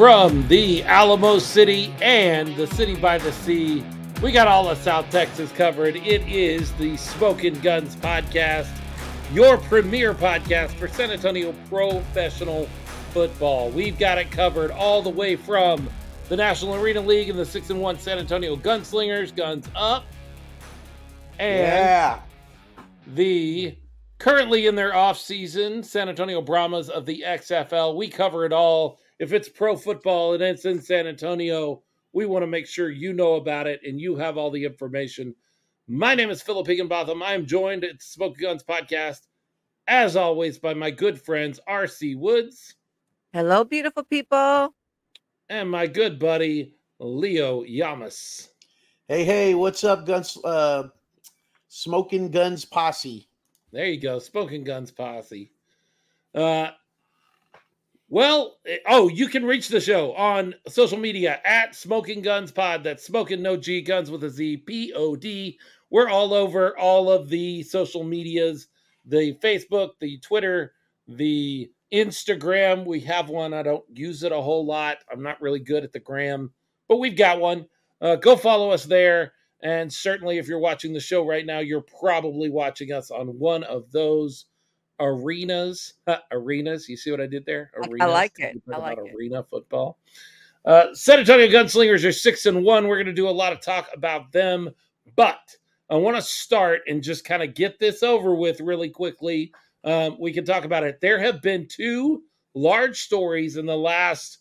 from the Alamo City and the city by the sea. We got all of South Texas covered. It is the Smokin' Gunz podcast, your premier podcast for San Antonio professional football. We've got it covered all the way from the National Arena League and the 6 and 1 San Antonio Gunslingers, Guns Up, and Yeah. the currently in their off season San Antonio Brahmas of the XFL. We cover it all. If it's pro football and it's in San Antonio, we want to make sure you know about it and you have all the information. My name is Philip Higginbotham. I am joined at Smokin' Gunz Podcast, as always, by my good friends RC Woods Hello, beautiful people. and my good buddy Leo Yamas. Hey, hey, what's up, guns? Uh, smoking guns posse. There you go, Smoking Guns Posse. Uh, well, eh, oh, you can reach the show on social media at Smoking Guns Pod. That's Smoking No G Guns with a Z P O D. We're all over all of the social medias the Facebook, the Twitter, the Instagram. We have one. I don't use it a whole lot. I'm not really good at the gram, but we've got one. Uh, go follow us there. And certainly, if you're watching the show right now, you're probably watching us on one of those arenas. arenas. You see what I did there? I- I like it. I like about it. Arena football. Uh, San Antonio Gunslingers are six and one. We're going to do a lot of talk about them, but I want to start and just kind of get this over with really quickly. Um, we can talk about it. There have been two large stories in the last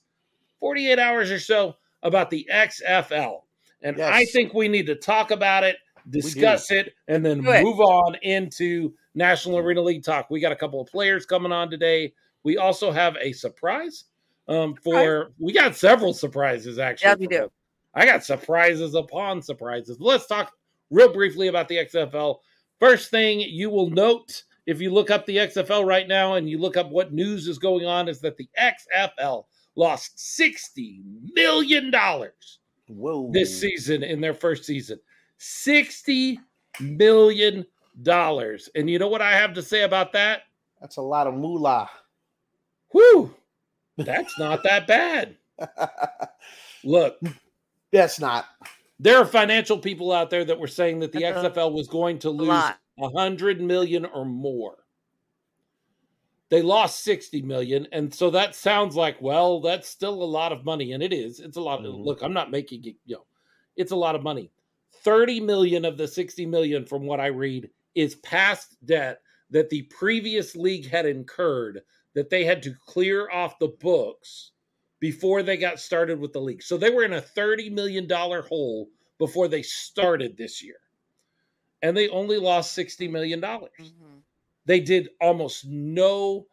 48 hours or so about the XFL. And Yes. I think we need to talk about it, discuss it, and then Do it. move on into National Arena League talk. We got a couple of players coming on today. We also have a surprise um, for, we got several surprises actually. Yeah, we do. I got surprises upon surprises. Let's talk real briefly about the XFL. First thing you will note if you look up the XFL right now and you look up what news is going on is that the XFL lost $60 million Whoa. this season in their first season. $60 million. And you know what I have to say about that? That's a lot of moolah. Whew, that's not that bad. Look, That's not. there are financial people out there that were saying that the That's a- XFL was going to lose a hundred million or more. They lost 60 million. And so that sounds like, well, that's still a lot of money. And it is. It's a lot. Of, Mhm. look, I'm not making it, you know, it's a lot of money. 30 million of the 60 million, from what I read, is past debt that the previous league had incurred that they had to clear off the books before they got started with the league. So they were in a $30 million hole before they started this year. And they only lost $60 million. Mhm. They did almost no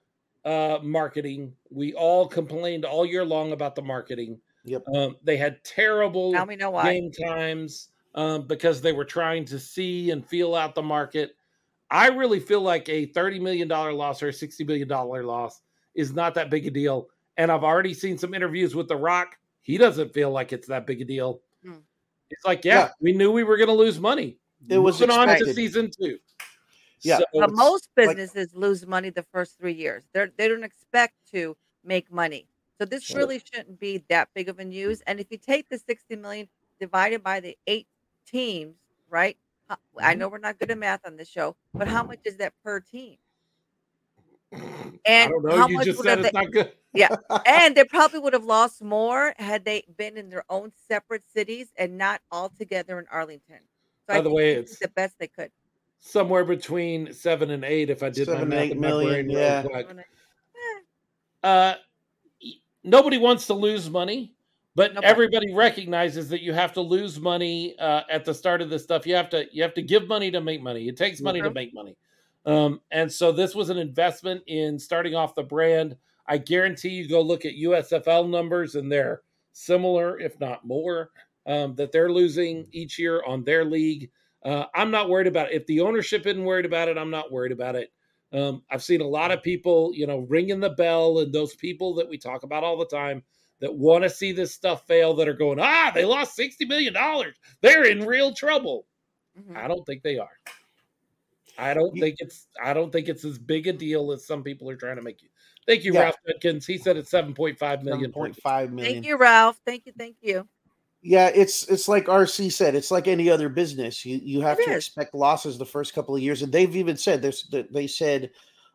uh, marketing. We all complained all year long about the marketing. Yep. Um, they had terrible Now we know why. game times um, because they were trying to see and feel out the market. I really feel like a $30 million loss or a $60 million loss is not that big a deal. And I've already seen some interviews with The Rock. He doesn't feel like it's that big a deal. Hmm. It's like, yeah, Yeah. we knew we were going to lose money. It was Moving on to season two. Yeah. So But it's- most like- businesses lose money the first three years. They're they don't expect to make money. So this Sure. really shouldn't be that big of a news. And if you take the 60 million divided by the eight teams, right? I Mhm. know we're not good at math on this show, but how much is that per team? I And don't know. how You much just would said have it's they- not good. Yeah. And they probably would have lost more had they been in their own separate cities and not all together in Arlington. So By the way, it's- the best they could. Somewhere between seven and eight, if I did Seven, my math eight in my million, brain real yeah. quick. Eh, uh, nobody wants to lose money, but Nobody. everybody recognizes that you have to lose money uh, at the start of this stuff. You have to you have to give money to make money. It takes money to make money, um, and so this was an investment in starting off the brand. I guarantee you go look at USFL numbers, and they're similar, if not more, um, that they're losing each year on their league. Uh, I'm not worried about it. If the ownership isn't worried about it, I'm not worried about it. Um, I've seen a lot of people, you know, ringing the bell, and those people that we talk about all the time that want to see this stuff fail that are going, ah, they lost $60 million. They're in real trouble. mhm. I don't think they are. I don't You- think it's I don't think it's as big a deal as some people are trying to make you. Thank you, Yeah. Ralph Judkins. He said it's seven point five million. Seven per point game. five million. Thank you, Ralph. Thank you. Thank you. Yeah, it's it's like RC said. It's like any other business. You you have It to is. expect losses the first couple of years, and they've even said this. that They said,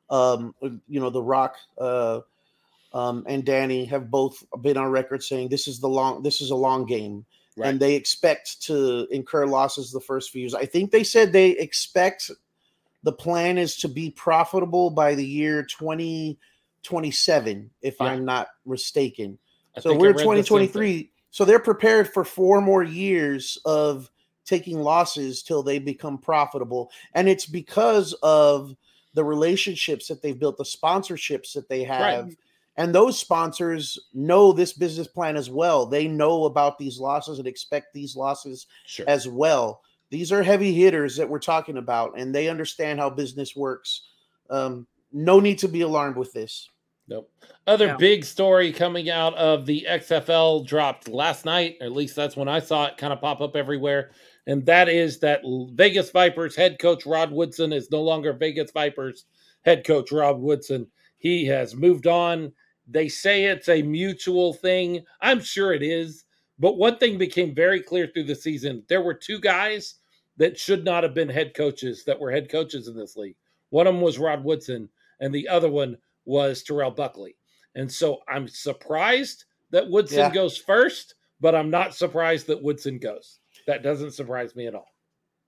um, you know, The Rock uh, um, and Dany have both been on record saying this is the long this is a long game, Right. and they expect to incur losses the first few years. I think they said they expect the plan is to be profitable by the year twenty twenty seven, if Yeah. I'm not mistaken. I So we're read the 2023. So they're prepared for four more years of taking losses till they become profitable. And it's because of the relationships that they've built, the sponsorships that they have. And those sponsors know this business plan as well. They know about these losses and expect these losses Sure. as well. These are heavy hitters that we're talking about, and they understand how business works. Um, no need to be alarmed with this. Nope. Other No. big story coming out of the XFL dropped last night, at least that's when I saw it kind of pop up everywhere. And that is that Vegas Vipers head coach Rod Woodson is no longer Vegas Vipers head coach Rod Woodson. He has moved on. They say it's a mutual thing. I'm sure it is. But one thing became very clear through the season there were two guys that should not have been head coaches that were head coaches in this league. One of them was Rod Woodson, and the other one was Terrell Buckley. And so I'm surprised that Woodson Yeah. goes first, but I'm not surprised that Woodson goes. That doesn't surprise me at all.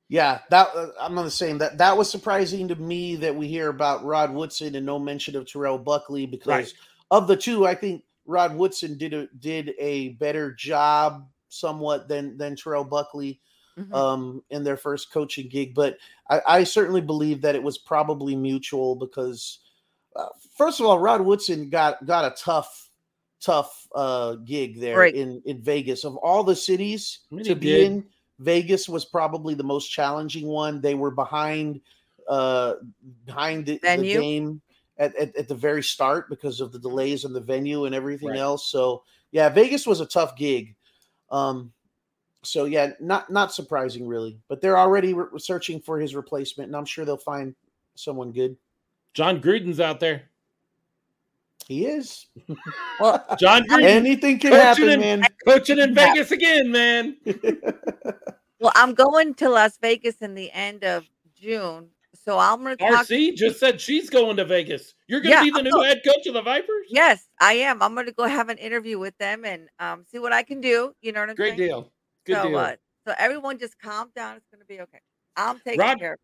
Yeah, that uh, I'm on the same. That that was surprising to me that we hear about Rod Woodson and no mention of Terrell Buckley because Right. Of the two, I think Rod Woodson did a did a better job somewhat than than Terrell Buckley Mhm. um in their first coaching gig. But I, I certainly believe that it was probably mutual because uh, first of all, Rod Woodson got got a tough tough uh gig there Right. in in Vegas of all the cities I mean, to be did. in Vegas was probably the most challenging one. They were behind uh behind the, the game at, at, at the very start because of the delays in the venue and everything Right. else. So yeah, Vegas was a tough gig. Um so yeah, not not surprising really, but they're already re- searching for his replacement, and I'm sure they'll find someone good. Jon Gruden's out there. He is. Well, Jon Gruden Anything can Coaching happen, in- man. coaching in Vegas again, man. well, I'm going to Las Vegas in the end of June, so I'm going to talk. RC just said she's going to Vegas. You're going to Yeah, be the I'm new go- head coach of the Vipers? Yes, I am. I'm going to go have an interview with them and um, see what I can do. You know what I'm Great saying? deal. Good so, deal. Uh, so everyone just calm down. It's going to be okay. I'm taking Rod- care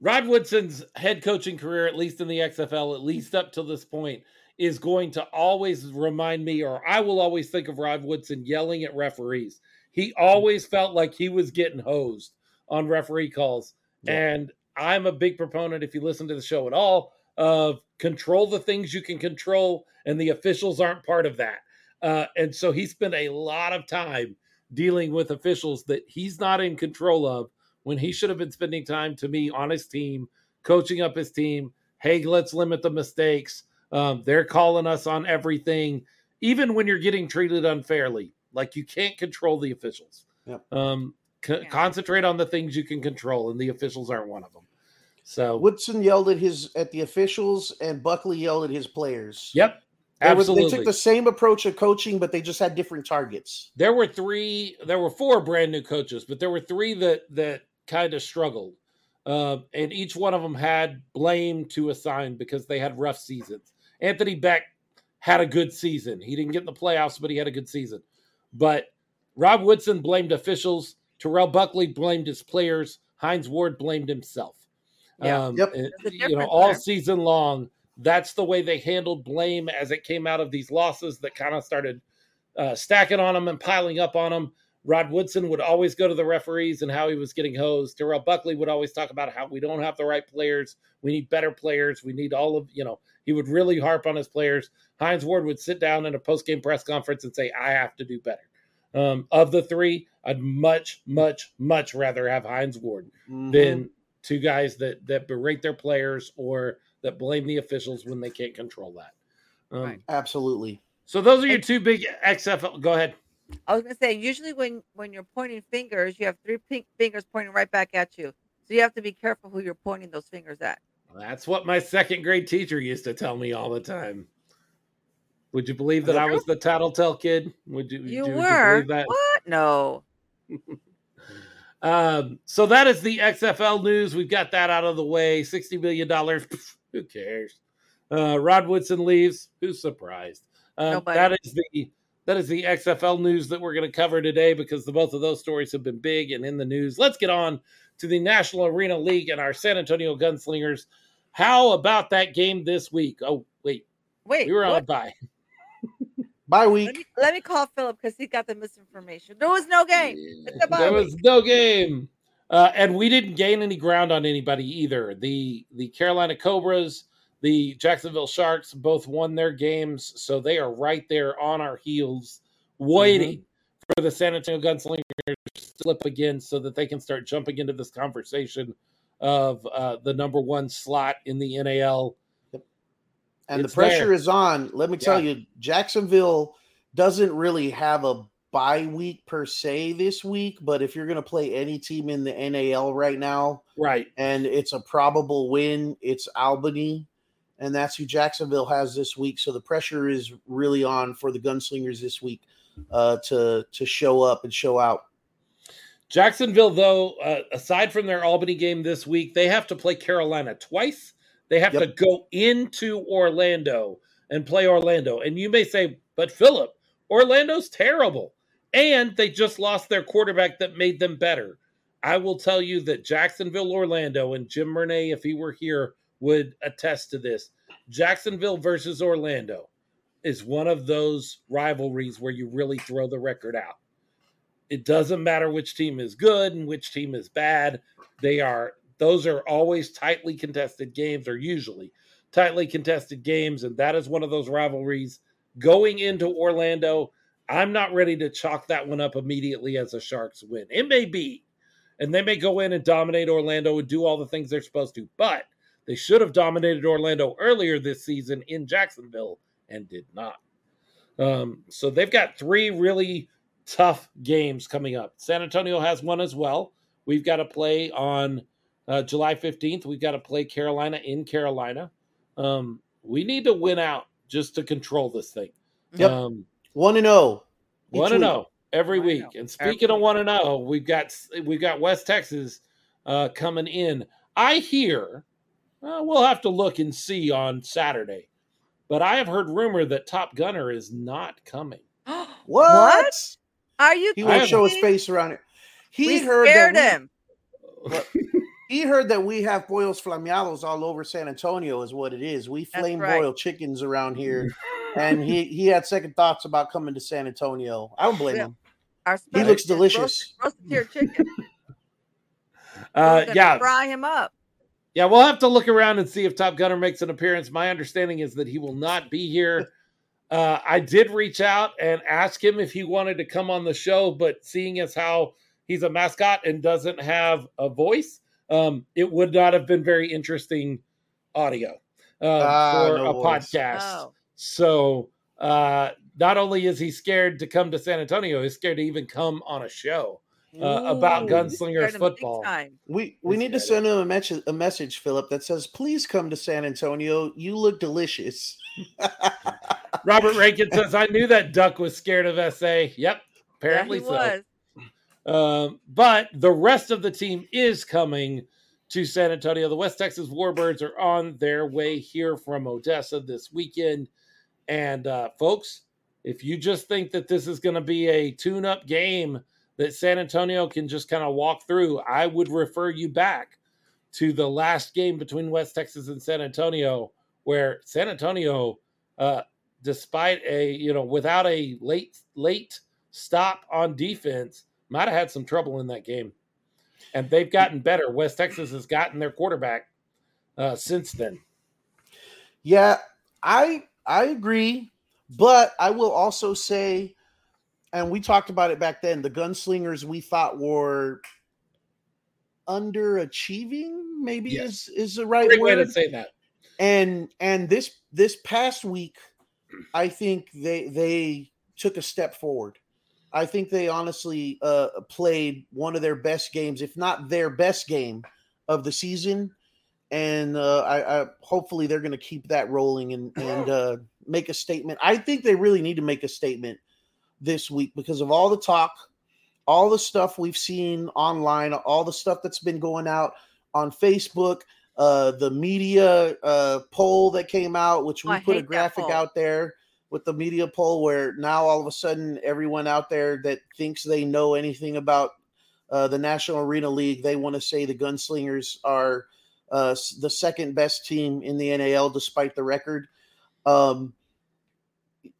Rod Woodson's head coaching career, at least in the XFL, at least up to this point, is going to always remind me, or I will always think of Rod Woodson yelling at referees. He always felt like he was getting hosed on referee calls. Yeah. And I'm a big proponent, if you listen to the show at all, of control the things you can control, and the officials aren't part of that. Uh, and so he spent a lot of time dealing with officials that he's not in control of when he should have been spending time to me on his team, coaching up his team. Hey, let's limit the mistakes. Um, they're calling us on everything, even when you're getting treated unfairly. Like you can't control the officials. Yep. Um, co- Yeah. Concentrate on the things you can control, and the officials aren't one of them. So, Woodson yelled at his at the officials, and Buckley yelled at his players. yep, They, were, absolutely. they took the same approach of coaching, but they just had different targets. there were three there were four brand new coaches but there were three that that kind of struggled uh, and each one of them had blame to assign because they had rough seasons anthony becht had a good season he didn't get in the playoffs but he had a good season but rod woodson blamed officials terrell buckley blamed his players hines ward blamed himself Yeah. um, Yep. and, you know all there. season long that's the way they handled blame as it came out of these losses that kind of started uh, stacking on them and piling up on them. Rod Woodson would always go to the referees and how he was getting hosed. Terrell Buckley would always talk about how we don't have the right players. We need better players. We need all of, you know, he would really harp on his players. Hines Ward would sit down in a post game press conference and say, I have to do better. Um, of the three, I'd much, much, much rather have Hines Ward Mhm. than two guys that that berate their players or that blame the officials when they can't control that. Um, Right. absolutely. So those are your two big XFL. Go ahead. I was gonna say usually when when you're pointing fingers, you have three pink fingers pointing right back at you. So you have to be careful who you're pointing those fingers at. That's what my second grade teacher used to tell me all the time. Would you believe that I was the tattletale kid? Would you? You would were believe that? what? No. Um, so that is the XFL news. We've got that out of the way. $60 million. Who cares? Uh, Rod Woodson leaves. Who's surprised? Um, that is the that is the XFL news that we're going to cover today because the both of those stories have been big and in the news. Let's get on to the National Arena League and our San Antonio Gunslingers. How about that game this week? Oh, wait, Wait. we were on a what? bye. Bye Let week. me, let me call Philip because he got the misinformation. There was no game. It's a bye There week. was no game, uh, and we didn't gain any ground on anybody either. The the Carolina Cobras, the Jacksonville Sharks, both won their games, so they are right there on our heels, waiting for the San Antonio Gunslingers to slip again, so that they can start jumping into this conversation of uh, the number one slot in the NAL. And It's the pressure there. is on. Let me tell Yeah. you, Jacksonville doesn't really have a bye week per se this week, but if you're going to play any team in the NAL right now, Right. and it's a probable win, it's Albany, and that's who Jacksonville has this week. So the pressure is really on for the Gunslingers this week uh, to to show up and show out. Jacksonville, though, uh, aside from their Albany game this week, they have to play Carolina twice. They have Yep. to go into Orlando and play Orlando. And you may say, but Philip, Orlando's terrible. And they just lost their quarterback that made them better. I will tell you that Jacksonville, Orlando, and Jim Murnay, if he were here, would attest to this. Jacksonville versus Orlando is one of those rivalries where you really throw the record out it doesn't matter which team is good and which team is bad they are those are always tightly contested games or usually tightly contested games and that is one of those rivalries going into orlando i'm not ready to chalk that one up immediately as a sharks win it may be and they may go in and dominate orlando and do all the things they're supposed to but they should have dominated orlando earlier this season in jacksonville and did not um, so they've got three really tough games coming up. San Antonio has one as well. We've got to play on uh, July 15th. We've got to play Carolina in Carolina. Um, we need to win out just to control this thing. Yep. Um, One and zero. each one and zero every week. And speaking Every of one and zero, we've got we've got West Texas uh, coming in. I hear uh, we'll have to look and see on Saturday, but I have heard rumor that Top Gunner is not coming. What? Are you He I won't show his kidding? face around it. He We heard scared that him. we, he heard that we have pollos flameados all over San Antonio, is what it is. We flame right. broil chickens around here, and he he had second thoughts about coming to San Antonio. I don't blame Yeah. him. Our He looks delicious. Roasted, roasted tiered chicken. Uh, yeah, fry him up. Yeah, we'll have to look around and see if Top Gunner makes an appearance. My understanding is that he will not be here. Uh, I did reach out and ask him if he wanted to come on the show, but seeing as how he's a mascot and doesn't have a voice, um, it would not have been very interesting audio uh, Ah, for no a voice. podcast. Oh, So uh, not only is he scared to come to San Antonio, he's scared to even come on a show. Uh, about Ooh, Gunslingers scared football. time. We we He's need to send him a message a message, Philip, that says, "Please come to San Antonio. You look delicious." Robert Rankin says, I knew that Duck was scared of SA. Yep, apparently yeah, he so. was. Um, but the rest of the team is coming to San Antonio. The West Texas Warbirds are on their way here from Odessa this weekend. And uh, folks, if you just think that this is going to be a tune up game that San Antonio can just kind of walk through, I would refer you back to the last game between West Texas and San Antonio, where San Antonio, uh, despite a, you know, without a late, late stop on defense, might have had some trouble in that game. And they've gotten better. West Texas has gotten their quarterback uh, since then. Yeah, I I agree, but I will also say, and we talked about it back then. The gunslingers we thought were underachieving, maybe Yes. is is the right Great way to say that. and and this this past week i think they they took a step forward i think they honestly uh played one of their best games if not their best game of the season, and uh, I, I hopefully they're going to keep that rolling and and uh, make a statement. I think they really need to make a statement this week because of all the talk, all the stuff we've seen online, all the stuff that's been going out on Facebook, uh, the media uh, poll that came out, which we Oh, put a graphic out there with the media poll, where now all of a sudden everyone out there that thinks they know anything about uh, the National Arena League, they want to say the Gunslingers are uh, the second best team in the NAL despite the record. Um,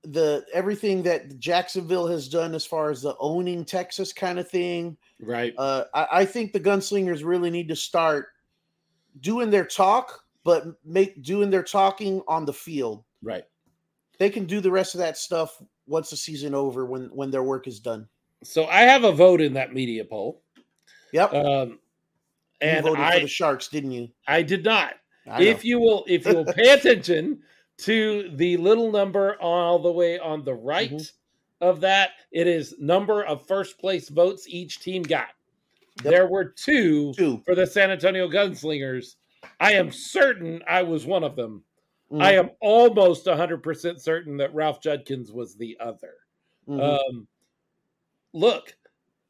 the everything that Jacksonville has done as far as the owning Texas kind of thing, Right. uh, I, I think the gunslingers really need to start doing their talk, but make doing their talking on the field. right. They can do the rest of that stuff once the season over when when their work is done. So I have a vote in that media poll. Yep, Um, you and voted for I, the Sharks, didn't you? I did not. I if you will if you will pay attention to the little number all the way on the right Mhm. of that it is number of first place votes each team got Yep. there were two Two. for the san antonio gunslingers i am certain i was one of them Mhm, i am almost 100% certain that ralph judkins was the other mhm. um, look,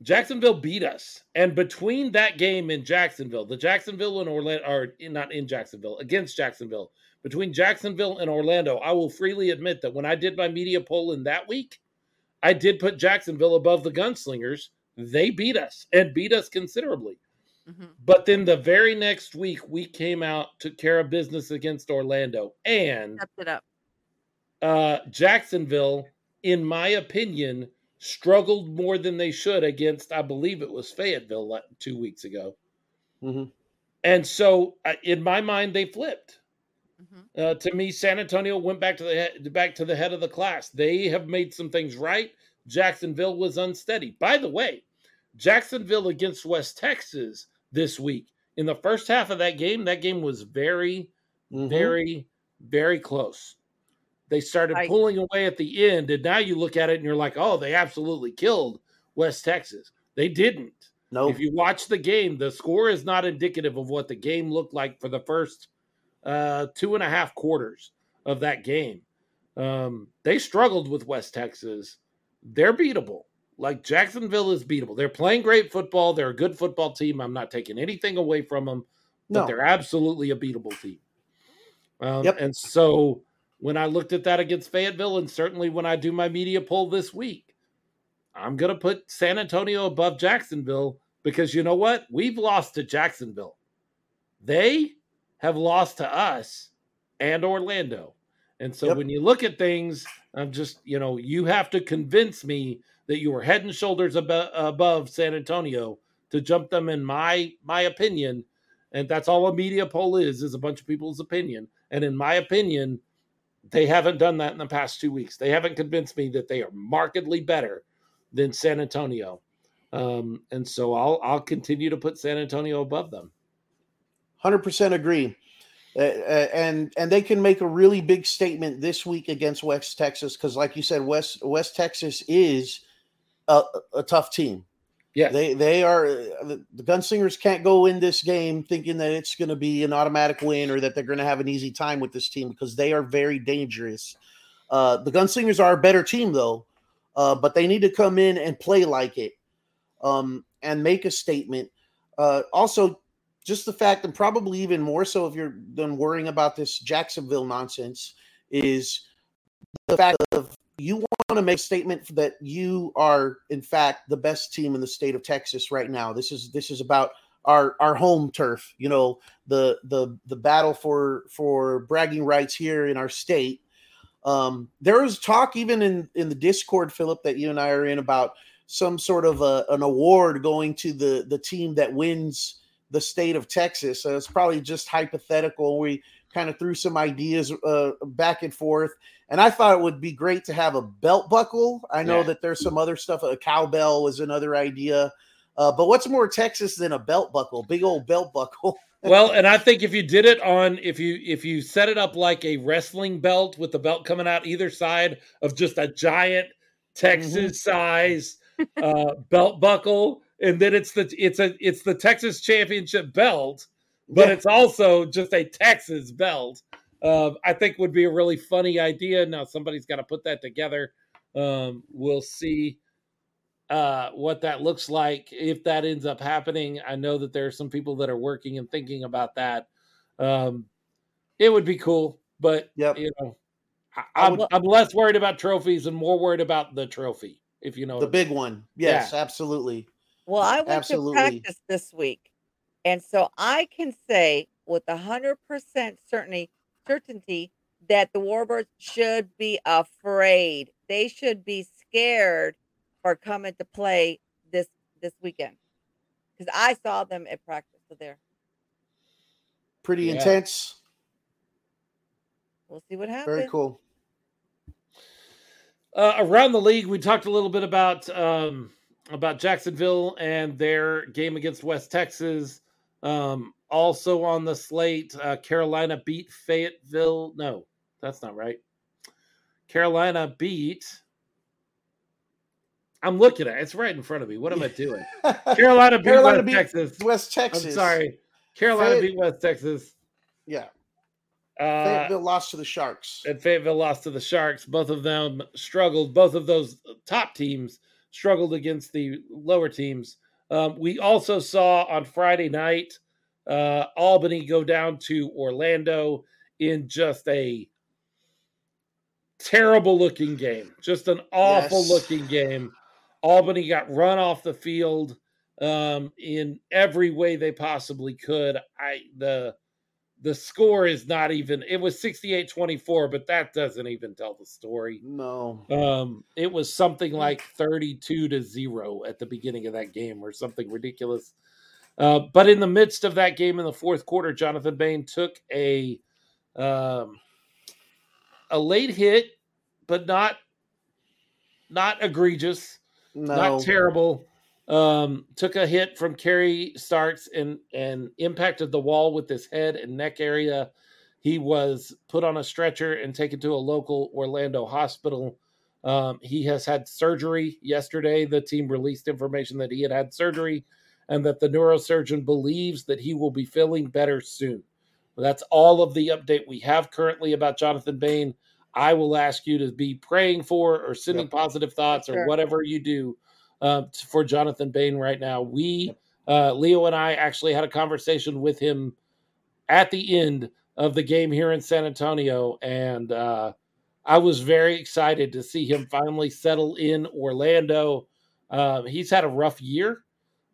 Jacksonville beat us, and between that game in Jacksonville, the Jacksonville and Orlando, are not in Jacksonville, against Jacksonville, between Jacksonville and Orlando, I will freely admit that when I did my media poll in that week, I did put Jacksonville above the Gunslingers. They beat us and beat us considerably. Mhm. But then the very next week, we came out, took care of business against Orlando, and Stepped it up. uh, Jacksonville, in my opinion, struggled more than they should against, I believe it was Fayetteville like, two weeks ago. Mhm. And so, uh, in my mind, they flipped. Mhm. Uh, to me, San Antonio went back to the head, back to the head of the class. They have made some things right. Jacksonville was unsteady. By the way, Jacksonville against West Texas this week. In the first half of that game, that game was very Mhm. very, very close. They started I- pulling away at the end, and now you look at it and you're like, oh, they absolutely killed West Texas. They didn't. Nope. If you watch the game, the score is not indicative of what the game looked like for the first uh, two and a half quarters of that game. Um, they struggled with West Texas. They're beatable. Like Jacksonville is beatable. They're playing great football. They're a good football team. I'm not taking anything away from them but no. they're absolutely a beatable team. Um, Yep. And so when I looked at that against Fayetteville, and certainly when I do my media poll this week, I'm going to put San Antonio above Jacksonville because you know what? We've lost to Jacksonville. They have lost to us and Orlando. And so Yep. when you look at things, I'm just, you know, you have to convince me that you were head and shoulders abo- above San Antonio to jump them in my my opinion. And that's all a media poll is is a bunch of people's opinion. And in my opinion they haven't done that in the past two weeks. They haven't convinced me that they are markedly better than san antonio. Um, and so i'll i'll continue to put san antonio above them. Hundred percent agree, uh, and and they can make a really big statement this week against West Texas because, like you said, West West Texas is a, a tough team. yeah They they are the, the Gunslingers can't go in this game thinking that it's going to be an automatic win or that they're going to have an easy time with this team because they are very dangerous. Uh, the Gunslingers are a better team though, uh, but they need to come in and play like it um, and make a statement. Uh, also, just the fact, and probably even more so if you're done worrying about this Jacksonville nonsense, is the fact of you want to make a statement that you are, in fact, the best team in the state of Texas right now. This is this is about our our home turf. You know, the the the battle for for bragging rights here in our state. Um, there was talk even in in the Discord, Philip, that you and I are in about some sort of a, an award going to the the team that wins the state of Texas. So it's probably just hypothetical. We kind of threw some ideas uh, back and forth, and I thought it would be great to have a belt buckle. I know Yeah. that there's some other stuff. A cowbell was another idea. Uh, but what's more Texas than a belt buckle? Big old belt buckle. well and i think if you did it on if you if you set it up like a wrestling belt with the belt coming out either side of just a giant texas size uh belt buckle and then it's the it's a it's the texas championship belt but Yeah. it's also just a Texas belt. Um, I think would be a really funny idea. Now somebody's got to put that together. Um, we'll see uh, what that looks like if that ends up happening. I know that there are some people that are working and thinking about that. Um, it would be cool, but Yep. you know, I, I I'm, would- I'm less worried about trophies and more worried about the trophy. If you know, The what I mean. big one. Yes, absolutely. Well, I went Absolutely. to practice this week, and so I can say with a hundred percent certainty certainty that the Warbirds should be afraid. They should be scared for coming to play this this weekend because I saw them at practice. So there, Pretty Yeah. intense. we'll see what happens. Very cool. uh, around the league, we talked a little bit about um, about Jacksonville and their game against West Texas. Um, also on the slate, uh, Carolina beat Fayetteville. No, that's not right. Carolina beat. I'm looking at it. It's right in front of me. What am I doing? Carolina beat Carolina West beat Texas. West Texas. I'm sorry. Carolina Fayette- beat West Texas. Yeah. Uh, Fayetteville lost to the Sharks. and Fayetteville lost to the Sharks. Both of them struggled. Both of those top teams struggled against the lower teams. Um, we also saw on Friday night uh, Albany go down to Orlando in just a terrible looking game, just an awful Yes. looking game. Albany got run off the field um, in every way they possibly could. I the the score is not even it was 68-24 but that doesn't even tell the story No. um it was something like 32 to 0 at the beginning of that game or something ridiculous uh, but in the midst of that game in the fourth quarter jonathan bain took a um a late hit but not not egregious No. not terrible. Um, took a hit from Kerry Starks and and impacted the wall with his head and neck area. He was put on a stretcher and taken to a local Orlando hospital. Um, he has had surgery yesterday. The team released information that he had had surgery and that the neurosurgeon believes that he will be feeling better soon. That's all of the update we have currently about Jonathan Bain. I will ask you to be praying for or sending Yep. positive thoughts or whatever you do uh, for Jonathan Bain right now. We, uh, Leo and I, actually had a conversation with him at the end of the game here in San Antonio, and uh, I was very excited to see him finally settle in Orlando. Uh, he's had a rough year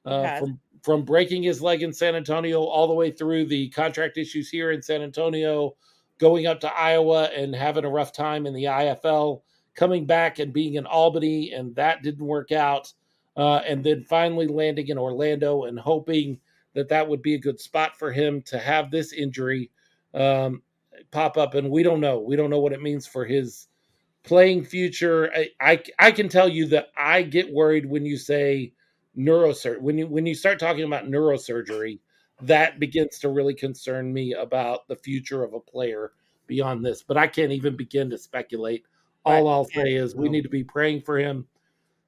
uh, from from breaking his leg in San Antonio all the way through the contract issues here in San Antonio, going up to Iowa and having a rough time in the IFL, coming back and being in Albany, and that didn't work out. Uh, and then finally landing in Orlando and hoping that that would be a good spot for him to have this injury um, pop up. And we don't know. We don't know what it means for his playing future. I, I, I can tell you that I get worried when you say neurosurgery. When you when you start talking about neurosurgery, that begins to really concern me about the future of a player beyond this. But I can't even begin to speculate. All. I'll say is we need to be praying for him.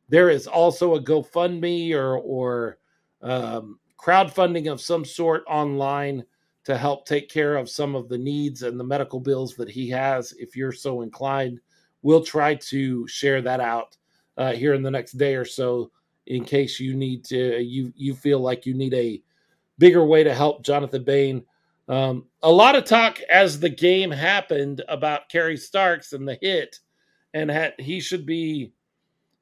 There is also a GoFundMe or or um, crowdfunding of some sort online to help take care of some of the needs and the medical bills that he has. If you're so inclined, we'll try to share that out uh, here in the next day or so in case you need to you you feel like you need a bigger way to help Jonathan Bain. Um, a lot of talk as the game happened about Kerry Starks and the hit, and had, he should be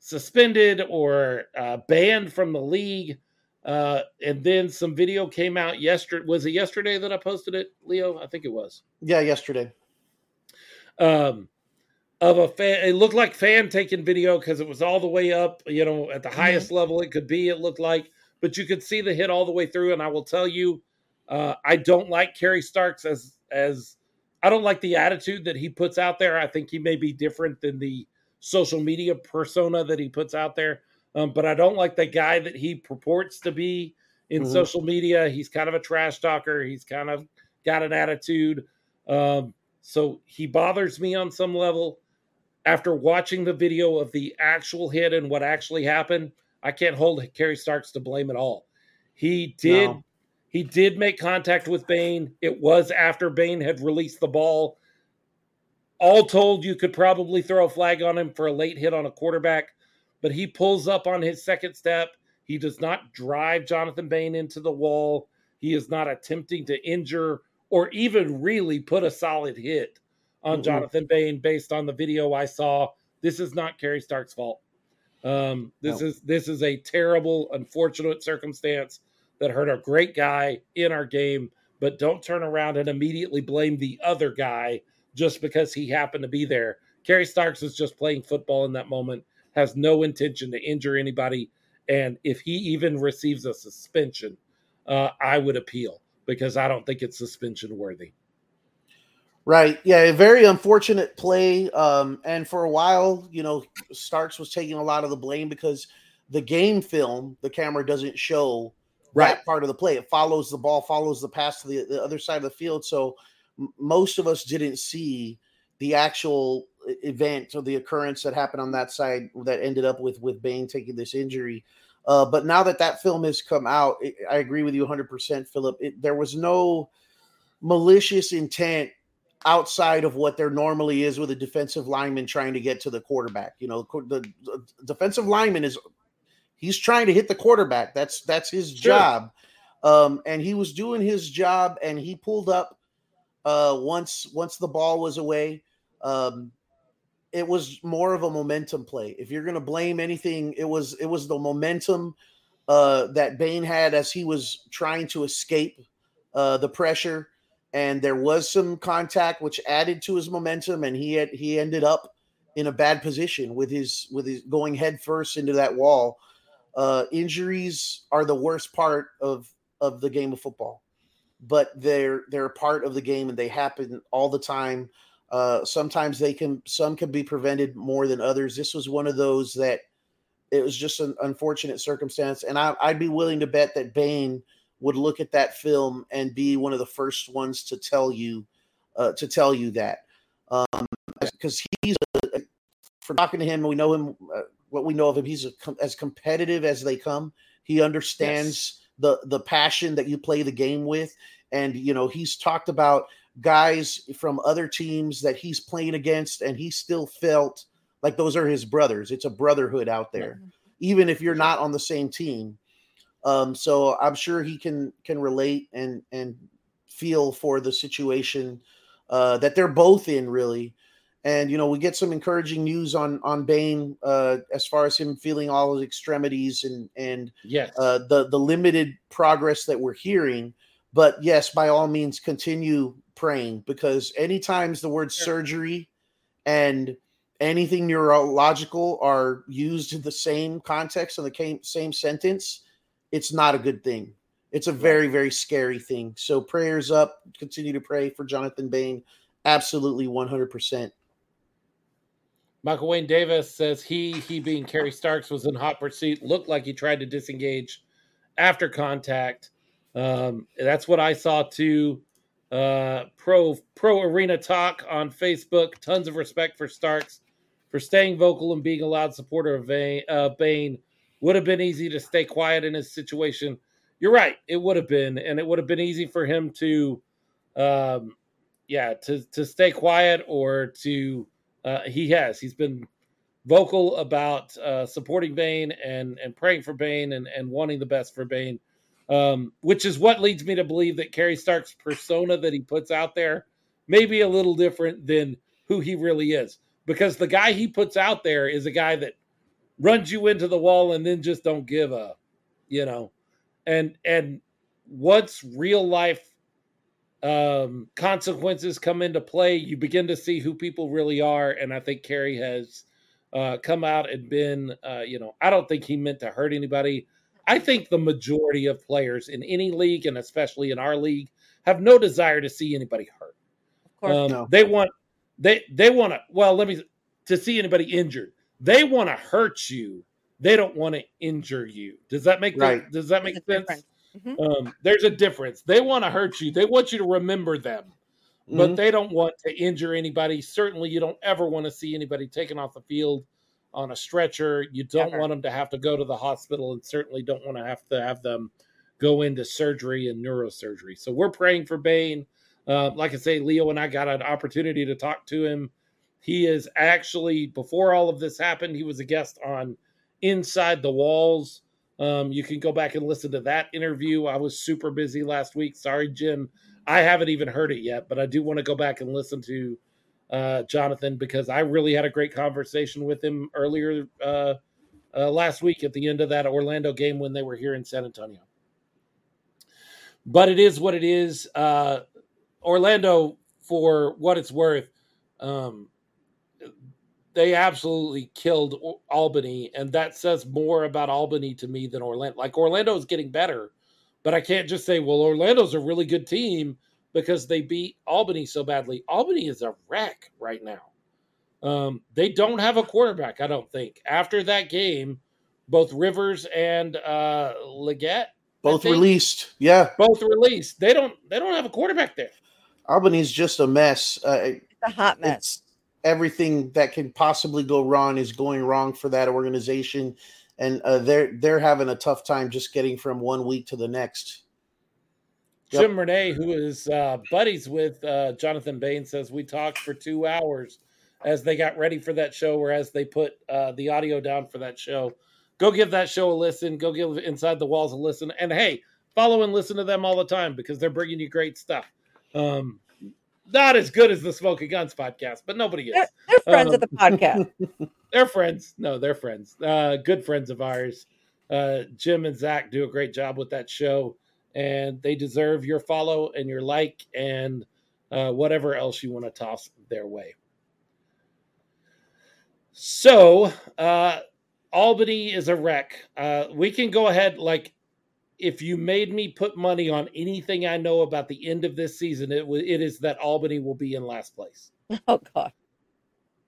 suspended or uh, banned from the league. Uh, and then some video came out yesterday. Was it yesterday that I posted it, Leo? I think it was. Yeah, yesterday. Um, of a fan, it looked like fan taking video because it was all the way up, you know, at the highest level it could be. It looked like, but you could see the hit all the way through. And I will tell you, uh, I don't like Kerry Starks as as I don't like the attitude that he puts out there. I think he may be different than the social media persona that he puts out there. Um, but I don't like the guy that he purports to be in Mhm. social media. He's kind of a trash talker. He's kind of got an attitude. Um, so he bothers me on some level. After watching the video of the actual hit and what actually happened, I can't hold Kerry Starks to blame at all. He did No. He did make contact with Bain. It was after Bain had released the ball. All told, you could probably throw a flag on him for a late hit on a quarterback, but he pulls up on his second step. He does not drive Jonathan Bain into the wall. He is not attempting to injure or even really put a solid hit on mm-hmm. Jonathan Bain based on the video I saw. This is not Kerry Stark's fault. Um, this no. is this is a terrible, unfortunate circumstance that hurt a great guy in our game. But don't turn around and immediately blame the other guy just because he happened to be there. Kerry Starks is just playing football in that moment, has no intention to injure anybody. And if he even receives a suspension, uh, I would appeal because I don't think it's suspension worthy. Right. Yeah. A very unfortunate play. Um, and for a while, you know, Starks was taking a lot of the blame because the game film, the camera doesn't show right. that part of the play. It follows the ball, follows the pass to the, the other side of the field. So m- most of us didn't see the actual event or the occurrence that happened on that side that ended up with with Bain taking this injury. Uh, but now that that film has come out, it, I agree with you 100%, Philip. It, there was no malicious intent outside of what there normally is with a defensive lineman trying to get to the quarterback. You know, the, the defensive lineman is he's trying to hit the quarterback. That's that's his sure. job. Um, and he was doing his job, and he pulled up uh, once once the ball was away. Um, it was more of a momentum play. If you're going to blame anything, it was it was the momentum uh, that Bain had as he was trying to escape uh, the pressure, and there was some contact which added to his momentum, and he had he ended up in a bad position with his with his going head first into that wall. Uh, injuries are the worst part of of the game of football, but they're they're a part of the game and they happen all the time. Uh, sometimes they can, some can be prevented more than others. This was one of those that it was just an unfortunate circumstance. And I, I'd be willing to bet that Bain would look at that film and be one of the first ones to tell you, uh, to tell you that, because um, he's a, for talking to him, we know him. Uh, what we know of him, he's a, as competitive as they come. He understands yes. the the passion that you play the game with, and you know he's talked about guys from other teams that he's playing against, and he still felt like those are his brothers. It's a brotherhood out there, mm-hmm. even if you're not on the same team. Um, so I'm sure he can can relate and and feel for the situation uh, that they're both in, really. And you know, we get some encouraging news on on Bain uh, as far as him feeling all his extremities and and yes, uh, the the limited progress that we're hearing. But yes, by all means, continue praying because anytime the word sure. surgery and anything neurological are used in the same context in the same sentence, it's not a good thing. It's a very, very scary thing. So prayers up. Continue to pray for Jonathan Bain. Absolutely 100%. Michael Wayne Davis says he, he being Kerry Starks, was in hot pursuit. Looked like he tried to disengage after contact. Um, that's what I saw too. Uh, pro Pro Arena Talk on Facebook. Tons of respect for Starks for staying vocal and being a loud supporter of Bain. Uh, Bain. Would have been easy to stay quiet in his situation. You're right. It would have been, and it would have been easy for him to, um, yeah, to to stay quiet or to. Uh, he has. He's been vocal about uh, supporting Bain and and praying for Bain and and wanting the best for Bain um, which is what leads me to believe that Kerry Stark's persona that he puts out there may be a little different than who he really is. Because the guy he puts out there is a guy that runs you into the wall and then just don't give a, you know, and and once real life um, consequences come into play, you begin to see who people really are. And I think Kerry has uh, come out and been, uh, you know, I don't think he meant to hurt anybody. I think the majority of players in any league, and especially in our league, have no desire to see anybody hurt. Of course, um, no. they want they they want to. Well, let me to see anybody injured. They want to hurt you. They don't want to injure you. Does that make right. the, does that make sense? Mm-hmm. Um, there's a difference. They want to hurt you. They want you to remember them, mm-hmm. but they don't want to injure anybody. Certainly, you don't ever want to see anybody taken off the field on a stretcher. You don't Ever. want them to have to go to the hospital, and certainly don't want to have to have them go into surgery and neurosurgery. So we're praying for Bain. Uh, like I say, Leo and I got an opportunity to talk to him. He is actually, before all of this happened, he was a guest on Inside the Walls. Um, you can go back and listen to that interview. I was super busy last week. Sorry, Jim. I haven't even heard it yet, but I do want to go back and listen to uh, Jonathan because I really had a great conversation with him earlier uh, uh, last week at the end of that Orlando game when they were here in San Antonio. But it is what it is. Uh, Orlando, for what it's worth, um, they absolutely killed Albany, and that says more about Albany to me than Orlando. Like Orlando is getting better, but I can't just say, well, Orlando's a really good team because they beat Albany so badly. Albany is a wreck right now. Um, they don't have a quarterback, I don't think. After that game, both Rivers and uh, Legette both released. Yeah, both released. They don't. They don't have a quarterback there. Albany's just a mess. Uh, it's a hot mess. Everything that can possibly go wrong is going wrong for that organization, and uh, they're they're having a tough time just getting from one week to the next. Yep. Jim Renee, who is uh, buddies with uh, Jonathan Bain, says we talked for two hours as they got ready for that show, or as they put uh, the audio down for that show. Go give that show a listen. Go give Inside the Walls a listen. And hey, follow and listen to them all the time because they're bringing you great stuff. Um, not as good as the Smokin' Gunz podcast, but nobody is. They're, they're friends um, of the podcast. they're friends. No, they're friends. Uh, good friends of ours. Uh, Jim and Zach do a great job with that show and they deserve your follow and your like and uh, whatever else you want to toss their way. So, uh, Albany is a wreck. Uh, we can go ahead, like, if you made me put money on anything I know about the end of this season, it, w- it is that Albany will be in last place. Oh, God.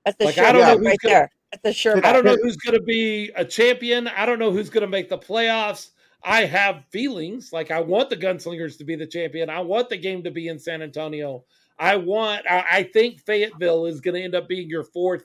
That's the like, sure I don't know right gonna, there. That's a sure I don't know who's going to be a champion. I don't know who's going to make the playoffs. I have feelings like I want the Gunslingers to be the champion. I want the game to be in San Antonio. I want. I, I think Fayetteville is going to end up being your fourth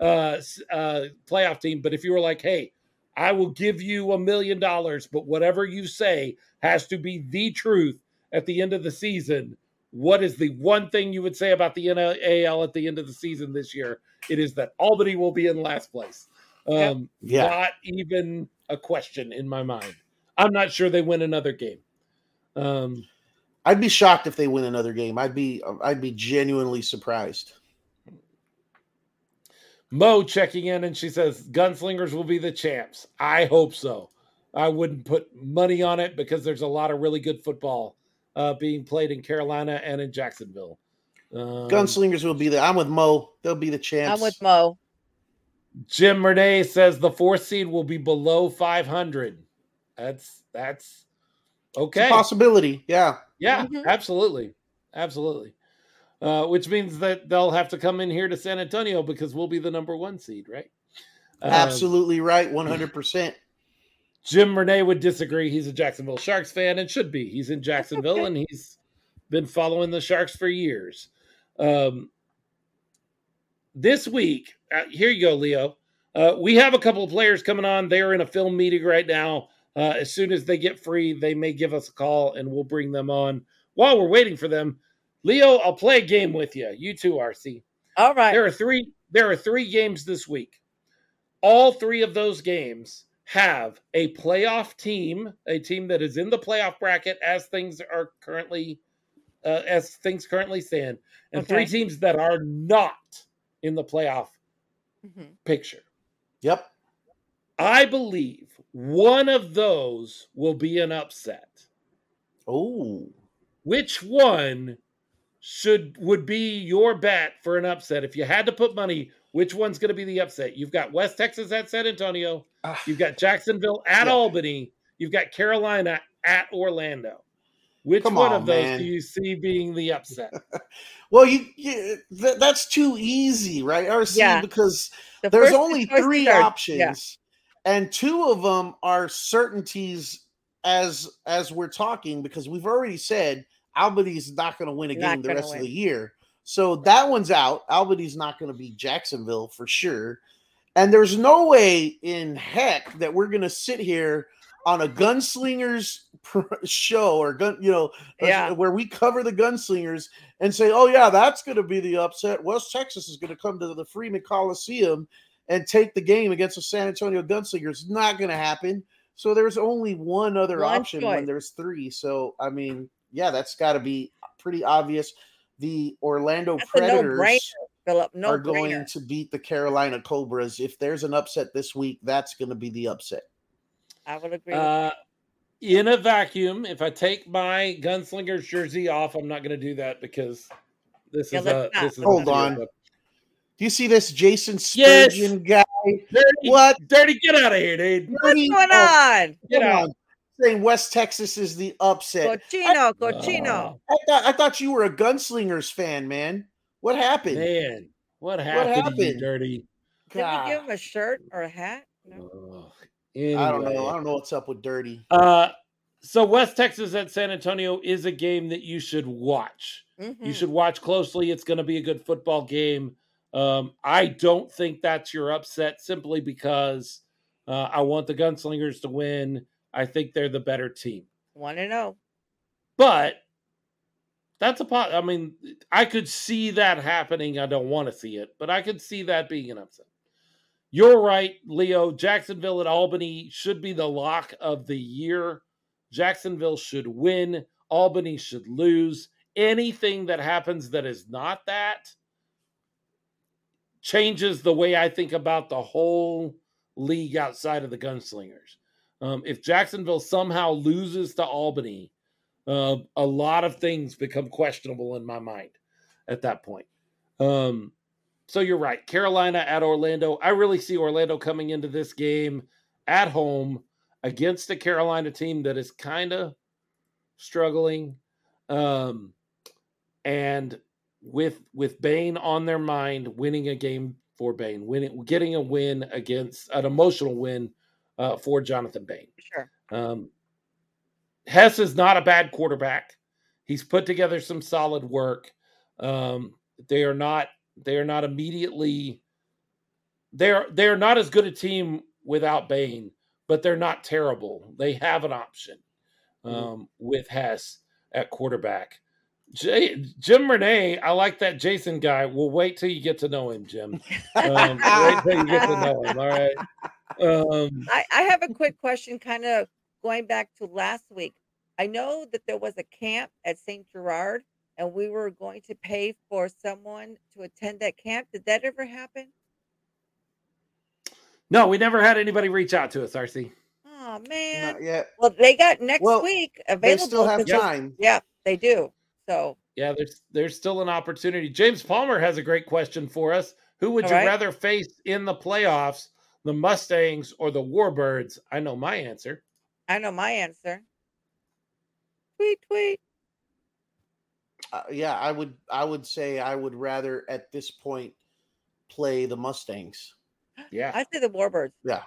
uh, uh, playoff team. But if you were like, hey, I will give you a million dollars, but whatever you say has to be the truth at the end of the season. What is the one thing you would say about the NAL at the end of the season this year? It is that Albany will be in last place. Um, yeah. Not even a question in my mind. I'm not sure they win another game. Um, I'd be shocked if they win another game. I'd be I'd be genuinely surprised. Mo checking in and she says Gunslingers will be the champs. I hope so. I wouldn't put money on it because there's a lot of really good football uh, being played in Carolina and in Jacksonville. Um, Gunslingers will be there. I'm with Mo. They'll be the champs. I'm with Mo. Jim Renee says the fourth seed will be below 500. That's that's okay. possibility. Yeah. Yeah, mm-hmm. absolutely. Absolutely. Uh, which means that they'll have to come in here to San Antonio because we'll be the number one seed, right? Um, Absolutely right, 100%. Jim Renee would disagree. He's a Jacksonville Sharks fan and should be. He's in Jacksonville and he's been following the Sharks for years. Um, this week, uh, here you go, Leo. Uh, we have a couple of players coming on. They're in a film meeting right now. Uh, as soon as they get free, they may give us a call and we'll bring them on. While we're waiting for them, Leo, I'll play a game with you. You too, RC. All right. There are three. There are three games this week. All three of those games have a playoff team, a team that is in the playoff bracket as things are currently, uh, as things currently stand, and okay. three teams that are not in the playoff mm-hmm. picture. Yep. I believe one of those will be an upset. Oh. Which one should would be your bet for an upset? If you had to put money, which one's going to be the upset? You've got West Texas at San Antonio. Uh, you've got Jacksonville at yeah. Albany. You've got Carolina at Orlando. Which Come one on, of those man. do you see being the upset? well, you, you th- that's too easy, right? RC yeah. because the there's only three options. Yeah and two of them are certainties as as we're talking because we've already said Albany's not going to win a game the rest win. of the year. So that one's out. Albany's not going to be Jacksonville for sure. And there's no way in heck that we're going to sit here on a gunslingers show or gun, you know, Yeah. where we cover the gunslingers and say, "Oh yeah, that's going to be the upset." West Texas is going to come to the Freeman Coliseum and take the game against the San Antonio Gunslingers. Not going to happen. So there's only one other One option when there's three. So I mean, yeah, that's got to be pretty obvious. The Orlando That's a no-brainer. Predators Philip, no are going to beat the Carolina Cobras. If there's an upset this week, that's going to be the upset. I would agree. Uh, in a vacuum, if I take my gunslinger's jersey off, I'm not going to do that because this Yeah, is a not. this is Hold video on. clip. Do you see this Jason Yes. Spurgeon guy? Dirty, What? dirty, get out of here, dude. What's Dirty- going oh, on? Get out. on. Saying West Texas is the upset. Cochino, cochino. Oh, I thought I thought you were a Gunslingers fan, man. What happened? man, what happened, to you, happened? dirty? Did we give him a shirt or a hat? No. Oh, I don't know. I don't know what's up with Dirty. Uh, so West Texas at San Antonio is a game that you should watch. You Mhm. should watch closely. It's going to be a good football game. Um, I don't think that's your upset simply because uh, I want the Gunslingers to win. I think they're the better team. Want to know? But that's a pot. I mean, I could see that happening. I don't want to see it, but I could see that being an upset. You're right, Leo. Jacksonville at Albany should be the lock of the year. Jacksonville should win. Albany should lose. Anything that happens that is not that changes the way I think about the whole league outside of the gunslingers. Um, if Jacksonville somehow loses to Albany, uh, a lot of things become questionable in my mind at that point. Um, so you're right. Carolina at Orlando. I really see Orlando coming into this game at home against a Carolina team that is kind of struggling. Um, and with with Bain on their mind, winning a game for Bain, winning getting a win against an emotional win uh, for Jonathan Bain. Sure. Um, Hess is not a bad quarterback. He's put together some solid work. Um, they are not they are not immediately they're they're not as good a team without Bain, but they're not terrible. They have an option um, with Hess at quarterback. J- Jim Renee, I like that Jason guy. We'll wait till you get to know him, Jim. Um, wait till you get to know him. All right. Um, I, I have a quick question, kind of going back to last week. I know that there was a camp at St. Gerard, and we were going to pay for someone to attend that camp. Did that ever happen? no, we never had anybody reach out to us, RC. Oh man. Not yet. Well, they got next Well, week They available. still have 'cause they- time. Yeah, they do. So Yeah, there's there's still an opportunity. James Palmer has a great question for us. Who would All you right. rather face in the playoffs, the Mustangs or the Warbirds? I know my answer. I know my answer. Tweet, tweet. Uh, yeah, I would. I would say I would rather at this point play the Mustangs. Yeah. I say the Warbirds. Yeah,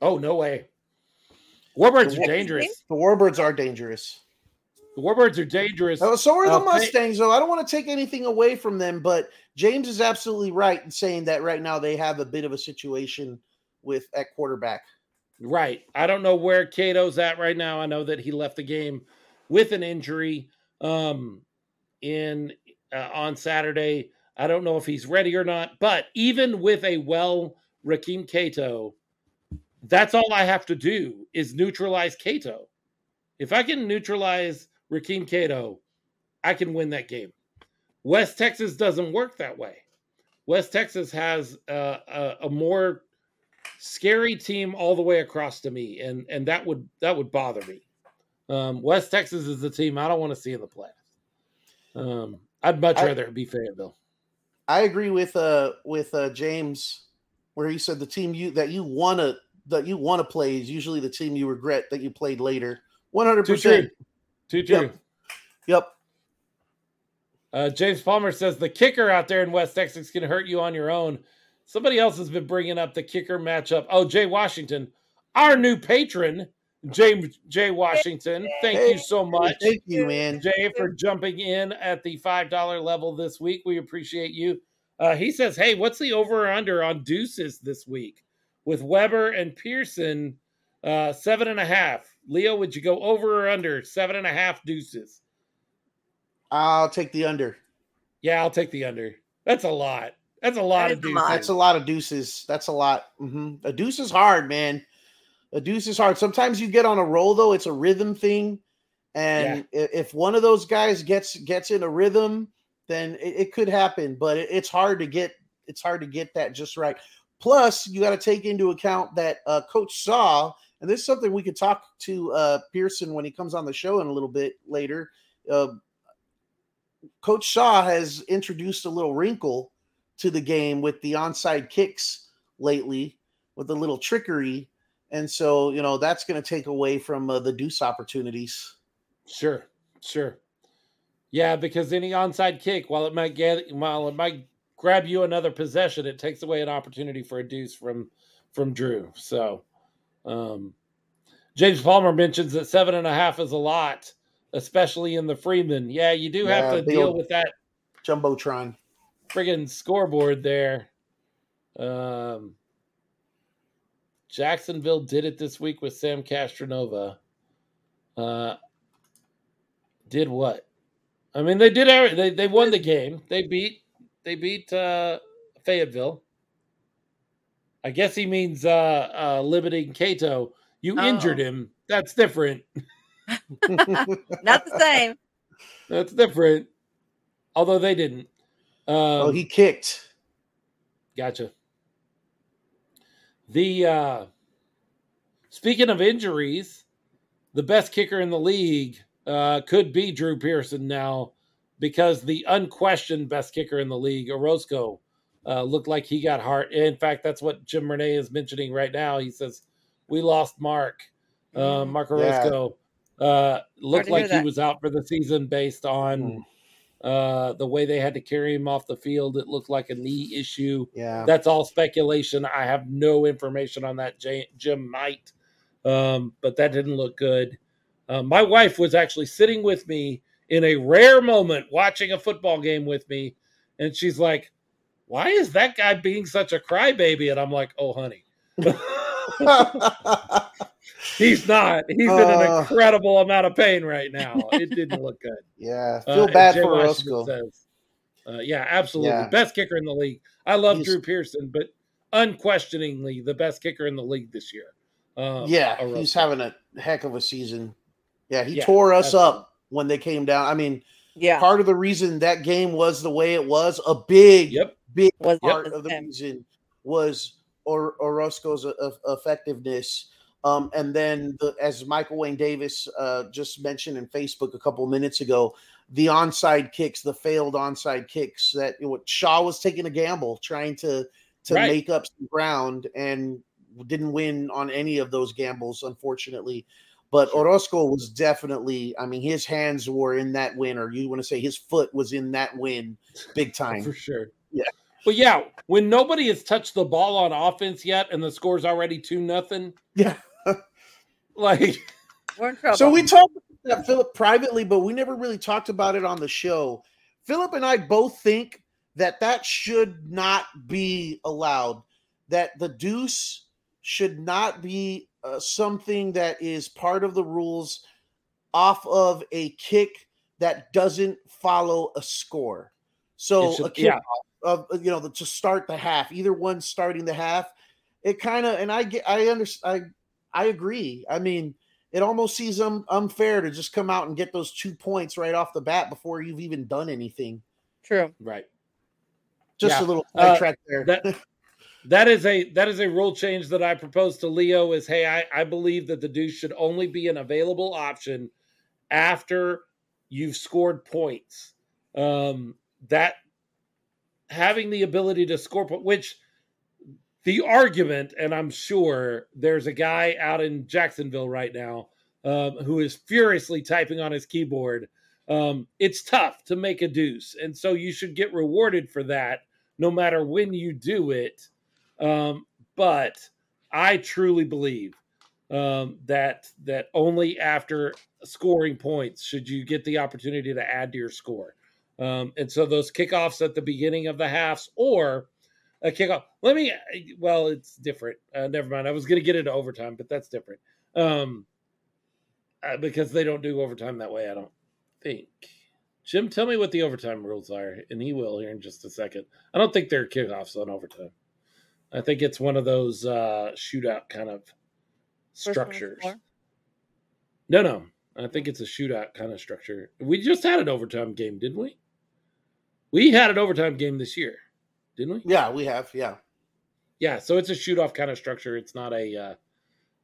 Oh no way. Warbirds The are dangerous. the Warbirds are dangerous. The Warbirds are dangerous. Oh, so are the Uh, Mustangs, though. I don't want to take anything away from them, but James is absolutely right in saying that right now they have a bit of a situation with at quarterback. Right. I don't know where Cato's at right now. I know that he left the game with an injury um in uh, on Saturday. I don't know if he's ready or not, but even with a well Raheem Cato, that's all I have to do is neutralize Cato. If I can neutralize Raheem Cato, I can win that game. West Texas doesn't work that way. West Texas has uh, a, a more scary team all the way across to me, and and that would that would bother me. Um, West Texas is the team I don't want to see in the playoffs. Um, I'd much I- rather it be Fayetteville. I agree with uh with uh James where he said the team you that you want to that you want to play is usually the team you regret that you played later. One hundred percent. True. Too true. Yep. Yep. Uh, James Palmer says the kicker out there in West Texas can hurt you on your own. Somebody else has been bringing up the kicker matchup. Oh, Jay Washington, our new patron, James Jay Washington. Thank you so much. Thank you, man. Jay for jumping in at the five dollar level this week. We appreciate you. Uh, he says, "Hey, what's the over or under on deuces this week with Weber and Pearson Uh, seven and a half. Leo, would you go over or under seven and a half deuces? I'll take the under. Yeah, I'll take the under. That's a lot. That's a lot That of is a deuces. lot. That's a lot of deuces. That's a lot. hmm A deuce is hard, man. A deuce is hard. Sometimes you get on a roll though; it's a rhythm thing, and i- if one of those guys gets gets in a rhythm, then it, it could happen. But it, it's hard to get it's hard to get that just right. Plus, you got to take into account that uh, Coach Shaw, and this is something we could talk to uh, Pearson when he comes on the show in a little bit later. Uh, Coach Shaw has introduced a little wrinkle to the game with the onside kicks lately, with a little trickery, and so you know that's going to take away from uh, the deuce opportunities. Sure, sure. Yeah, because any onside kick, while it might get while it might grab you another possession, it takes away an opportunity for a deuce from from Drew. So um James Palmer mentions that seven and a half is a lot, especially in the Freeman. Yeah, you do have Yeah, to deal with that Jumbotron. friggin' scoreboard there. Um, Jacksonville did it this week with Sam Castronova. Uh, did what? I mean, they did. every- They they won the game. They beat they beat uh, Fayetteville. I guess he means uh, uh, limiting Cato. You injured Oh. him. That's different. Not the same. That's different. Although they didn't. Um, oh, he kicked. Gotcha. The uh speaking of injuries, the best kicker in the league uh could be Drew Pearson now because the unquestioned best kicker in the league, Orozco, uh looked like he got hurt. In fact, that's what Jim Renee is mentioning right now. He says we lost Mark. Uh, Mhm. Mark Yeah. Orozco uh looked like he was out for the season based on Mm. uh the way they had to carry him off the field. It looked like a knee issue Yeah. that's all speculation. I have no information on that. J- Jim might, um, but that didn't look good. Uh, my wife was actually sitting with me in a rare moment, watching a football game with me, and she's like, "Why is that guy being such a crybaby?" And I'm like, "Oh, honey." He's not. He's in an Uh. incredible amount of pain right now. It didn't look good. yeah. Uh, Feel and bad Jay for Washington Orozco. says, uh, yeah, absolutely. Yeah. Best kicker in the league. I love He's- Drew Pearson, but unquestioningly the best kicker in the league this year. Uh, Yeah, Orozco. he's having a heck of a season. Yeah, he Yeah, tore us absolutely. up when they came down. I mean, Yeah. part of the reason that game was the way it was, a big, Yep. Big Was part of the him. reason was or- Orozco's e- eff- effectiveness. Um, and then, the, as Michael Wayne Davis uh, just mentioned in Facebook a couple minutes ago, the onside kicks, the failed onside kicks that you know, Shaw was taking a gamble, trying to to Right. make up some ground, and didn't win on any of those gambles, unfortunately. But Orozco was definitely, I mean, his hands were in that win, or you want to say his foot was in that win big time. for sure. Yeah. But yeah, when nobody has touched the ball on offense yet and the score's already two nothing, Yeah. like We're in trouble. So we talked about that, Philip, privately, but we never really talked about it on the show. Philip and I both think that that should not be allowed. That the deuce should not be uh, something that is part of the rules off of a kick that doesn't follow a score. So It should- a kick yeah. Of you know to start the half, either one starting the half. It kind of and I get I understand I I agree. I mean, it almost seems un- unfair to just come out and get those two points right off the bat before you've even done anything. True. right. Just Yeah. a little Uh, sidetrack there. that- that is a that is a rule change that I propose to Leo is hey, I, I believe that the deuce should only be an available option after you've scored points. Um that having the ability to score which the argument, and I'm sure there's a guy out in Jacksonville right now um, who is furiously typing on his keyboard. Um, it's tough to make a deuce, and so you should get rewarded for that, no matter when you do it. Um, but I truly believe um, that that only after scoring points should you get the opportunity to add to your score. Um, and so those kickoffs at the beginning of the halves, or a kickoff. Let me. Well, it's different. Uh, never mind. I was going to get into overtime, but that's different. Um, uh, because they don't do overtime that way. I don't think. Jim, tell me what the overtime rules are, and he will here in just a second. I don't think there are kickoffs on overtime. I think it's one of those uh, shootout kind of structures. No, no. I think it's a shootout kind of structure. We just had an overtime game, didn't we? We had an overtime game this year, didn't we? Yeah, we have. Yeah. Yeah, so it's a shoot off kind of structure. It's not a uh,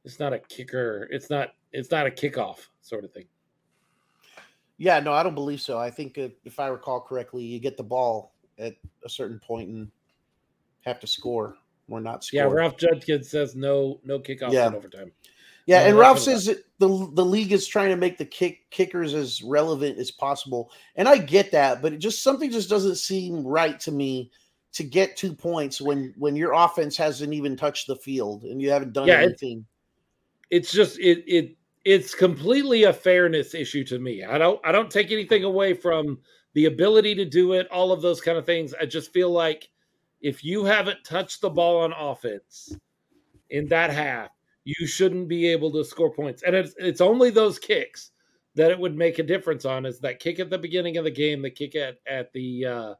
it's not a kicker. It's not it's not a kickoff sort of thing. Yeah, no, I don't believe so. I think if, if I recall correctly, you get the ball at a certain point and have to score or not score. Yeah, Ralph Judkins says no no kickoff Yeah. in overtime. Yeah, and Ralph says that the the league is trying to make the kick kickers as relevant as possible, and I get that, but it just something just doesn't seem right to me to get two points when when your offense hasn't even touched the field and you haven't done Yeah, anything. It's just it it it's completely a fairness issue to me. I don't I don't take anything away from the ability to do it, all of those kind of things. I just feel like if you haven't touched the ball on offense in that half, you shouldn't be able to score points. And it's it's only those kicks that it would make a difference on is that kick at the beginning of the game, the kick at at the uh,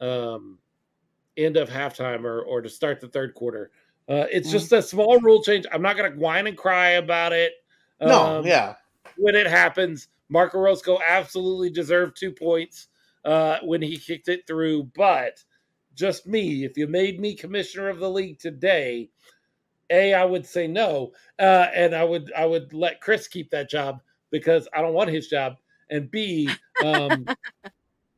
um, end of halftime or or to start the third quarter. Uh, it's Mhm. just a small rule change. I'm not going to whine and cry about it. No, Um, yeah, when it happens. Mark Orozco absolutely deserved two points uh, when he kicked it through. But just me, if you made me commissioner of the league today, a I would say no, uh, and I would I would let Chris keep that job because I don't want his job. And B, um,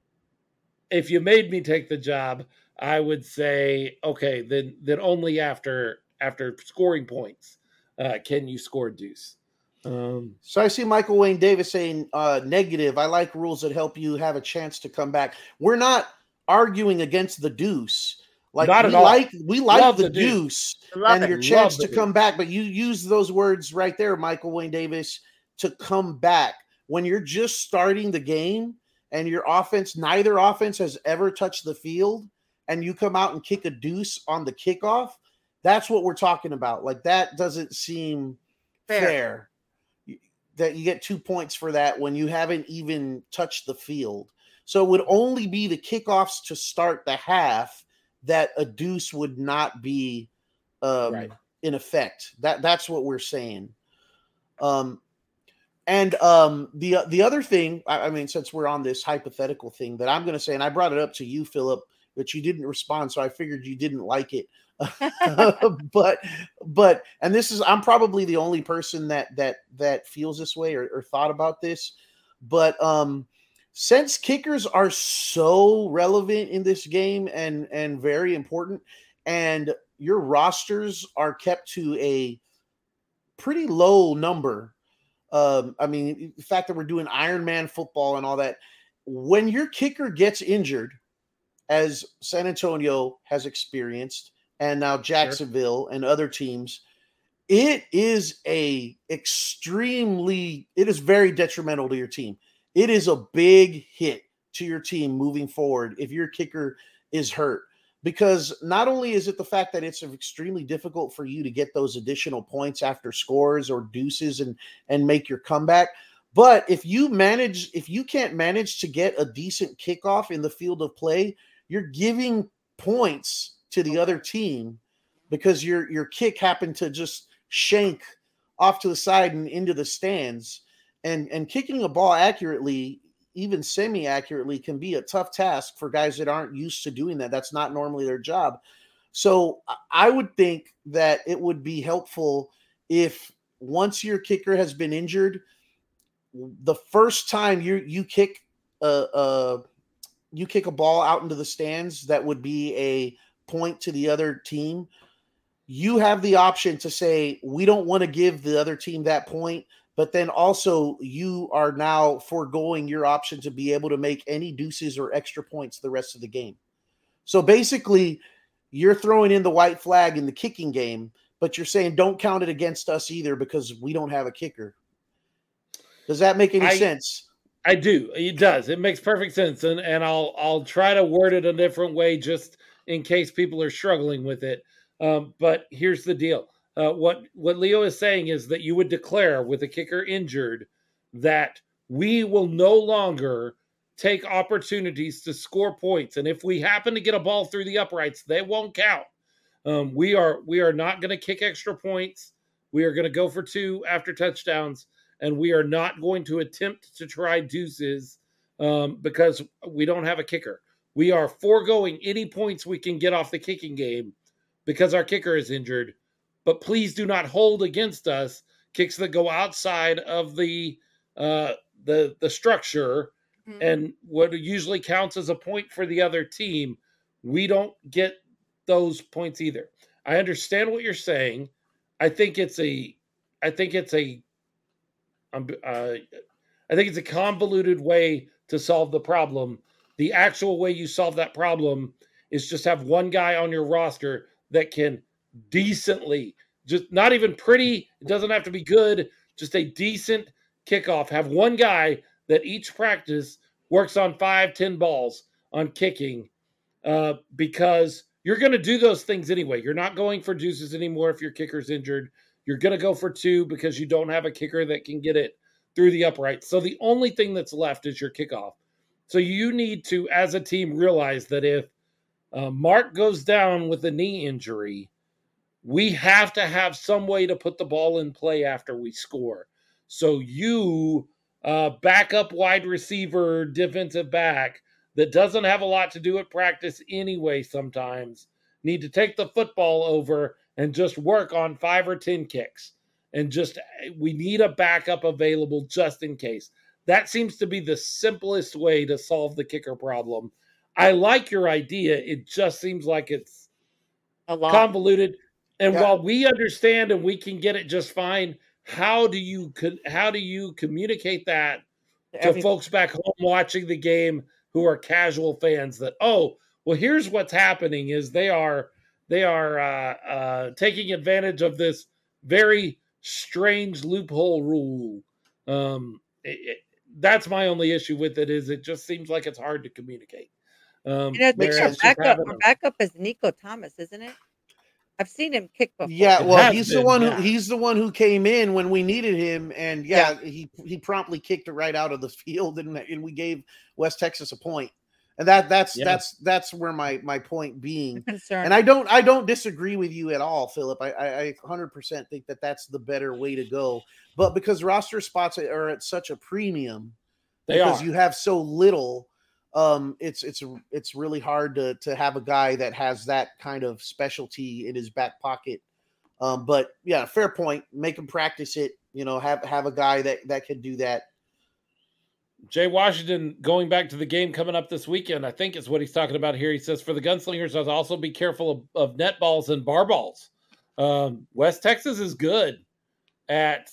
if you made me take the job, I would say okay, then then only after after scoring points uh, can you score deuce. Um, So I see Michael Wayne Davis saying uh, negative. I like rules that help you have a chance to come back. We're not arguing against the deuce. Like Not we at all. like we like Love the, the deuce, deuce. And it. your chance Love to the come deuce. back. But you use those words right there, Michael Wayne Davis, to come back when you're just starting the game and your offense, neither offense has ever touched the field, and you come out and kick a deuce on the kickoff. That's what we're talking about. Like that doesn't seem Fair. fair. That you get two points for that when you haven't even touched the field. So it would only be the kickoffs to start the half that a deuce would not be um, Right. in effect. That that's what we're saying. Um, and um, the the other thing, I, I mean, since we're on this hypothetical thing, that I'm going to say, and I brought it up to you, Philip, but you didn't respond, so I figured you didn't like it. but but and this is I'm probably the only person that that that feels this way or, or thought about this. But um since kickers are so relevant in this game and and very important, and your rosters are kept to a pretty low number. Um, I mean, the fact that we're doing Iron Man football and all that, when your kicker gets injured, as San Antonio has experienced, and now Jacksonville and other teams, it is a extremely it is very detrimental to your team. It is a big hit to your team moving forward if your kicker is hurt. Because not only is it the fact that it's extremely difficult for you to get those additional points after scores or deuces and and make your comeback but if you manage if you can't manage to get a decent kickoff in the field of play you're giving points to the other team because your your kick happened to just shank off to the side and into the stands and and kicking a ball accurately even semi accurately can be a tough task for guys that aren't used to doing that. That's not normally their job. So I- would think that it would be helpful if once your kicker has been injured the first time you you kick a, a you kick a ball out into the stands that would be a point to the other team you have the option to say we don't want to give the other team that point but then also you are now foregoing your option to be able to make any deuces or extra points the rest of the game so basically you're throwing in the white flag in the kicking game but you're saying don't count it against us either because we don't have a kicker does that make any I- sense I do. It does. It makes perfect sense, and and I'll I'll try to word it a different way just in case people are struggling with it. Um, but here's the deal: uh, what what Leo is saying is that you would declare with a kicker injured that we will no longer take opportunities to score points, and if we happen to get a ball through the uprights, they won't count. Um, we are we are not going to kick extra points. We are going to go for two after touchdowns, and we are not going to attempt to try deuces um, because we don't have a kicker. We are foregoing any points we can get off the kicking game because our kicker is injured. But please do not hold against us kicks that go outside of the uh, the the structure mm-hmm. and what usually counts as a point for the other team. We don't get those points either. I understand what you're saying. I think it's a I think it's a um, uh, I think it's a convoluted way to solve the problem. The actual way you solve that problem is just have one guy on your roster that can decently, just not even pretty, it doesn't have to be good, just a decent kickoff. Have one guy that each practice works on five, ten balls on kicking uh, because you're going to do those things anyway. You're not going for deuces anymore if your kicker's injured. You're going to go for two because you don't have a kicker that can get it through the upright. So the only thing that's left is your kickoff. So you need to, as a team, realize that if uh, Mark goes down with a knee injury, we have to have some way to put the ball in play after we score. So you, uh, backup wide receiver, defensive back that doesn't have a lot to do at practice anyway, sometimes need to take the football over and just work on five or 10 kicks. And just, we need a backup available just in case. That seems to be the simplest way to solve the kicker problem. I like your idea. It just seems like it's a lot convoluted. And yeah. while we understand and we can get it just fine, how do you how do you communicate that to folks back home watching the game who are casual fans that oh well here's what's happening is they are they are uh, uh, taking advantage of this very strange loophole rule um, it, it, that's my only issue with it is it just seems like it's hard to communicate um, and I think our backup, our backup is Nico Thomas, isn't it? I've seen him kick before. Yeah, well, he's been, the one yeah. who he's the one who came in when we needed him, and yeah, yeah, he he promptly kicked it right out of the field, and, and we gave West Texas a point. And that that's yeah. that's that's where my my point being. And I don't I don't disagree with you at all, Philip. I I, 100% think that that's the better way to go. But because roster spots are at such a premium, they because are. you have so little um, it's it's it's really hard to to have a guy that has that kind of specialty in his back pocket. Um, but yeah, fair point. Make him practice it. You know, have have a guy that that can do that. Jay Washington going back to the game coming up this weekend, I think is what he's talking about here. He says for the gunslingers, I'll also be careful of, of net balls and bar balls. Um, West Texas is good at,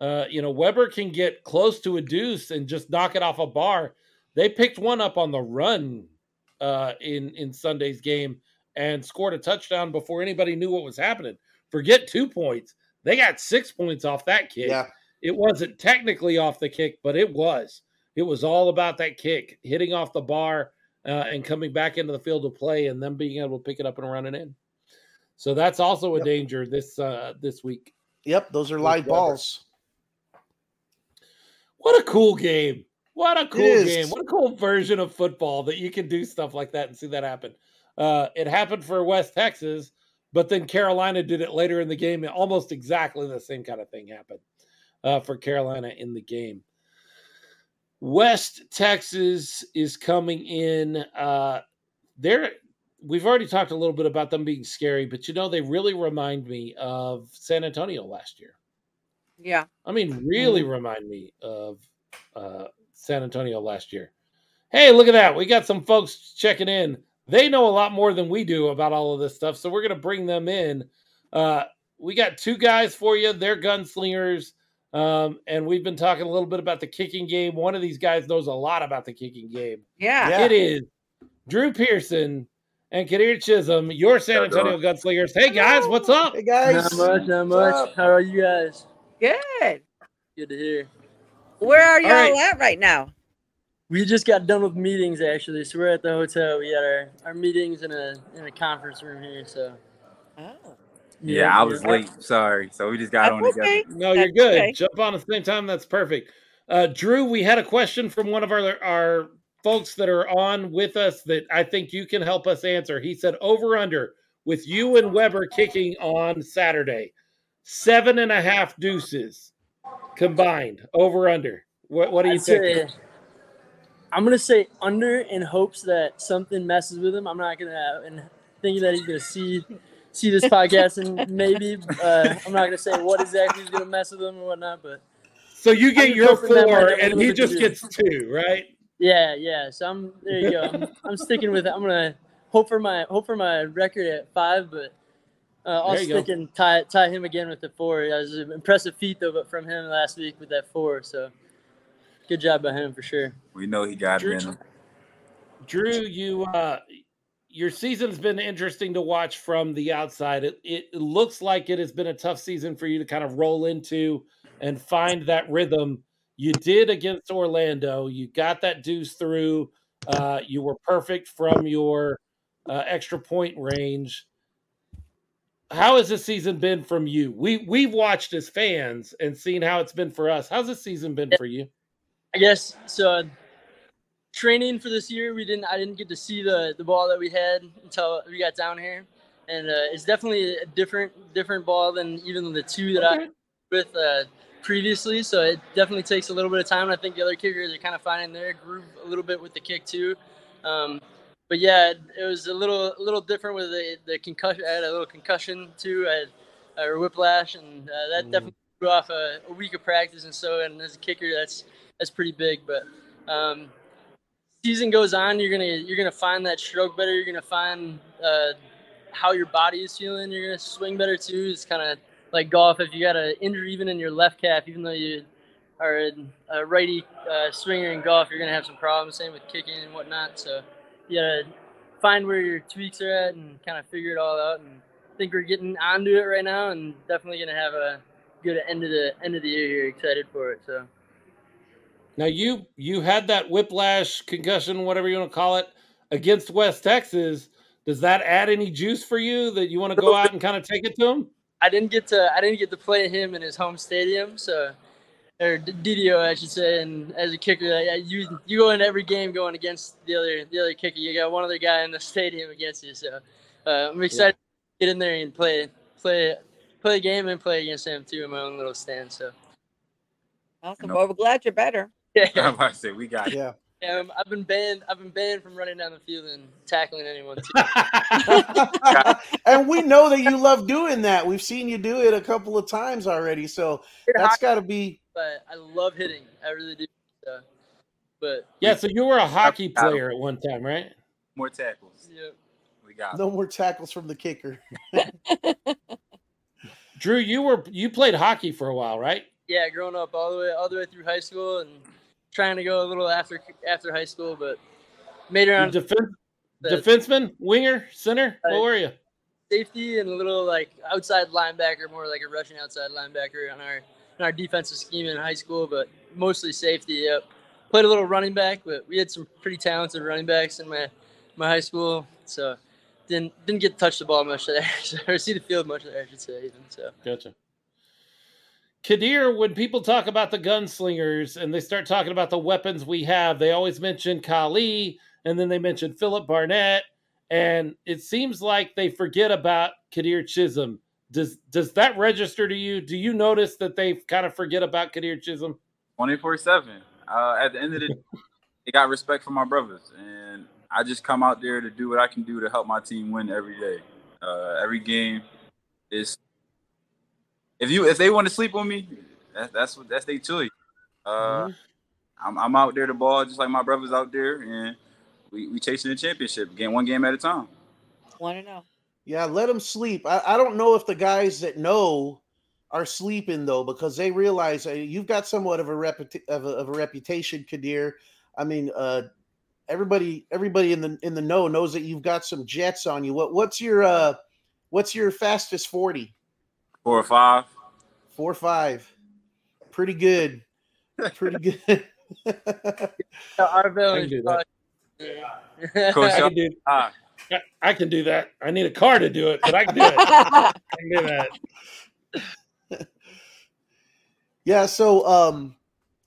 uh, you know, Weber can get close to a deuce and just knock it off a bar they picked one up on the run uh, in in Sunday's game and scored a touchdown before anybody knew what was happening. Forget two points; they got six points off that kick. Yeah. It wasn't technically off the kick, but it was. It was all about that kick hitting off the bar uh, and coming back into the field of play, and them being able to pick it up and run it in. So that's also a yep. danger this uh, this week. Yep, those are live balls. What a cool game! What a cool game. What a cool version of football that you can do stuff like that and see that happen. Uh, it happened for West Texas, but then Carolina did it later in the game. Almost exactly the same kind of thing happened uh, for Carolina in the game. West Texas is coming in. Uh, they're we've already talked a little bit about them being scary, but you know they really remind me of San Antonio last year. Yeah, I mean, really mm-hmm. remind me of uh, San Antonio last year. Hey, look at that. We got some folks checking in. They know a lot more than we do about all of this stuff. So we're going to bring them in. Uh, we got two guys for you. They're gunslingers. Um, and we've been talking a little bit about the kicking game. One of these guys knows a lot about the kicking game. Yeah. yeah. It is Drew Pearson and Kadir Chisholm, your San Antonio Gunslingers. Hey guys, what's up? Hey guys. Not much, not much. How are you guys? Good. Good to hear. Where are y'all all right. at right now? We just got done with meetings actually, so we're at the hotel. We had our, our meetings in a in a conference room here. So Oh. Yeah, I was late. Sorry. So we just got on That's together. okay. No, you're That's good. okay. Jump on at the same time. That's perfect. Uh, Drew, we had a question from one of our our folks that are on with us that I think you can help us answer. He said over under with you and Weber kicking on Saturday, seven and a half deuces combined. Over under. What what do you think? I'm gonna say under in hopes that something messes with him. I'm not gonna and thinking that he's gonna see see this podcast and maybe uh, I'm not gonna say what exactly is gonna mess with him or whatnot, but So you get your hoping that might four and he just gets two, right? yeah, yeah. So I'm there. You go. I'm, I'm sticking with it. I'm gonna hope for my hope for my record at five, but uh, I'll There you go. and tie tie him again with the four. That was an impressive feat though, but from him last week with that four. So good job by him for sure. We know he got Drew- it in him. Drew, you uh your season's been interesting to watch from the outside. It, it looks like it has been a tough season for you to kind of roll into and find that rhythm. You did against Orlando. You got that deuce through. Uh, you were perfect from your uh, extra point range. How has this season been from you? We we've watched as fans and seen how it's been for us. How's this season been for you? I guess so. Training for this year, we didn't. I didn't get to see the the ball that we had until we got down here, and uh, it's definitely a different different ball than even the two that I Okay. with uh, previously. So it definitely takes a little bit of time. I think the other kickers are kind of finding their groove a little bit with the kick too. Um, but yeah, it, was a little a little different with the, the concussion. I had a little concussion too, I had, or whiplash, and uh, that Mm. definitely threw off a, a week of practice. And so, and as a kicker, that's that's pretty big. But um, season goes on, you're gonna you're gonna find that stroke better. You're gonna find uh, how your body is feeling. You're gonna swing better too. It's kind of like golf. If you got an injury even in your left calf, even though you are a righty uh, swinger in golf, you're gonna have some problems. Same with kicking and whatnot. So you gotta find where your tweaks are at and kind of figure it all out. And I think we're getting onto it right now, and definitely gonna have a good end of the end of the year here. Excited for it. So. Now you you had that whiplash concussion, whatever you want to call it, against West Texas. Does that add any juice for you that you want to go out and kind of take it to him? I didn't get to I didn't get to play him in his home stadium, so or D- DDO I should say. And as a kicker, I- you you go into every game going against the other the other kicker. You got one other guy in the stadium against you, so uh, I'm excited to get in there and play play play a game and play against him too in my own little stand. So Awesome. No. Well, we're glad you're better. Yeah, I'm yeah, about to say we got it. Yeah. um, I've been banned. I've been banned from running down the field and tackling anyone. Too. and we know that you love doing that. We've seen you do it a couple of times already. So that's got to be but I love hitting. I really do. So, but yeah, so you were a hockey player at one time, right? More tackles. Yep. We got it. no more tackles from the kicker. Drew, you were you played hockey for a while, right? yeah, growing up all the way all the way through high school and trying to go a little after after high school, but made it You around defense, the defenseman, winger, center. What Uh, were you? safety and a little like outside linebacker, more like a rushing outside linebacker on our in our defensive scheme in high school, but mostly safety. Yep. Played a little running back, but we had some pretty talented running backs in my my high school, so didn't didn't get to touch the ball much there, or see the field much there, I should say. Even so. Gotcha. Kadir, when people talk about the gunslingers and they start talking about the weapons we have, they always mention Kali and then they mention Philip Barnett. And it seems like they forget about Kadir Chisholm. Does does that register to you? Do you notice that they kind of forget about Kadir Chisholm? 24 7. Uh, at the end of the day, they got respect for my brothers. And I just come out there to do what I can do to help my team win every day. Uh, every game is. If you if they want to sleep on me, that, that's what that's their choice. Uh, I'm, I'm out there to ball just like my brothers out there, and we we chasing the championship, game one game at a time. Want to know? Yeah, let them sleep. I, I don't know if the guys that know are sleeping though, because they realize uh, you've got somewhat of a, reputa- of a of a reputation, Kadir. I mean, uh, everybody everybody in the in the know knows that you've got some jets on you. What what's your uh what's your fastest forty? Four or five. Four five. Pretty good. Pretty good. Our I can do that. Coach, I can do, ah, I, I can do that. I need a car to do it, but I can do it. I can do that. Yeah, so um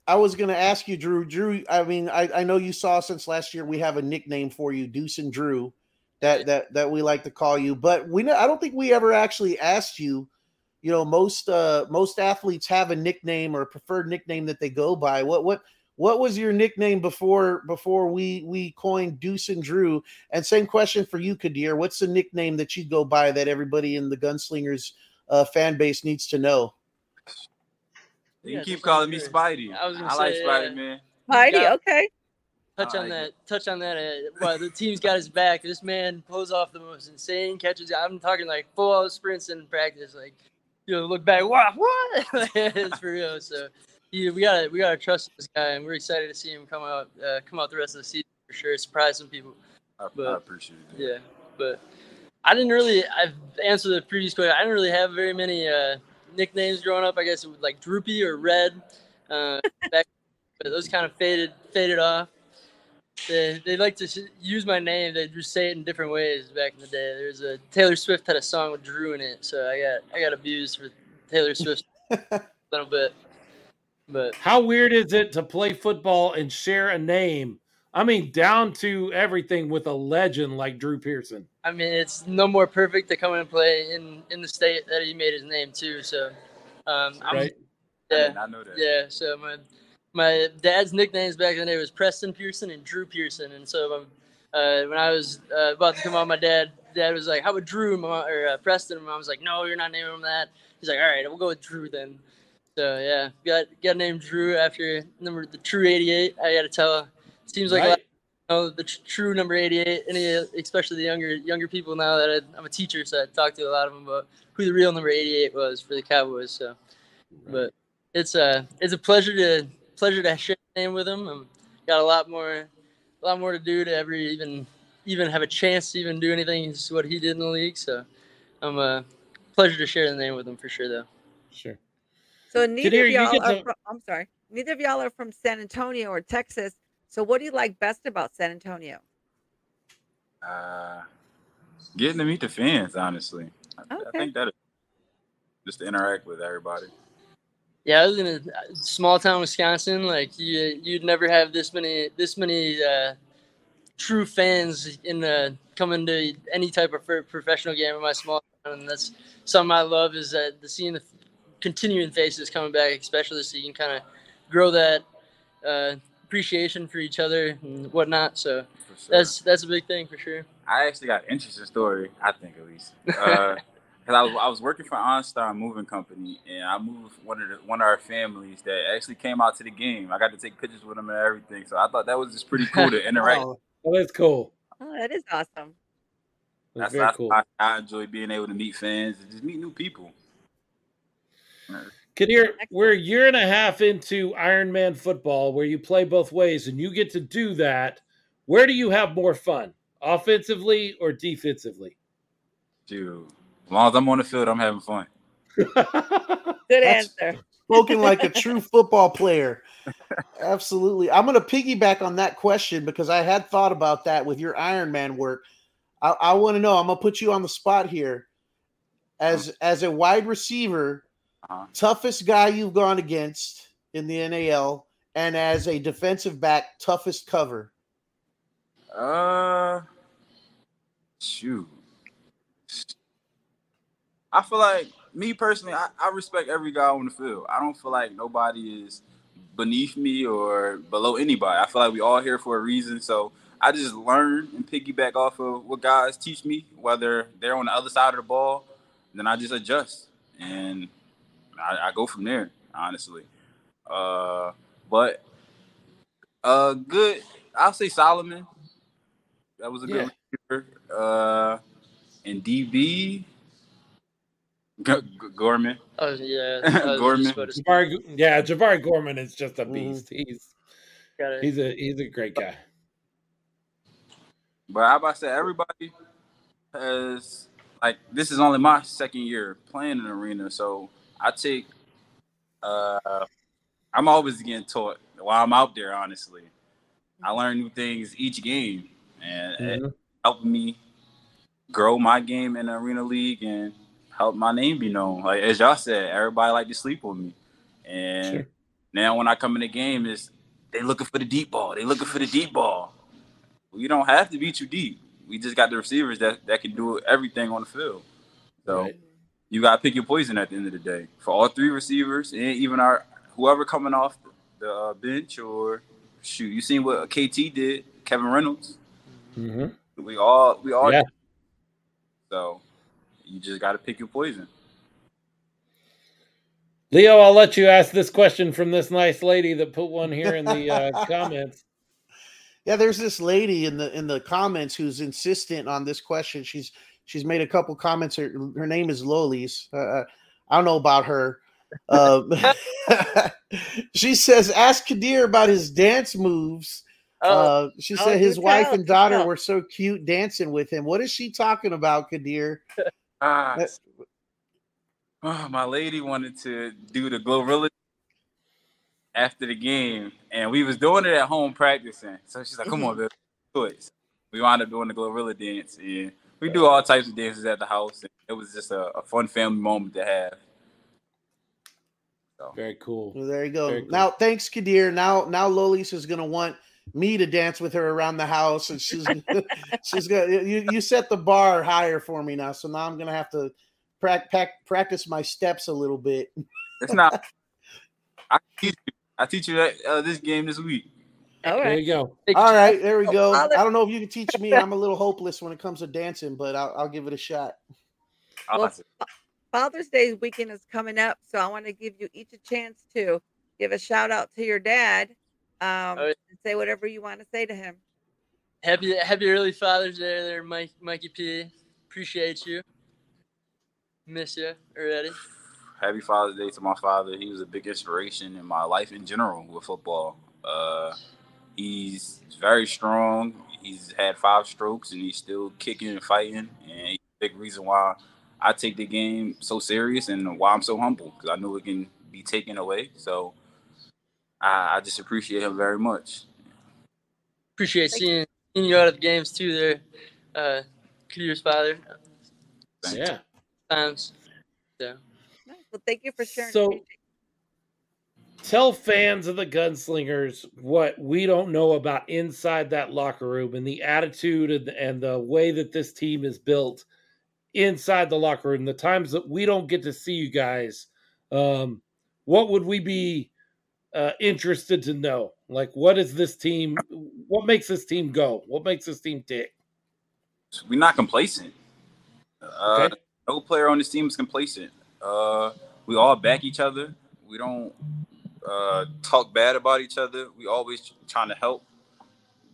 I was gonna ask you, Drew. Drew, I mean, I, I know you saw since last year we have a nickname for you, Deuce and Drew, that that that we like to call you. But we know I don't think we ever actually asked you. You know, most uh most athletes have a nickname or a preferred nickname that they go by. What what what was your nickname before before we we coined Deuce and Drew? And same question for you, Kadir. What's the nickname that you go by that everybody in the Gunslingers uh, fan base needs to know? you Yeah, keep just calling me curious. Spidey. I was gonna I like say, Spidey, yeah. man. Heidi, Yeah. okay. touch on like that. Touch on that. Uh, well, the team's got his back. This man pulls off the most insane catches. I'm talking like full out sprints in practice. Like, you know, look back. Wow, what? it's for real. So, yeah, we gotta we gotta trust this guy, and we're excited to see him come out uh, come out the rest of the season for sure. Surprise some people. I, But- I appreciate it. Yeah, but I didn't really. I've answered the previous question. I didn't really have very many uh, nicknames growing up. I guess it was like Droopy or Red. Uh, back, but those kind of faded faded off. They, they like to s- use my name. They just say it in different ways back in the day. There's a Taylor Swift had a song with Drew in it, so I got I got abused for Taylor Swift a little bit. But How weird is it to play football and share a name? I mean, down to everything with a legend like Drew Pearson. I mean, it's no more perfect to come and play in in the state that he made his name too. So, um, I'm, Right? I yeah, did not know that. Yeah, so my my dad's nicknames back in the day was Preston Pearson and Drew Pearson, and so um, uh, when I was uh, about to come out, my dad dad was like, "How about Drew?" Mom, or uh, Preston, and mom was like, "No, you're not naming him that." He's like, "All right, we'll go with Drew then." So yeah, got got named Drew after number the true 88. I got to tell. Seems like a lot Right. know the tr- true number 88 any especially the younger younger people now that I, i'm a teacher so i talk to a lot of them about who the real number 88 was for the cowboys so but it's a it's a pleasure to pleasure to share the name with them. i'm got a lot more a lot more to do to ever even even have a chance to even do anything as what he did in the league so i'm a pleasure to share the name with him for sure though Sure. So neither Kadir, of you y'all are to- from, I'm sorry. Neither of y'all are from San Antonio or Texas. So what do you like best about San Antonio? Uh, getting to meet the fans, honestly. I, I think that is just to interact with everybody. Yeah, I was in a small town Wisconsin. Like you, you'd never have this many, this many uh, true fans in the coming to any type of professional game in my small town, and that's something I love. Is that the seeing the continuing faces coming back, especially so you can kind of grow that uh, appreciation for each other and whatnot. So sure. that's that's a big thing for sure. I actually got an interesting story, I think at least. Uh, Cause I was, I was working for OnStar Moving Company, and I moved one of the, one of our families that actually came out to the game. I got to take pictures with them and everything, so I thought that was just pretty cool to interact. Oh, that's cool. Oh, that is awesome. That's That's, very that's cool. why I enjoy being able to meet fans and just meet new people. Kadir, we're a year and a half into Ironman football where you play both ways and you get to do that. Where do you have more fun, offensively or defensively? Dude, as long as I'm on the field, I'm having fun. Good That's- answer. spoken like a true football player. Absolutely. I'm going to piggyback on that question because I had thought about that with your Iron Man work. I, I want to know. I'm going to put you on the spot here. As as a wide receiver, Uh-huh. toughest guy you've gone against in the NAL, and as a defensive back, toughest cover. Uh, shoot. I feel like me personally, I, I respect every guy on the field. I don't feel like nobody is beneath me or below anybody. I feel like we all here for a reason. So I just learn and piggyback off of what guys teach me, whether they're on the other side of the ball, then I just adjust and I, I go from there. Honestly, uh, but uh, good. I'll say Solomon. That was a good receiver. Uh, and DB, G- G- Gorman. Oh yeah, I Gorman. just about to say, Jabari, yeah, Jabari Gorman is just a Mhm. beast. He's gotta- he's a he's a great guy. But I about to say everybody has like this is only my second year playing in the arena, so I take uh I'm always getting taught while I'm out there. Honestly, I learn new things each game, and mm-hmm. it helped me grow my game in the arena league and help my name be known. Like as y'all said, everybody like to sleep with me, and sure. now when I come in the game, is they looking for the deep ball. They looking for the deep ball. We don't have to beat you deep. We just got the receivers that that can do everything on the field. So right. You got to pick your poison at the end of the day for all three receivers and even our whoever coming off the uh, bench or shoot. You seen what KT did, Kevin Reynolds. Mm-hmm. We all we all. Yeah. So you just got to pick your poison. Leo, I'll let you ask this question from this nice lady that put one here in the uh, comments. Yeah, there's this lady in the in the comments who's insistent on this question. She's she's made a couple comments. Her, her name is Lolis. Uh, uh I don't know about her. Uh, she says, "Ask Kadir about his dance moves." Oh, uh, she oh, said his wife and daughter were so cute dancing with him. What is she talking about, Kadir? Ah, oh, my lady wanted to do the Glorilla after the game, and we was doing it at home practicing. So she's like, "Come on, mm-hmm. baby, We wound up doing the Glorilla dance, and we do all types of dances at the house. And it was just a, a fun family moment to have. So. Very cool. Well, there you go. Cool. Now, thanks, Kadir. Now, now Lolis is gonna want me to dance with her around the house, and she's she's got you. You set the bar higher for me now, so now I'm gonna have to pra- pra- practice my steps a little bit. It's not. I teach you. I teach you that uh, this game this week. All right. There you go. All right, there we go. I don't know if you can teach me. I'm a little hopeless when it comes to dancing, but I'll, I'll give it a shot. Well, Father's Day weekend is coming up, so I want to give you each a chance to give a shout out to your dad um, oh, and say whatever you want to say to him. Happy Happy early Father's Day, there, Mike Mikey P. Appreciate you. Miss you already. Happy Father's Day to my father. He was a big inspiration in my life in general with football. Uh, he's very strong. He's had five strokes and he's still kicking and fighting. And he's a big reason why I take the game so serious and why I'm so humble because I know it can be taken away. So I, I just appreciate him very much. Appreciate seeing, seeing you out of the games too there, uh, Kadir's father. Yeah. Times. So. Well, thank you for sharing. So, tell fans of the gunslingers what we don't know about inside that locker room and the attitude and, and the way that this team is built inside the locker room. The times that we don't get to see you guys, um, what would we be uh, interested to know? Like, what is this team? What makes this team go? What makes this team tick? We're not complacent. Uh, okay. No player on this team is complacent. Uh, we all back each other. We don't uh, talk bad about each other. We always trying to help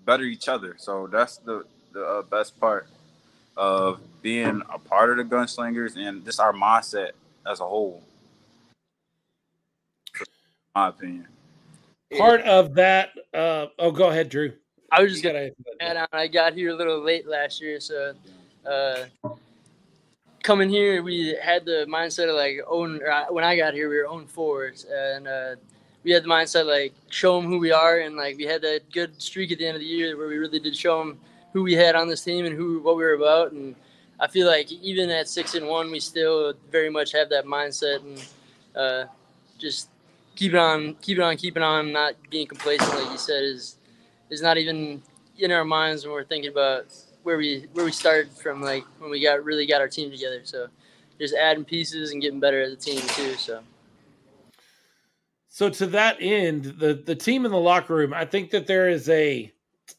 better each other. So that's the the uh, best part of being a part of the gunslingers and just our mindset as a whole. My opinion. Part of that. Uh, oh, go ahead, Drew. I was just gonna add on. I got here a little late last year, so uh, coming here, we had the mindset of like own. when I got here, we were own forwards, and uh, we had the mindset like show them who we are, and like we had that good streak at the end of the year where we really did show them who we had on this team and who what we were about. And I feel like even at six and one, we still very much have that mindset and uh, just keep it on, keep it on, keep it on. Not being complacent, like you said, is is not even in our minds when we're thinking about where we where we started from like when we got really got our team together. So just adding pieces and getting better as a team too. So so to that end, the the team in the locker room, I think that there is a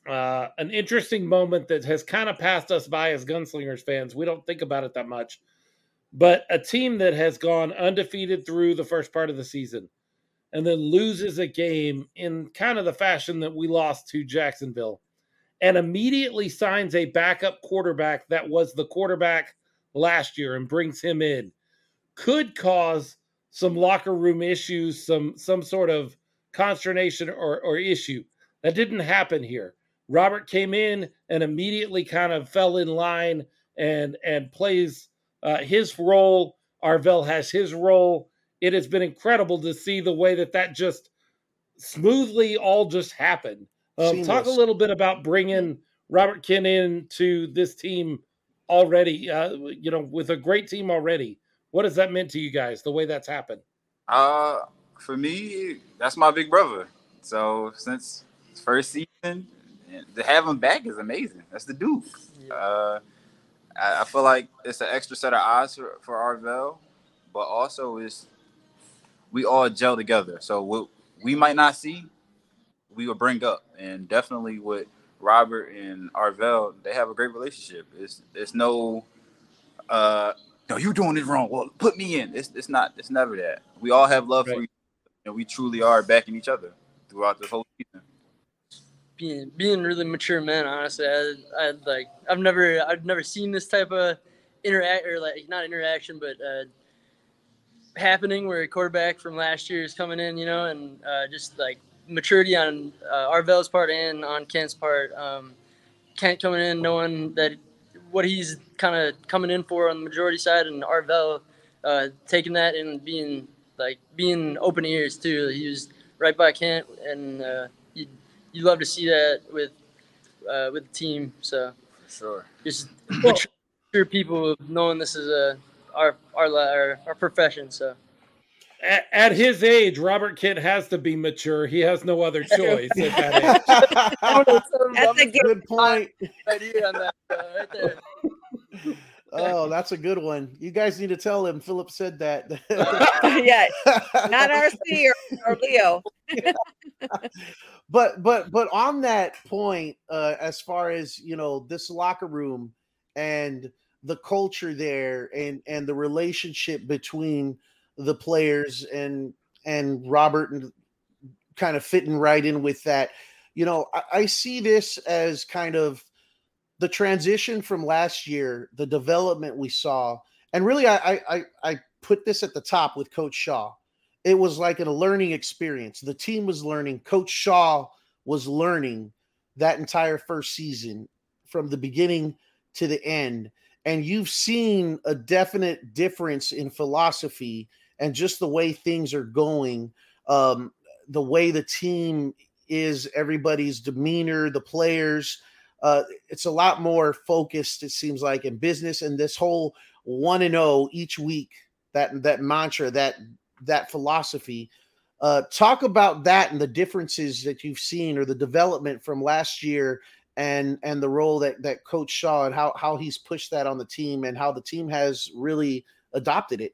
uh, an interesting moment that has kind of passed us by as gunslingers fans. We don't think about it that much, but a team that has gone undefeated through the first part of the season and then loses a game in kind of the fashion that we lost to Jacksonville and immediately signs a backup quarterback that was the quarterback last year and brings him in could cause some locker room issues, some some sort of consternation or, or issue. That didn't happen here. Robert came in and immediately kind of fell in line and and plays uh, his role. Arvell has his role. It has been incredible to see the way that that just smoothly all just happened. Um, talk a little bit about bringing Robert Kent in to this team already. Uh, you know, with a great team already. What has that meant to you guys? The way that's happened. Uh, for me, that's my big brother. So since first season, to have him back is amazing. That's the Duke. Yeah. Uh, I, I feel like it's an extra set of eyes for, for Arvell, but also it's we all gel together. So what we might not see, we will bring up, and definitely with Robert and Arvell, they have a great relationship. It's it's no, uh, no, you're doing it wrong. Well, put me in. It's it's not. It's never that. We all have love for Right. each other, and we truly are backing each other throughout this whole season. being being really mature men. Honestly, I, I like I've never I've never seen this type of interact or like not interaction, but uh, happening where a quarterback from last year is coming in, you know, and uh, just like maturity on uh, Arvell's part and on Kent's part. Um, Kent coming in knowing that what he's kind of coming in for on the majority side, and Arvell uh, taking that and being like being open ears too. He was right by Kent, and uh, you you love to see that with uh, with the team. So For sure. just mature people knowing this is a our our our, our profession. So At, at his age, Robert Kent has to be mature. He has no other choice at that age. That's a good. Good point. idea on that uh, right there. Oh, that's a good one. You guys need to tell him Philip said that. yeah, not RC or, or Leo. but but but on that point, uh, as far as you know, this locker room and the culture there, and and the relationship between the players and and Robert and kind of fitting right in with that. You know, I, I see this as kind of the transition from last year, the development we saw, and really, I I I, I put this at the top with Coach Shaw it was like a learning experience. The team was learning. Coach Shaw was learning that entire first season from the beginning to the end. And you've seen a definite difference in philosophy and just the way things are going, um, the way the team is, everybody's demeanor, the players. Uh, it's a lot more focused, it seems like, in business. And this whole one and zero each week, that that mantra, that that philosophy. Uh, talk about that and the differences that you've seen or the development from last year and and the role that that coach Shaw and how how he's pushed that on the team and how the team has really adopted it.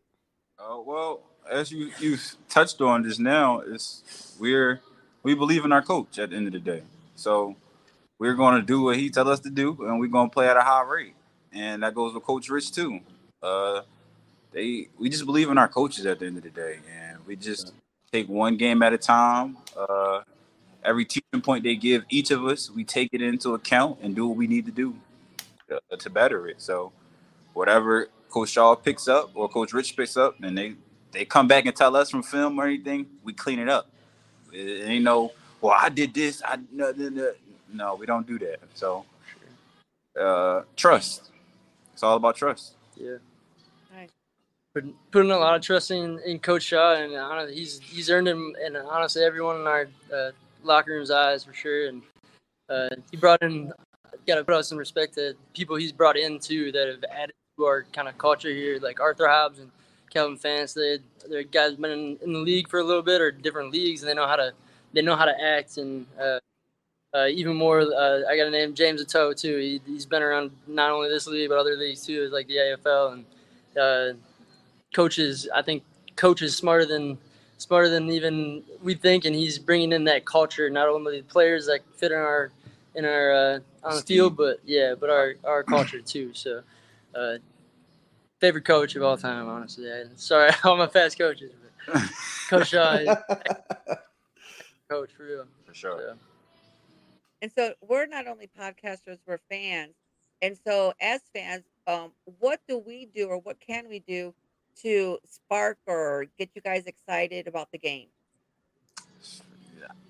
Uh, well, as you you touched on just now, is we're we believe in our coach at the end of the day. So we're going to do what he tell us to do, and we're going to play at a high rate, and that goes with Coach Rich too. Uh, they we just believe in our coaches at the end of the day, and we just take one game at a time. Uh, every teaching point they give each of us, we take it into account and do what we need to do uh, to better it. So whatever Coach Shaw picks up or Coach Rich picks up, and they they come back and tell us from film or anything, we clean it up. It ain't no, well, I did this. I no, no, no. no we don't do that. So uh, trust. It's all about trust. Yeah. Nice. Putting, putting a lot of trust in, in Coach Shaw, and honestly, he's he's earned him, and honestly, everyone in our uh, locker room's eyes for sure. And uh, he brought in, got to put out some respect to people he's brought in too that have added to our kind of culture here, like Arthur Hobbs and Calvin Fance. They they're guys been in, in the league for a little bit or different leagues, and they know how to they know how to act and. Uh, uh, even more, uh, I got to name James Ato too. He, he's been around not only this league but other leagues too, like the AFL. And uh, coaches, I think coaches smarter than smarter than even we think, and he's bringing in that culture. Not only the players that fit in our in our uh, on the field, but yeah, but our our culture too. So, uh, favorite coach of all time, honestly. I, sorry, all my fast coaches, but Coach Shaw, is coach for real. For sure. So. And so we're not only podcasters, we're fans. And so as fans, um, what do we do or what can we do to spark or get you guys excited about the game?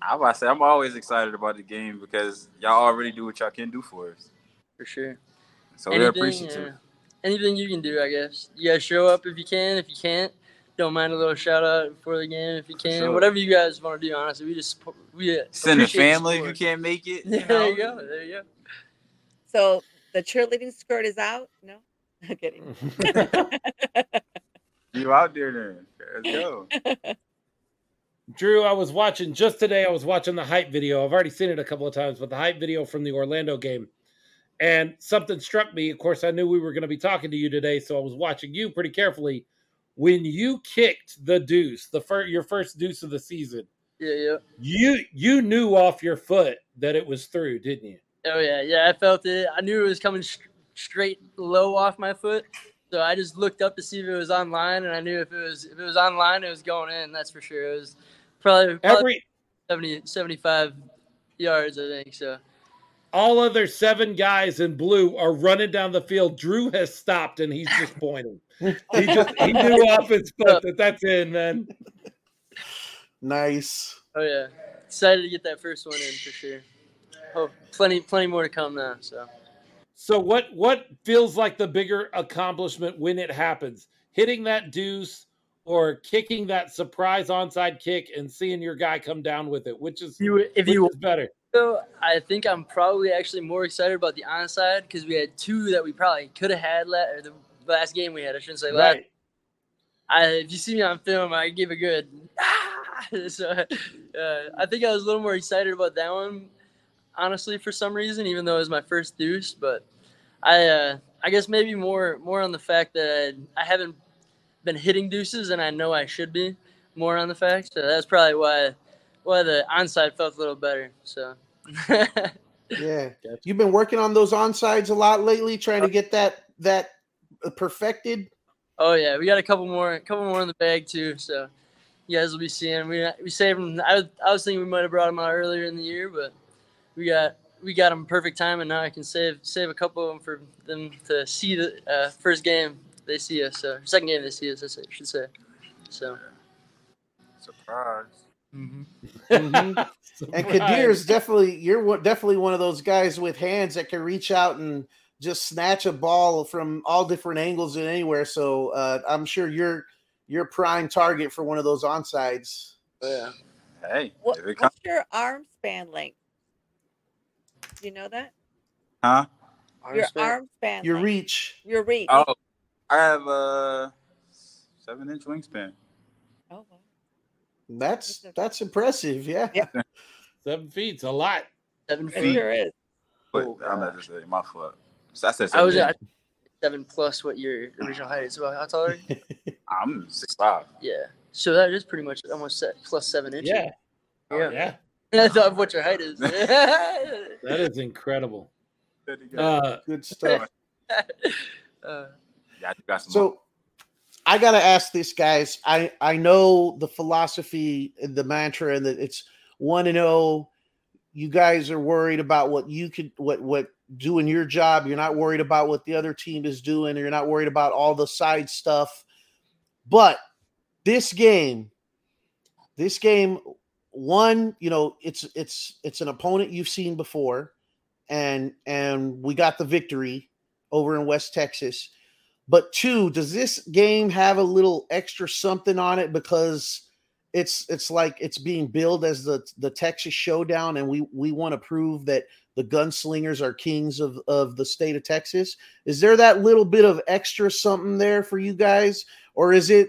I about to say I'm always excited about the game because y'all already do what y'all can do for us. for sure. So we're appreciative. yeah. Anything you can do, I guess. You guys show up if you can. If you can't, don't mind a little shout out before the game if you can. sure. Whatever you guys want to do, honestly, we just support- we uh, Send the appreciate the family if you can't make it. Yeah, there you go. There you go. So the cheerleading skirt is out. No, I'm kidding. You out there then? Let's go. Drew, I was watching just today. I was watching the hype video. I've already seen it a couple of times, but the hype video from the Orlando game, and something struck me. Of course, I knew we were going to be talking to you today, so I was watching you pretty carefully. When you kicked the deuce, the first your first deuce of the season, Yeah, yeah. you you knew off your foot that it was through, didn't you? Oh yeah, yeah. I felt it. I knew it was coming st- straight low off my foot, so I just looked up to see if it was online, and I knew if it was if it was online, it was going in. That's for sure. It was probably, probably Every 70, 75 yards, I think. So all other seven guys in blue are running down the field. Drew has stopped and he's just pointing. He just he knew off his foot that that's in, man. nice. oh yeah, excited to get that first one in for sure. Oh, plenty plenty more to come now. So So what what feels like the bigger accomplishment when it happens? Hitting that deuce or kicking that surprise onside kick and seeing your guy come down with it, which is if you if which you is better. So I think I'm probably actually more excited about the onside because we had two that we probably could have had la- or the last game we had. I shouldn't say last. Right. I, if you see me on film, I give a good. Ah! So uh, I think I was a little more excited about that one, honestly, for some reason, even though it was my first deuce. But I, uh, I guess maybe more more on the fact that I haven't been hitting deuces, and I know I should be more on the fact. So that's probably why why the onside felt a little better. So. Yeah. You've been working on those onsides a lot lately, trying to get that that uh, perfected. Oh yeah, we got a couple more, couple more in the bag too. So you guys will be seeing. We we saved them. I was, I was thinking we might have brought them out earlier in the year, but we got we got them perfect time, and now I can save save a couple of them for them to see the uh, first game they see us. So second game they see us, I should say. So. Surprise. mhm. Mhm. And Surprise. Kadir is definitely you're definitely one of those guys with hands that can reach out and just snatch a ball from all different angles and anywhere. So uh, I'm sure you're you're prime target for one of those onsides. Oh, yeah. Hey, What, if it comes, what's your arm span length? Do you know that? huh? Your span. arm span. Your length. reach. Your reach. Oh, I have a seven inch wingspan. Oh, wow. That's that's impressive. Yeah. Yeah. seven feet's a lot. seven It feet. sure is. But Oh, I'm not just saying my foot. So I said I was seven. at seven plus what your original height is. Well, how tall are you? I'm six five. Yeah. So that is pretty much almost set plus seven inches. Yeah, Yeah. yeah, That's of what your height is. that is incredible. Uh, Good stuff. uh, yeah, you got some. So I gotta ask this, guys. I I know the philosophy, and the mantra, and that it's one and zero. You guys are worried about what you could, what what doing your job. You're not worried about what the other team is doing. Or you're not worried about all the side stuff. But this game, this game, one, you know, it's it's it's an opponent you've seen before, and and we got the victory over in West Texas. But two, does this game have a little extra something on it because it's it's like it's being billed as the the Texas showdown, and we we want to prove that the gunslingers are kings of of the state of Texas. Is there that little bit of extra something there for you guys, or is it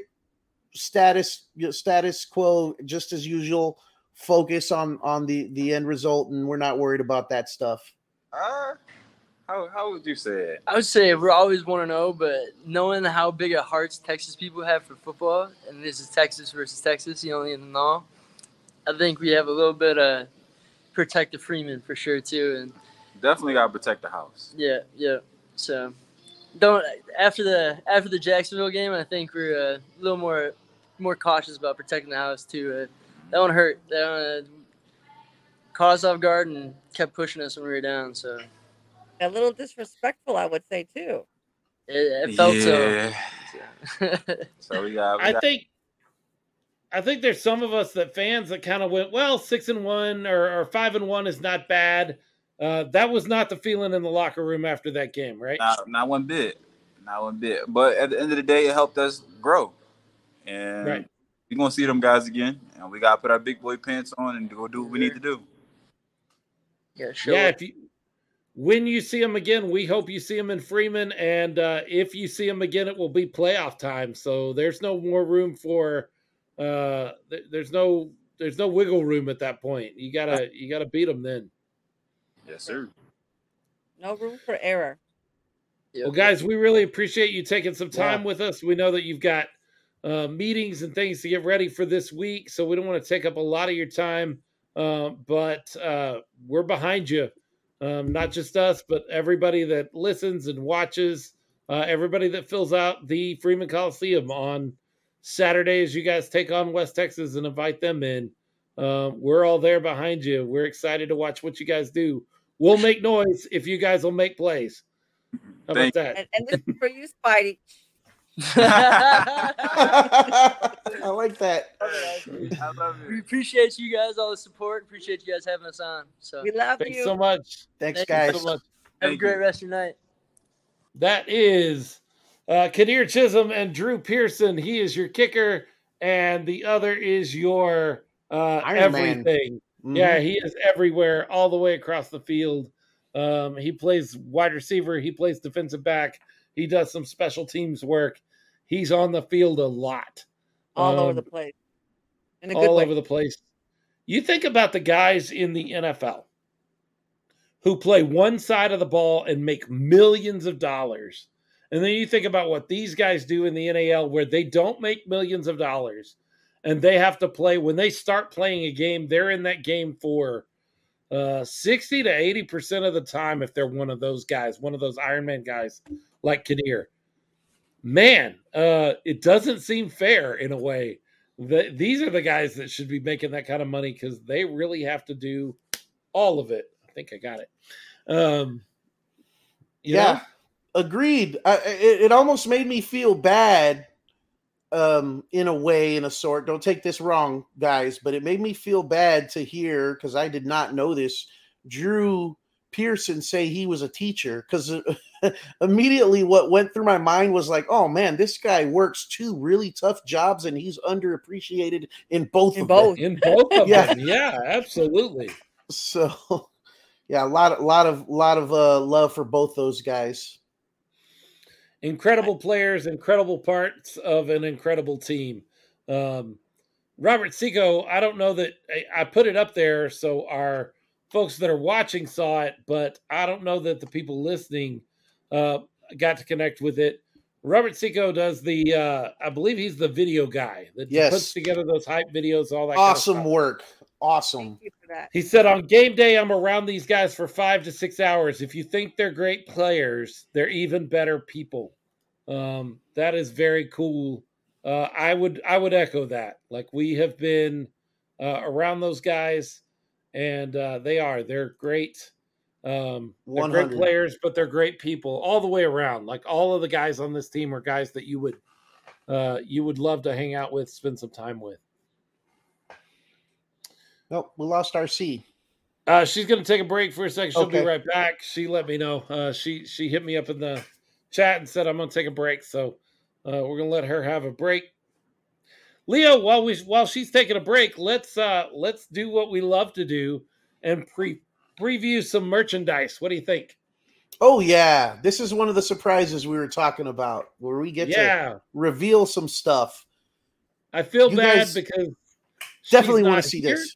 status status quo just as usual? Focus on on the the end result, and we're not worried about that stuff. uh, how how would you say it? I would say we're always want to know, but knowing how big of hearts Texas people have for football, and this is Texas versus Texas, you only know. I think we have a little bit of protect the Freeman for sure too, and Definitely gotta protect the house. yeah, yeah. So don't after the after the Jacksonville game, I think we're uh, a little more more cautious about protecting the house too. Uh, that one hurt. That one uh, caught us off guard and kept pushing us when we were down. So A little disrespectful, I would say too. it, it felt yeah. so. So we got. We I got think I think there's some of us that fans that kind of went, well, six and one or, or five and one is not bad. Uh, that was not the feeling in the locker room after that game, right? not, not one bit. Not one bit. But at the end of the day, it helped us grow. and Right. we're gonna see them guys again. And we gotta put our big boy pants on and go do what we need to do. Yeah, show yeah, if you when you see him again, we hope you see him in Freeman, and uh, if you see him again, it will be playoff time. So there's no more room for uh, th- there's no there's no wiggle room at that point. You gotta you gotta beat them then. Yes, sir. No room for error. Yep. Well, guys, we really appreciate you taking some time Yeah. with us. We know that you've got uh, meetings and things to get ready for this week, so we don't want to take up a lot of your time. Uh, but uh, we're behind you, um, not just us, but everybody that listens and watches, uh, everybody that fills out the Freeman Coliseum on Saturdays. You guys take on West Texas and invite them in. Uh, we're all there behind you. We're excited to watch what you guys do. We'll make noise if you guys will make plays. How about Thank- that? And, and this is for you, Spidey. I like that. I love we it. appreciate you guys, all the support. Appreciate you guys having us on. So We love Thanks you. so much. Thanks, Thank you guys. so much. have a great you. rest of your night. That is uh, Kadir Chisholm and Drew Pearson. He is your kicker, and the other is your uh, Iron Man. everything. Mhm. Yeah, he is everywhere, all the way across the field. Um, he plays wide receiver. He plays defensive back. He does some special teams work. He's on the field a lot, all over Um, the place. In a good all way. over the place. You think about the guys in the NFL who play one side of the ball and make millions of dollars. And then you think about what these guys do in the NAL where they don't make millions of dollars and they have to play when they start playing a game, they're in that game for uh 60 to 80% of the time if they're one of those guys, one of those Ironman guys like Kinnear. Man, uh it doesn't seem fair in a way the, these are the guys that should be making that kind of money because they really have to do all of it. I think I got it. Um, you yeah, know? agreed. I, it, it almost made me feel bad, um, in a way, in a sort. Don't take this wrong, guys, but it made me feel bad to hear because I did not know this. Drew Pearson say he was a teacher because immediately what went through my mind was like, oh man, this guy works two really tough jobs and he's underappreciated in both In of them. both. in both of Yeah. them, yeah, absolutely. So yeah, a lot, a lot of, lot of uh, love for both those guys. Incredible players, incredible parts of an incredible team. Um, Robert Seco, I don't know that I, I put it up there so our folks that are watching saw it, but I don't know that the people listening uh, got to connect with it. Robert Seco does the, uh, I believe he's the video guy that Yes. puts together those hype videos, all that. Awesome kind of stuff. work. Awesome. Thank you for that. He said on game day, I'm around these guys for five to six hours. If you think they're great players, they're even better people. Um, that is very cool. Uh, I would I would echo that. Like we have been uh, around those guys, and uh, they are they're great. Um, they're great players, but they're great people all the way around. Like all of the guys on this team are guys that you would uh, you would love to hang out with, spend some time with. Nope, we lost our C. Uh, she's gonna take a break for a second. She'll be right back. She let me know. Uh, she she hit me up in the chat and said I'm gonna take a break. So uh, we're gonna let her have a break. Leo, while we while she's taking a break, let's uh let's do what we love to do and pre preview some merchandise. What do you think? Oh yeah, this is one of the surprises we were talking about, where we get to reveal some stuff. I feel You bad because Definitely want to see here. this.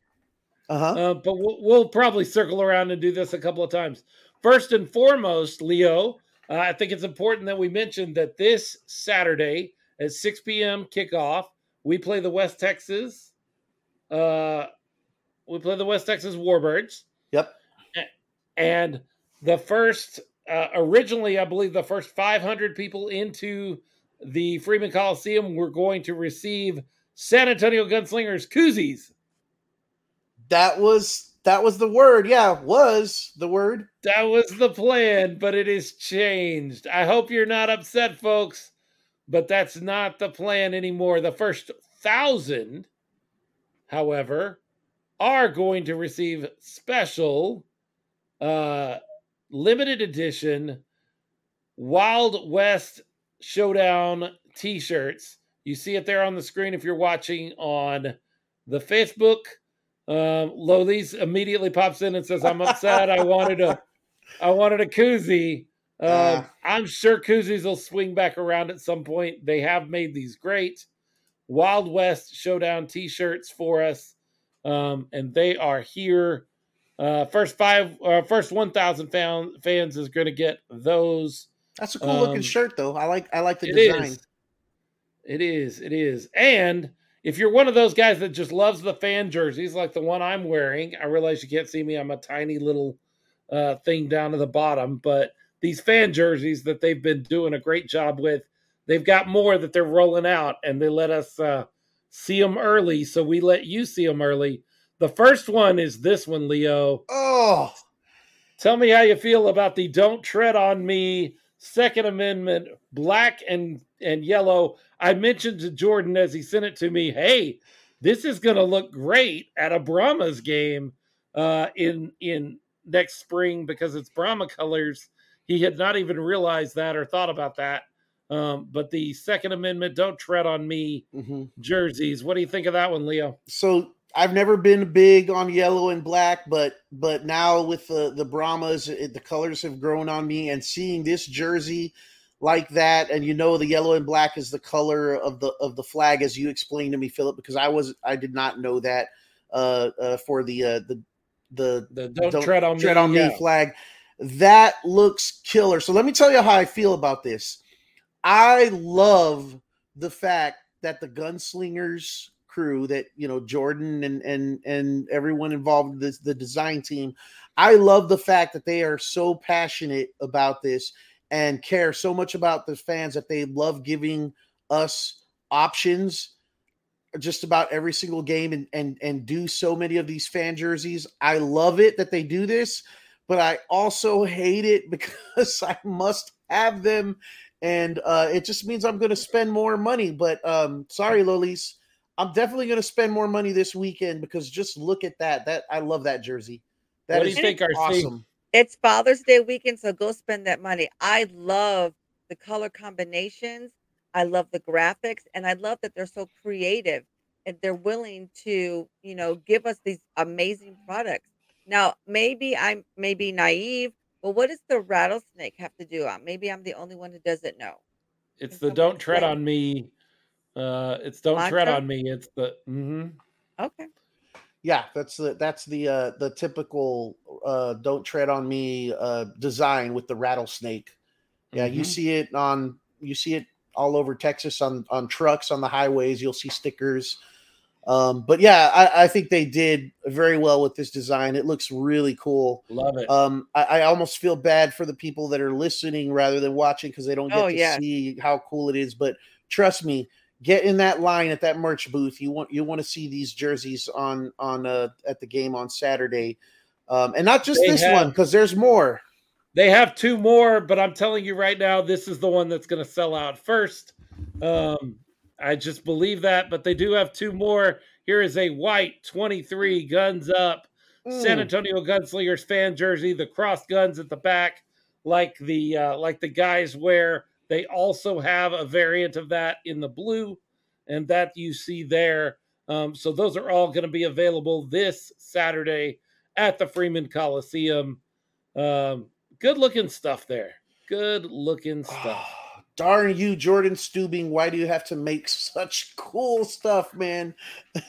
Uh huh. Uh, but we'll, we'll probably circle around and do this a couple of times. First and foremost, Leo, uh, I think it's important that we mention that this Saturday at 6 p.m. kickoff, we play the West Texas. Uh, we play the West Texas Warbirds, Yep. And the first, uh, originally, I believe the first 500 people into the Freeman Coliseum were going to receive San Antonio Gunslingers koozies. That was that was the word. Yeah, was the word. That was the plan, but it is changed. I hope you're not upset, folks, but that's not the plan anymore. The first thousand, however, are going to receive special uh limited edition Wild West Showdown t-shirts You see it there on the screen if you're watching on the Facebook. Um, immediately pops in and says, "I'm upset. I wanted a, I wanted a koozie." Uh, Uh. I'm sure koozies will swing back around at some point. They have made these great Wild West Showdown T-shirts for us, um, and they are here. Uh, first five, uh, first one thousand fan, fans is going to get those. That's a cool looking Um, shirt, though. I like I like the It design. is. It is. It is. And if you're one of those guys that just loves the fan jerseys, like the one I'm wearing, I realize you can't see me. I'm a tiny little uh, thing down to the bottom, but these fan jerseys that they've been doing a great job with, they've got more that they're rolling out, and they let us uh, see them early, so we let you see them early. The first one is this one, Leo. Oh, Tell me how you feel about the "Don't Tread on Me" Second Amendment, black and and yellow. I mentioned to Jordan as he sent it to me, "Hey, this is going to look great at a Brahmas game uh, in in next spring because it's Brahma colors." He had not even realized that or thought about that. Um, but the Second Amendment, "Don't Tread on Me" mhm. jerseys. What do you think of that one, Leo? so I've never been big on yellow and black, but but now with the the Brahmas, it, the colors have grown on me, and seeing this jersey like that, and you know the yellow and black is the color of the of the flag, as you explained to me, Philip, because I was I did not know that uh, uh for the uh the the The "Don't, Tread on tread Me" on me yeah. flag. That looks killer. So let me tell you how I feel about this. I love the fact that the gunslingers crew that you know Jordan and and and everyone involved in this the design team. I love the fact that they are so passionate about this and care so much about the fans that they love giving us options just about every single game and and and do so many of these fan jerseys. I love it that they do this, but I also hate it because I must have them. And uh it just means I'm going to spend more money, but um sorry Lolis, I'm definitely going to spend more money this weekend because just look at that. That I love that jersey. That What do you think, RC? awesome. It's Father's Day weekend, so go spend that money. I love the color combinations. I love the graphics, and I love that they're so creative and they're willing to, you know, give us these amazing products. Now, maybe I'm maybe naive, but what does the rattlesnake have to do? Uh, Maybe I'm the only one who doesn't know. It's Can the "Don't Tread on Me." Uh, it's "Don't Tread Mantra? on Me." It's the mm-hmm. Okay. Yeah, that's the that's the uh the typical uh don't tread on me uh design with the rattlesnake. Yeah, you Mhm. see it on you see it all over Texas on on trucks on the highways. You'll see stickers. Um, but yeah, I, I think they did very well with this design. It looks really cool. love it. Um, I, I almost feel bad for the people that are listening rather than watching because they don't get Oh, to yes. see how cool it is. But trust me, get in that line at that merch booth. You want you want to see these jerseys on on uh, at the game on Saturday, um, and not just They this have- one because there's more. They have two more, but I'm telling you right now, this is the one that's going to sell out first. Um, I just believe that, but they do have two more. Here is a white 23 guns up San Mm. Antonio Gunslingers fan jersey, the cross guns at the back, like the uh, like the guys wear. They also have a variant of that in the blue, and that you see there. Um, so those are all going to be available this Saturday at the Freeman Coliseum. Um, good looking stuff there. Good looking stuff. Oh, darn you, Jordan Steubing. Why do you have to make such cool stuff, man?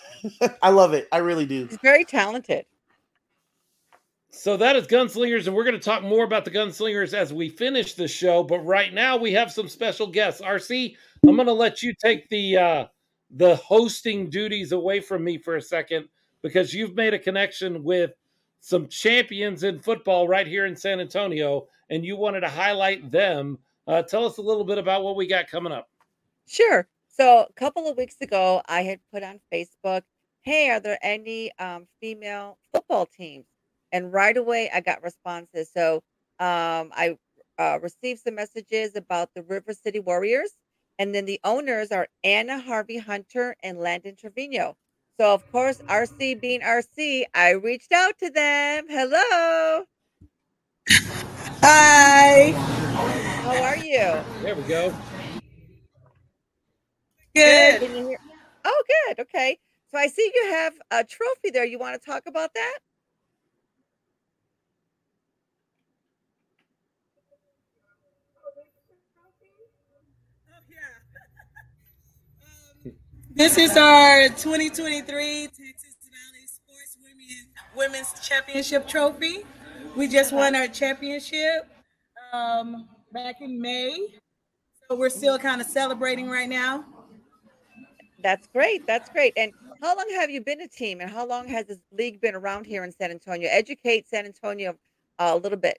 I love it. I really do. He's very talented. So that is Gunslingers, and we're going to talk more about the Gunslingers as we finish the show. But right now, we have some special guests. RC, I'm going to let you take the uh, the hosting duties away from me for a second because you've made a connection with some champions in football right here in San Antonio, and you wanted to highlight them. Uh, tell us a little bit about what we got coming up. Sure. So a couple of weeks ago, I had put on Facebook, "Hey, are there any um, female football teams?" And right away, I got responses. So um, I uh, received some messages about the River City Warriors, and then the owners are Anna Harvey Hunter and Landon Trevino. So of course, RC being RC, I reached out to them. Hello, Hi. how are you? There we go. Good. Can you hear? Oh, good. Okay. So I see you have a trophy there. You want to talk about that? This is our 2023 Texas Valley Sports Women, Women's Championship Trophy. We just won our championship um, back in May. So we're still kind of celebrating right now. That's great. That's great. And how long have you been a team and how long has this league been around here in San Antonio? Educate San Antonio uh, a little bit.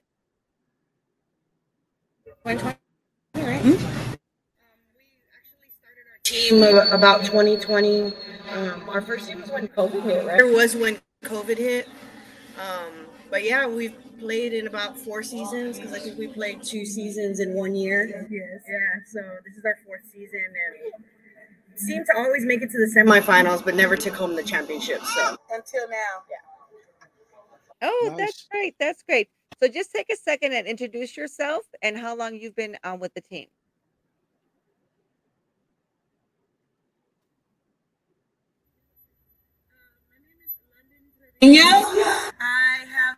2020, right? Team about 2020. Um, our first team was when COVID hit, right? It was when COVID hit. Um, but yeah, we've played in about four seasons because I think we played two seasons in one year. Yes. Yeah. So this is our fourth season and seemed to always make it to the semifinals, but never took home the championship. So until now, yeah. Oh, nice. that's great. That's great. So just take a second and introduce yourself and how long you've been um, with the team. I have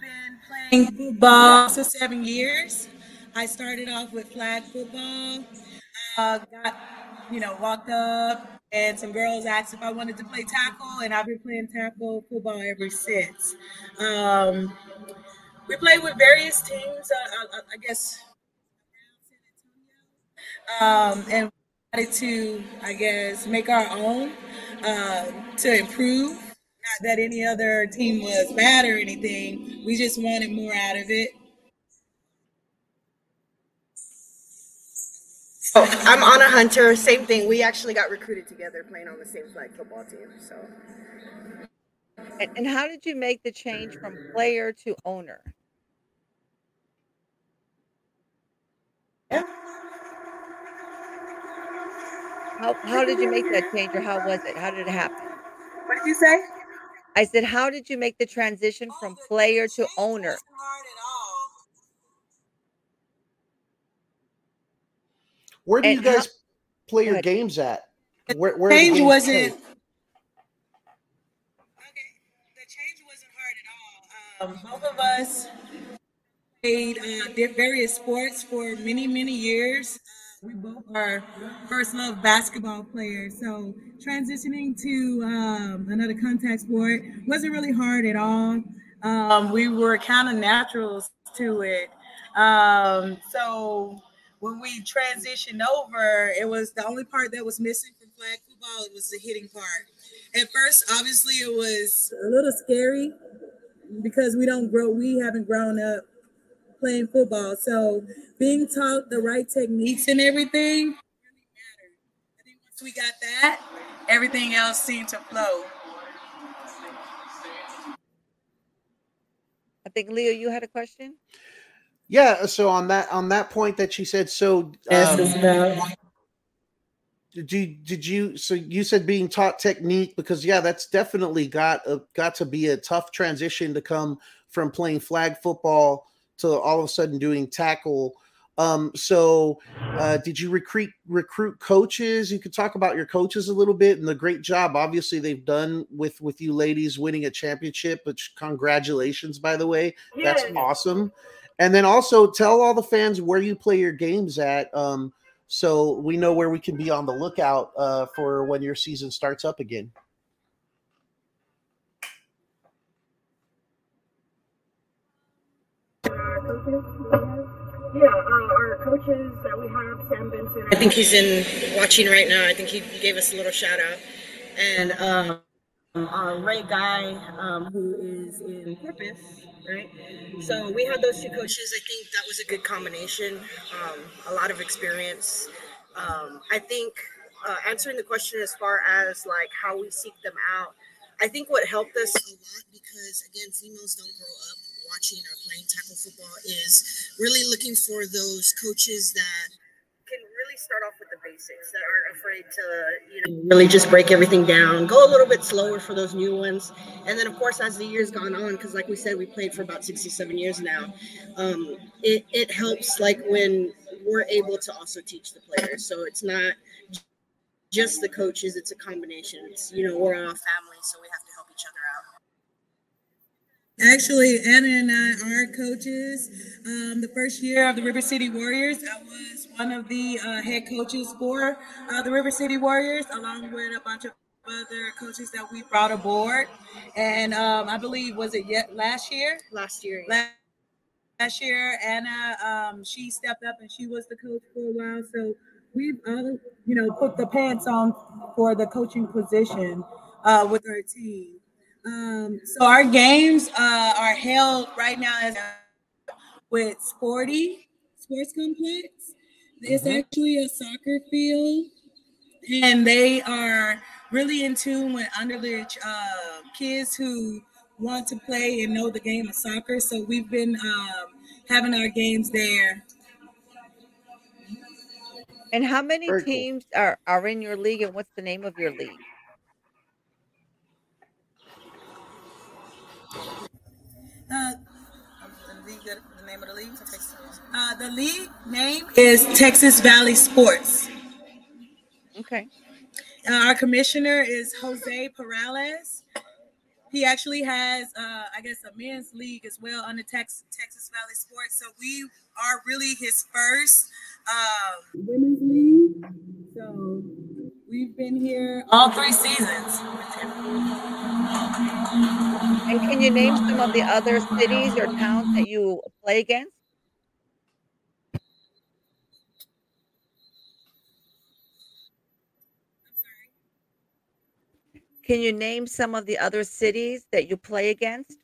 been playing football for seven years. I started off with flag football. Uh, got, you know, walked up and some girls asked if I wanted to play tackle, and I've been playing tackle football ever since. Um, we play with various teams, uh, I, I, guess, um, and wanted to, I guess, make our own uh, to improve that any other team was bad or anything. We just wanted more out of it. Oh, I'm Anna Hunter. Same thing. We actually got recruited together playing on the same flag football team. So. And, and how did you make the change from player to owner? Yeah. How, how did you make that change or how was it? How did it happen? What did you say? I said, how did you make the transition from player to owner? Where do and you guys how, play your games at? Where, where change wasn't. Okay, the change wasn't hard at all. Um, both of us played uh, various sports for many, many years. We both are first love basketball players, so transitioning to um, another contact sport wasn't really hard at all. Um, we were kind of naturals to it. Um, so when we transitioned over, it was the only part that was missing from flag football. It was the hitting part. At first, obviously, it was a little scary because we don't grow. We haven't grown up playing football. So being taught the right techniques and everything really mattered. I think once we got that, everything else seemed to flow. I think Leo, you had a question. Yeah. So on that on that point that she said, so um, did you did you so you said being taught technique because yeah, that's definitely got a, got to be a tough transition to come from playing flag football to all of a sudden doing tackle. Um, so uh, did you recruit recruit coaches? You could talk about your coaches a little bit and the great job obviously they've done with with you ladies winning a championship, which congratulations by the way. That's awesome. And then also tell all the fans where you play your games at. Um, so we know where we can be on the lookout uh, for when your season starts up again. Yeah, uh, our coaches that we have, Sam Benson. I think he's in watching right now. I think he gave us a little shout out. And um, uh, Ray Guy, um, who is in Corpus, right? So we had those two coaches. I think that was a good combination. Um, a lot of experience. Um, I think uh, answering the question as far as like how we seek them out, I think what helped us a lot because again, females don't grow up watching or playing tackle football is really looking for those coaches that can really start off with the basics that aren't afraid to you know really just break everything down go a little bit slower for those new ones and then of course as the years gone on because like we said we played for about 67 years now um, it, it helps like when we're able to also teach the players so it's not just the coaches. It's a combination. It's you know we're all family, so we have to help each other out. Actually, Anna and I are coaches. Um, the first year of the River City Warriors, I was one of the uh, head coaches for uh, the River City Warriors, along with a bunch of other coaches that we brought aboard. And um, I believe was it yet last year? Last year, Last, last year, Anna um, she stepped up and she was the coach for a while. So we've all you know put the pants on for the coaching position uh, with our team. Um, so our games uh, are held right now as with Sporty Sports Complex. It's Mhm. actually a soccer field, and they are really in tune with underage uh, kids who want to play and know the game of soccer. So we've been um, having our games there. And how many teams are, are in your league and what's the name of your league? Uh, the, league, the name of the league, uh, the league name is Texas Valley Sports. Okay. Uh, our commissioner is Jose Perales. He actually has, uh, I guess, a men's league as well under Texas, Texas Valley Sports. So we are really his first um, women's league. So we've been here all three seasons. And can you name some of the other cities or towns that you play against? I'm sorry. Can you name some of the other cities that you play against?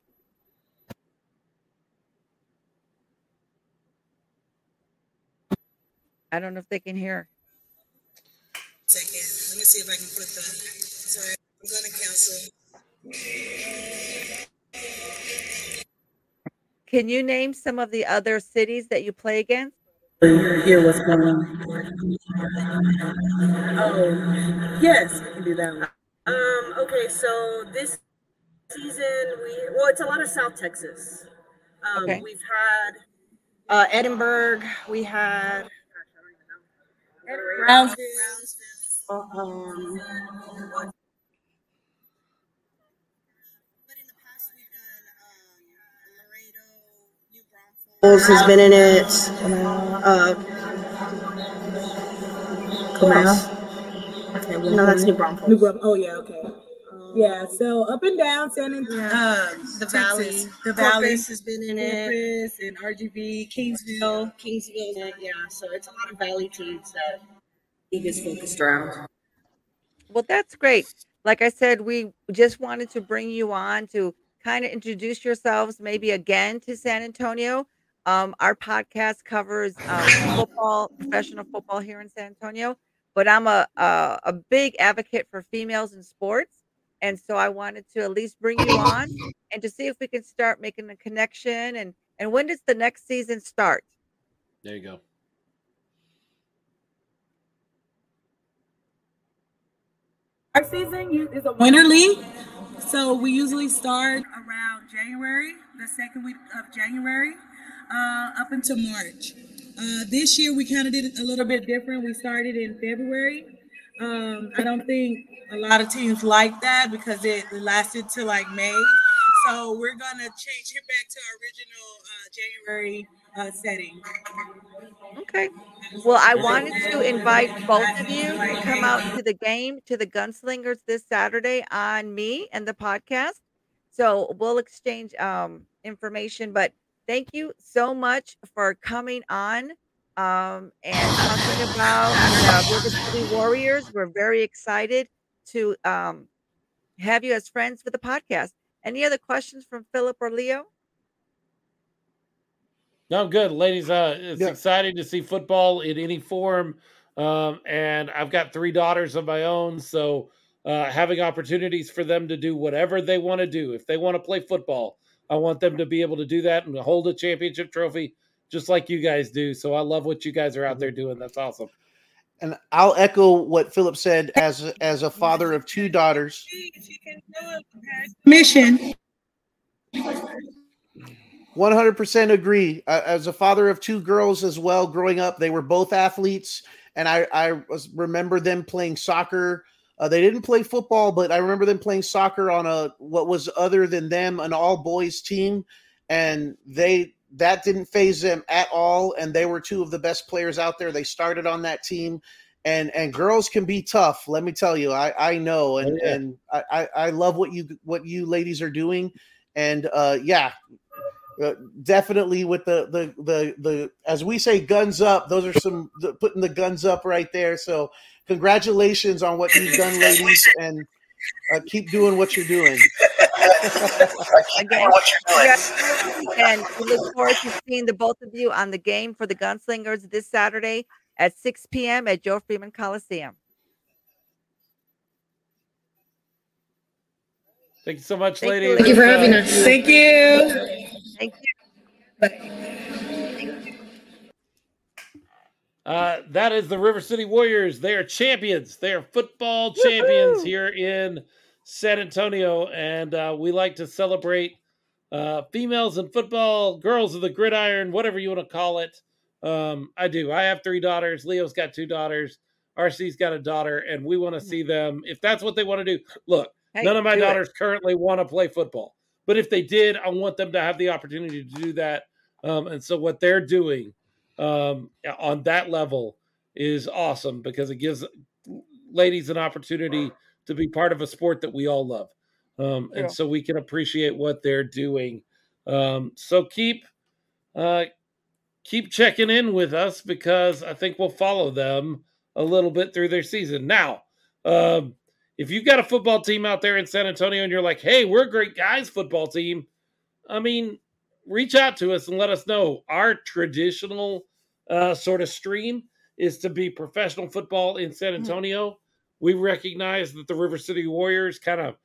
I don't know if they can hear. Second, let me see if I can put the. Sorry, I'm going to cancel. Can you name some of the other cities that you play against? Hear what's going on. Oh, yes, I can do that. one. Um, okay, so this season we well, it's a lot of South Texas. Um, Okay. We've had uh, Edinburg. We had Brownsville. Um, Bulls has been in it. Uh, Okay, no, that's New Braunfels. New Braunfels. Oh, yeah, okay. Yeah, so up and down, San Antonio, uh, The Texas, Valley. the Valley, has been in it. Corpus, and RGV, Kingsville. Kingsville, yeah. So it's a lot of Valley teams that league is focused around. Well, that's great. Like I said, we just wanted to bring you on to kind of introduce yourselves maybe again to San Antonio. Um, our podcast covers um, football, professional football here in San Antonio, but I'm a, a a big advocate for females in sports, and so I wanted to at least bring you on and to see if we can start making a connection. And and when does the next season start? There you go. Our season is a winter league, so we usually start around January, the second week of January, uh, up until March. Uh, this year we kind of did it a little bit different. We started in February. Um, I don't think a lot of teams like that because it lasted to like May. So we're gonna change it back to our original uh, January uh, setting. Okay. Well, I wanted to invite both of you to come out to the game, to the Gunslingers this Saturday on me and the podcast. So we'll exchange um, information. But thank you so much for coming on um, and talking about uh, River City Warriors. We're very excited to um, have you as friends for the podcast. Any other questions from Philip or Leo? No, I'm good, ladies. Uh, it's Yeah. exciting to see football in any form, um, and I've got three daughters of my own, so uh, having opportunities for them to do whatever they want to do. If they want to play football, I want them to be able to do that and hold a championship trophy, just like you guys do. So I love what you guys are out there doing. That's awesome. And I'll echo what Philip said as a, as a father of two daughters. Mission. 100% agree. Uh, as a father of two girls as well, growing up, they were both athletes. and I I was remember them playing soccer. Uh, they didn't play football, but I remember them playing soccer on a what was other than them an all boys team, and they that didn't faze them at all. And they were two of the best players out there. They started on that team, and and girls can be tough. Let me tell you, I I know, and Oh, yeah. and I I I love what you what you ladies are doing, and uh, yeah, uh, definitely with the the the the as we say guns up those are some the, putting the guns up right there so congratulations on what you've done ladies and uh, keep doing what you're doing Again, congratulations, and we look forward to seeing the both of you on the game for the Gunslingers this Saturday at 6 p.m. at Joe Freeman Coliseum. Thank you so much, Thank you, ladies. Thank you for having us. Thank you. Thank you. Uh, that is the River City Warriors. They are champions. They are football champions here in San Antonio, and uh, we like to celebrate uh, females in football, girls of the gridiron, whatever you want to call it. Um, I do. I have three daughters. Leo's got two daughters. RC's got a daughter, and we want to see them if that's what they want to do. Look, Hey, none of my do it. daughters currently want to play football, but if they did, I want them to have the opportunity to do that. Um, and so, what they're doing um, on that level is awesome because it gives ladies an opportunity to be part of a sport that we all love. Um, Yeah. and so we can appreciate what they're doing. Um, so keep uh, keep checking in with us because I think we'll follow them a little bit through their season. Now, um, if you've got a football team out there in San Antonio and you're like, "Hey, we're a great guys football team," I mean, reach out to us and let us know. Our traditional uh, sort of stream is to be professional football in San Antonio. We recognize that the River City Warriors kind of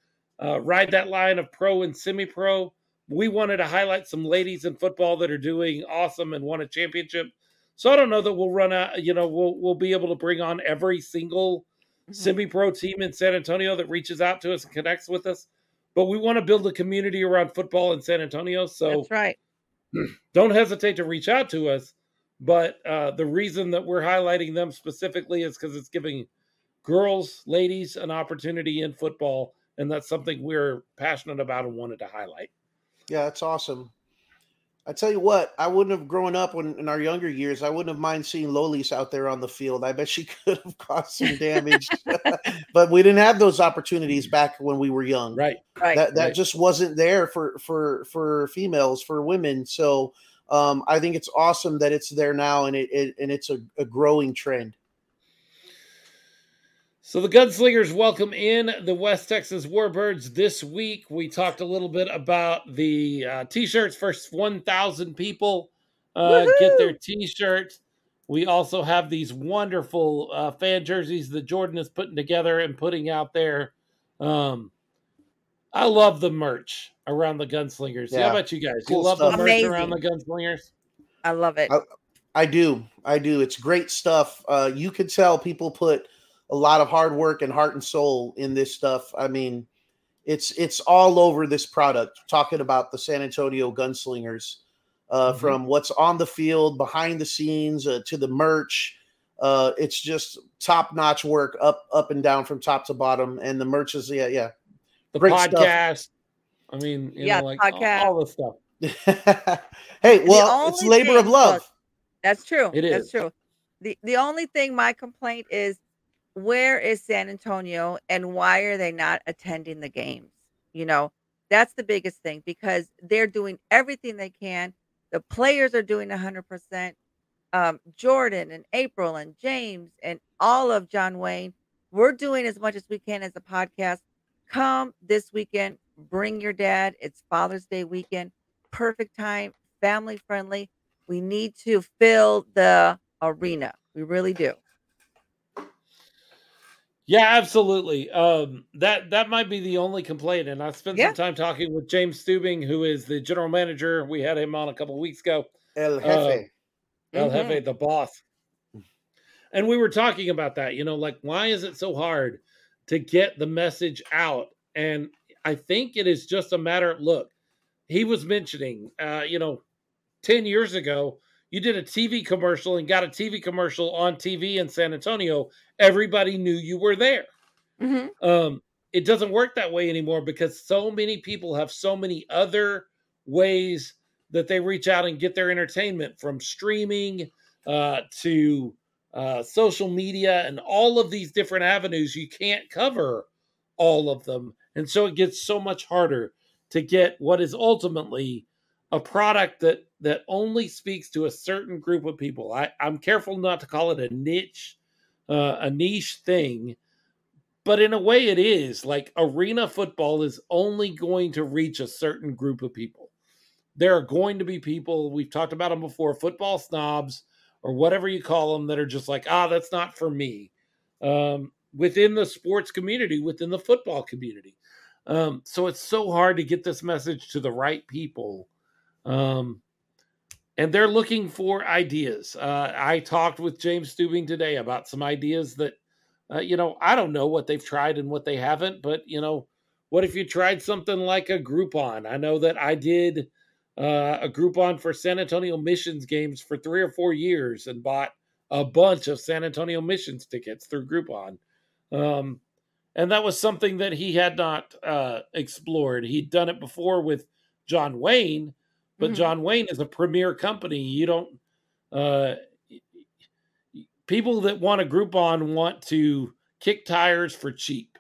uh, ride that line of pro and semi-pro. We wanted to highlight some ladies in football that are doing awesome and won a championship. So I don't know that we'll run out. You know, we'll we'll be able to bring on every single Mhm. semi-pro team in San Antonio that reaches out to us and connects with us. But we want to build a community around football in San Antonio. So That's right. don't hesitate to reach out to us. But uh, the reason that we're highlighting them specifically is because it's giving girls, ladies, an opportunity in football, and that's something we're passionate about and wanted to highlight. yeah that's awesome i tell you what i wouldn't have grown up when in our younger years i wouldn't have mind seeing lolis out there on the field i bet she could have caused some damage but we didn't have those opportunities back when we were young Right. Right. that that right. just wasn't there for for for females for women so um i think it's awesome that it's there now and it, it and it's a, a growing trend So the Gunslingers welcome in the West Texas Warbirds this week. We talked a little bit about the uh, t-shirts. First 1,000 people uh, get their t-shirts. We also have these wonderful uh, fan jerseys that Jordan is putting together and putting out there. Um, I love the merch around the Gunslingers. How about you guys? Cool you love stuff. the merch around the Amazing. Gunslingers? I love it. I- i do i do it's great stuff uh you could tell people put a lot of hard work and heart and soul in this stuff i mean it's it's all over this product talking about the san antonio gunslingers uh Mhm. from what's on the field behind the scenes uh, to the merch uh it's just top notch work up up and down from top to bottom and the merch is yeah yeah The Great stuff. podcast. I mean, you Yeah, know, like all- podcast. all the stuff. hey well it's only labor of love look, That's true. It is. That's true. The the only thing my complaint is where is San Antonio and why are they not attending the games? You know, that's the biggest thing because they're doing everything they can. The players are doing 100%. Um, Jordan and April and James and all of John Wayne, we're doing as much as we can as a podcast. Come this weekend, bring your dad. It's Father's Day weekend. Perfect time, family friendly. We need to fill the arena. We really do. Yeah, absolutely. Um, that that might be the only complaint. And I spent Yeah. some time talking with James Steubing, who is the general manager. We had him on a couple of weeks ago. el Uh, jefe El Mhm. Jefe, the boss. And we were talking about that, you know, like why is it so hard to get the message out? And I think it is just a matter Of, look, he was mentioning, uh, you know, 10 years ago, you did a TV commercial and got a TV commercial on TV in San Antonio, everybody knew you were there. Mm-hmm. Um, it doesn't work that way anymore because so many people have so many other ways that they reach out and get their entertainment from streaming uh, to uh, social media and all of these different avenues. You can't cover all of them. And so it gets so much harder to get what is ultimately a product that that only speaks to a certain group of people. I, I'm careful not to call it a niche, uh, a niche thing, but in a way it is. Like arena football is only going to reach a certain group of people. There are going to be people, we've talked about them before, football snobs or whatever you call them, that are just like, ah, that's not for me. Um, within the sports community, within the football community. Um, so it's so hard to get this message to the right people. Um, and they're looking for ideas. Uh, I talked with James Steubing today about some ideas that, uh, you know, I don't know what they've tried and what they haven't, but, you know, what if you tried something like a Groupon? I know that I did uh, a Groupon for San Antonio Missions games for three or four years and bought a bunch of San Antonio Missions tickets through Groupon. Um, and that was something that he had not uh, explored. He'd done it before with John Wayne, but Mhm. John Wayne is a premier company. You don't, uh, people that want a Groupon want to kick tires for cheap,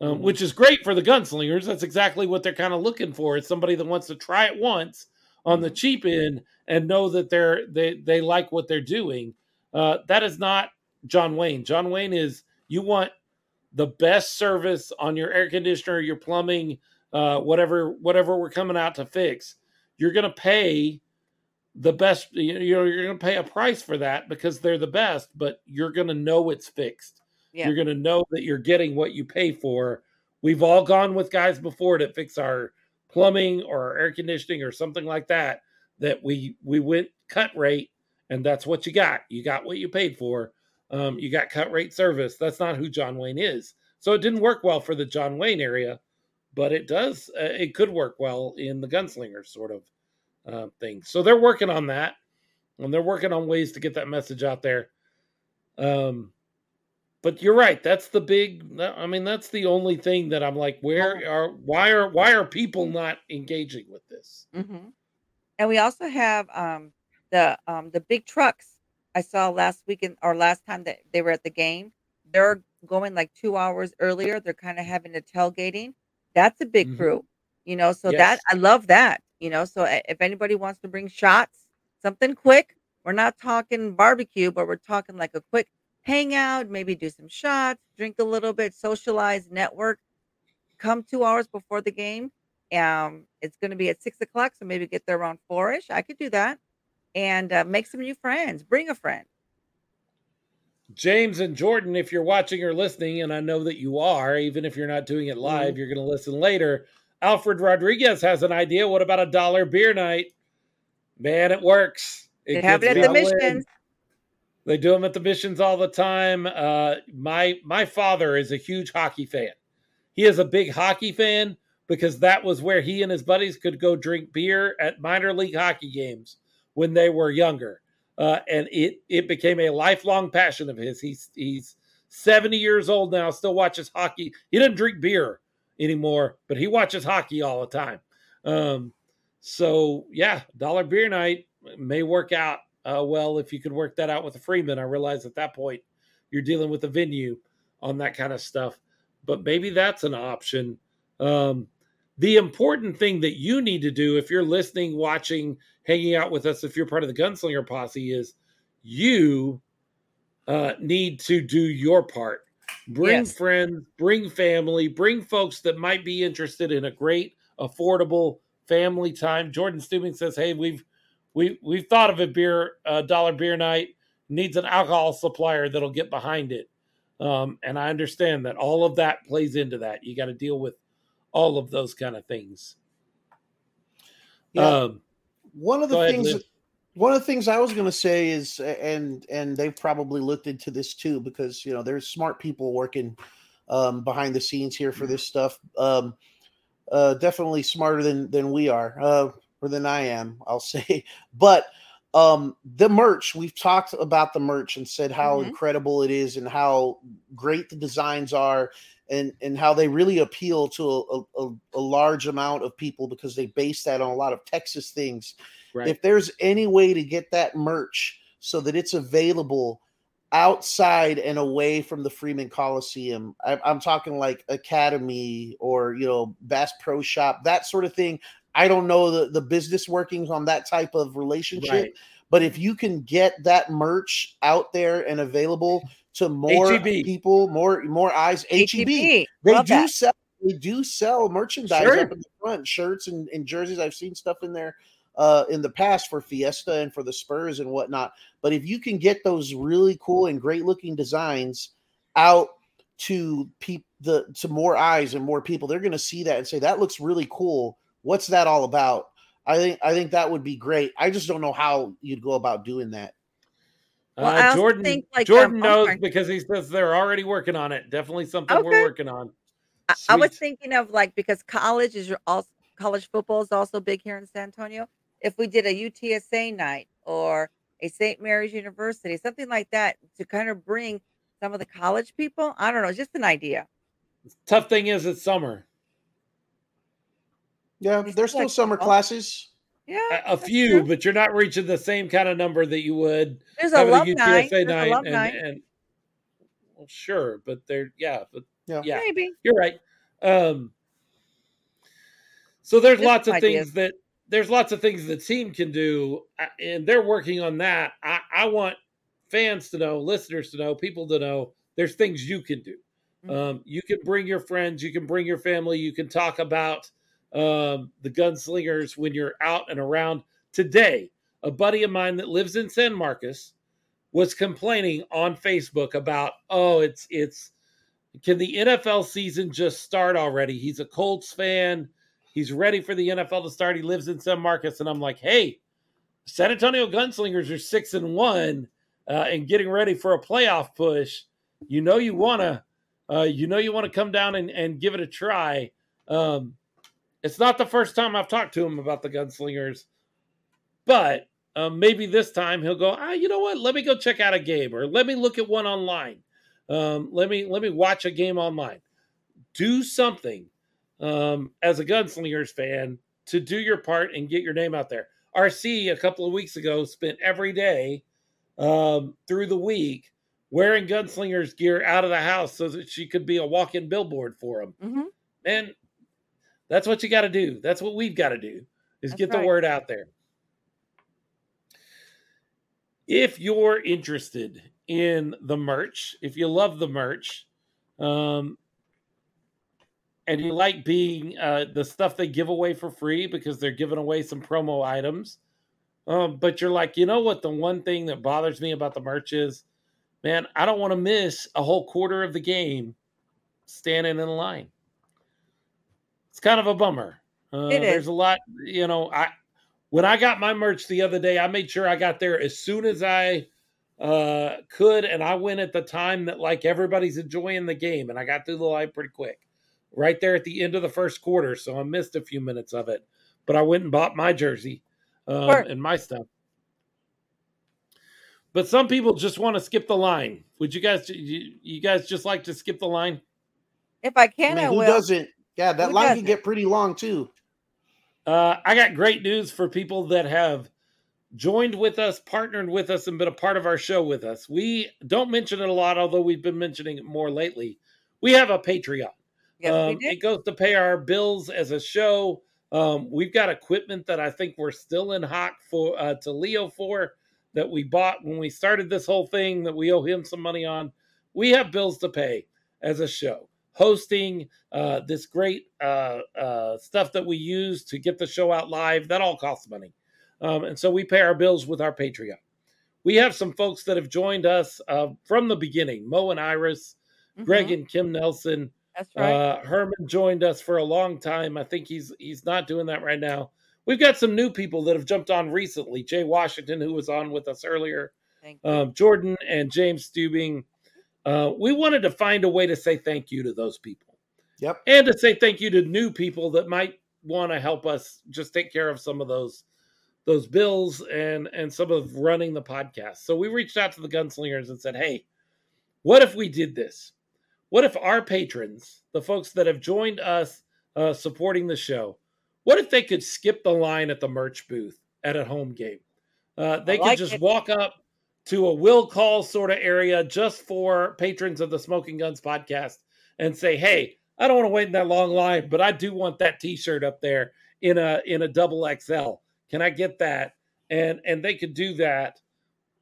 um, Mhm. which is great for the gunslingers. That's exactly what they're kind of looking for. It's somebody that wants to try it once on the cheap end and know that they're they they like what they're doing. Uh, that is not John Wayne. John Wayne is you want the best service on your air conditioner, your plumbing, uh, whatever whatever we're coming out to fix. You're going to pay the best. You know, you're going to pay a price for that because they're the best, but you're going to know it's fixed. Yeah. You're going to know that you're getting what you pay for. We've all gone with guys before to fix our plumbing or our air conditioning or something like that. That we we went cut rate, and that's what you got. You got what you paid for. Um, you got cut rate service. That's not who John Wayne is. So it didn't work well for the John Wayne area, but it does. Uh, it could work well in the gunslinger sort of uh, thing. So they're working on that, and they're working on ways to get that message out there. Um, but you're right. That's the big. I mean, that's the only thing that I'm like, where are why are why are people not engaging with this? hmm And we also have um, the um, the big trucks I saw last weekend or last time that they were at the game. They're going like two hours earlier. They're kind of having a tailgating. That's a big Mhm. crew, you know. So Yes. that I love that, you know. So if anybody wants to bring shots, something quick. We're not talking barbecue, but we're talking like a quick hangout. Maybe do some shots, drink a little bit, socialize, network. Come two hours before the game. Um, it's going to be at six o'clock, so maybe get there around four-ish. I could do that, and uh, make some new friends. Bring a friend. James and Jordan, if you're watching or listening, and I know that you are, even if you're not doing it live, you're going to listen later. Alfred Rodriguez has an idea. What about a dollar beer night? Man, it works. They have it at the in. missions. They do them at the missions all the time. Uh, my my father is a huge hockey fan. He is a big hockey fan because that was where he and his buddies could go drink beer at minor league hockey games when they were younger, uh, and it it became a lifelong passion of his. He's he's seventy years old now, still watches hockey. He doesn't drink beer anymore, but he watches hockey all the time. Um, so yeah, dollar beer night may work out uh, well if you could work that out with a Freeman. I realize at that point you're dealing with a venue on that kind of stuff, but maybe that's an option. Um, the important thing that you need to do if you're listening, watching, hanging out with us, if you're part of the Gunslinger Posse, is you uh, need to do your part. Bring Yes. friends, bring family, bring folks that might be interested in a great, affordable family time. Jordan Steubing says, "Hey, we've we we've thought of a beer, a dollar beer night needs an alcohol supplier that'll get behind it." Um, and I understand that all of that plays into that. You got to deal with all of those kind of things. Yeah. Um, one of the Go ahead, things Liv. one of the things I was going to say is and and they've probably looked into this too because you know there's smart people working um, behind the scenes here for this stuff um, uh, definitely smarter than than we are uh, or than I am I'll say but um the merch we've talked about the merch and said how Mhm. incredible it is and how great the designs are and and how they really appeal to a, a, a large amount of people because they base that on a lot of texas things Right. if there's any way to get that merch so that it's available outside and away from the freeman coliseum I, i'm talking like academy or you know bass pro shop that sort of thing i don't know the, the business workings on that type of relationship Right. but if you can get that merch out there and available to more HEB. people, more more eyes, HEB, HEB. they Love do that. sell they do sell merchandise Sure. up in the front, shirts and, and jerseys. I've seen stuff in there uh in the past for Fiesta and for the Spurs and whatnot. But if you can get those really cool and great looking designs out to peop the to more eyes and more people, they're gonna see that and say that looks really cool. What's that all about? I think I think that would be great. I just don't know how you'd go about doing that. Well, uh, Jordan think, like, Jordan um, knows sorry. because he says they're already working on it. Definitely something Okay. we're working on. I, I was thinking of like because college is your also college football is also big here in San Antonio. If we did a UTSA night or a St. Mary's University, something like that to kind of bring some of the college people. I don't know, just an idea. Tough thing is it's summer. Yeah, there's still, still like, summer oh. classes. Yeah, A, a few, true. but you're not reaching the same kind of number that you would There's a alumni. UTSA There's night alumni. and, and well, sure, but they're yeah, but Yeah. yeah, Maybe. you're right. Um, so there's Just lots of ideas. things that there's lots of things the team can do, uh, and they're working on that. I, I want fans to know, listeners to know, people to know. There's things you can do. Mhm. Um, you can bring your friends, you can bring your family, you can talk about um, the gunslingers when you're out and around. Today, a buddy of mine that lives in San Marcos was complaining on Facebook about, oh, it's it's can the NFL season just start already? He's a Colts fan. He's ready for the NFL to start. He lives in San Marcos, and I'm like, hey, San Antonio Gunslingers are six and one uh, and getting ready for a playoff push. You know you want to, uh, you know you want to come down and, and give it a try. Um, it's not the first time I've talked to him about the Gunslingers, but um, maybe this time he'll go. Ah, you know what? Let me go check out a game, or let me look at one online. Um, let me let me watch a game online. Do something um, as a Gunslingers fan to do your part and get your name out there. RC a couple of weeks ago spent every day um, through the week wearing Gunslingers gear out of the house so that she could be a walk-in billboard for him. hmm And that's what you got to do. That's what we've got to do is That's get the word out there. If you're interested in the merch, if you love the merch, um, and you like being uh, the stuff they give away for free because they're giving away some promo items, um, but you're like, you know what? The one thing that bothers me about the merch is, man, I don't want to miss a whole quarter of the game standing in line. It's kind of a bummer. Uh, It is. There's a lot, you know. I when I got my merch the other day, I made sure I got there as soon as I uh, could, and I went at the time that like everybody's enjoying the game, and I got through the line pretty quick, right there at the end of the first quarter. So I missed a few minutes of it, but I went and bought my jersey um, Smart. and my stuff. But some people just want to skip the line. Would you guys? You, you guys just like to skip the line? If I I can, mean, I who will. doesn't? Yeah, that Who line doesn't? can get pretty long too. Uh, I got great news for people that have joined with us, partnered with us, and been a part of our show with us. We don't mention it a lot, although we've been mentioning it more lately. We have a Patreon. Yes, um, we did. It goes to pay our bills as a show. Um, we've got equipment that I think we're still in hock for uh, to Leo for that we bought when we started this whole thing that we owe him some money on. We have bills to pay as a show. Hosting uh, this great uh, uh, stuff that we use to get the show out live, that all costs money. Um, and so we pay our bills with our Patreon. We have some folks that have joined us uh, from the beginning Mo and Iris, Greg Mhm. and Kim Nelson. That's right. Uh, Herman joined us for a long time. I think he's he's not doing that right now. We've got some new people that have jumped on recently. Jay Washington, who was on with us earlier, Thank you. um, Jordan and James Steubing. Uh, we wanted to find a way to say thank you to those people Yep. and to say thank you to new people that might want to help us just take care of some of those those bills and and some of running the podcast. So we reached out to the gunslingers and said, "Hey, what if we did this? What if our patrons, the folks that have joined us uh, supporting the show, what if they could skip the line at the merch booth at a home game? Uh, they like could just it. walk up to a will call sort of area just for patrons of the Smokin' Gunz podcast and say, "Hey, I don't want to wait in that long line, but I do want that T-shirt up there in a in a double XL. Can I get that?" And and they could do that.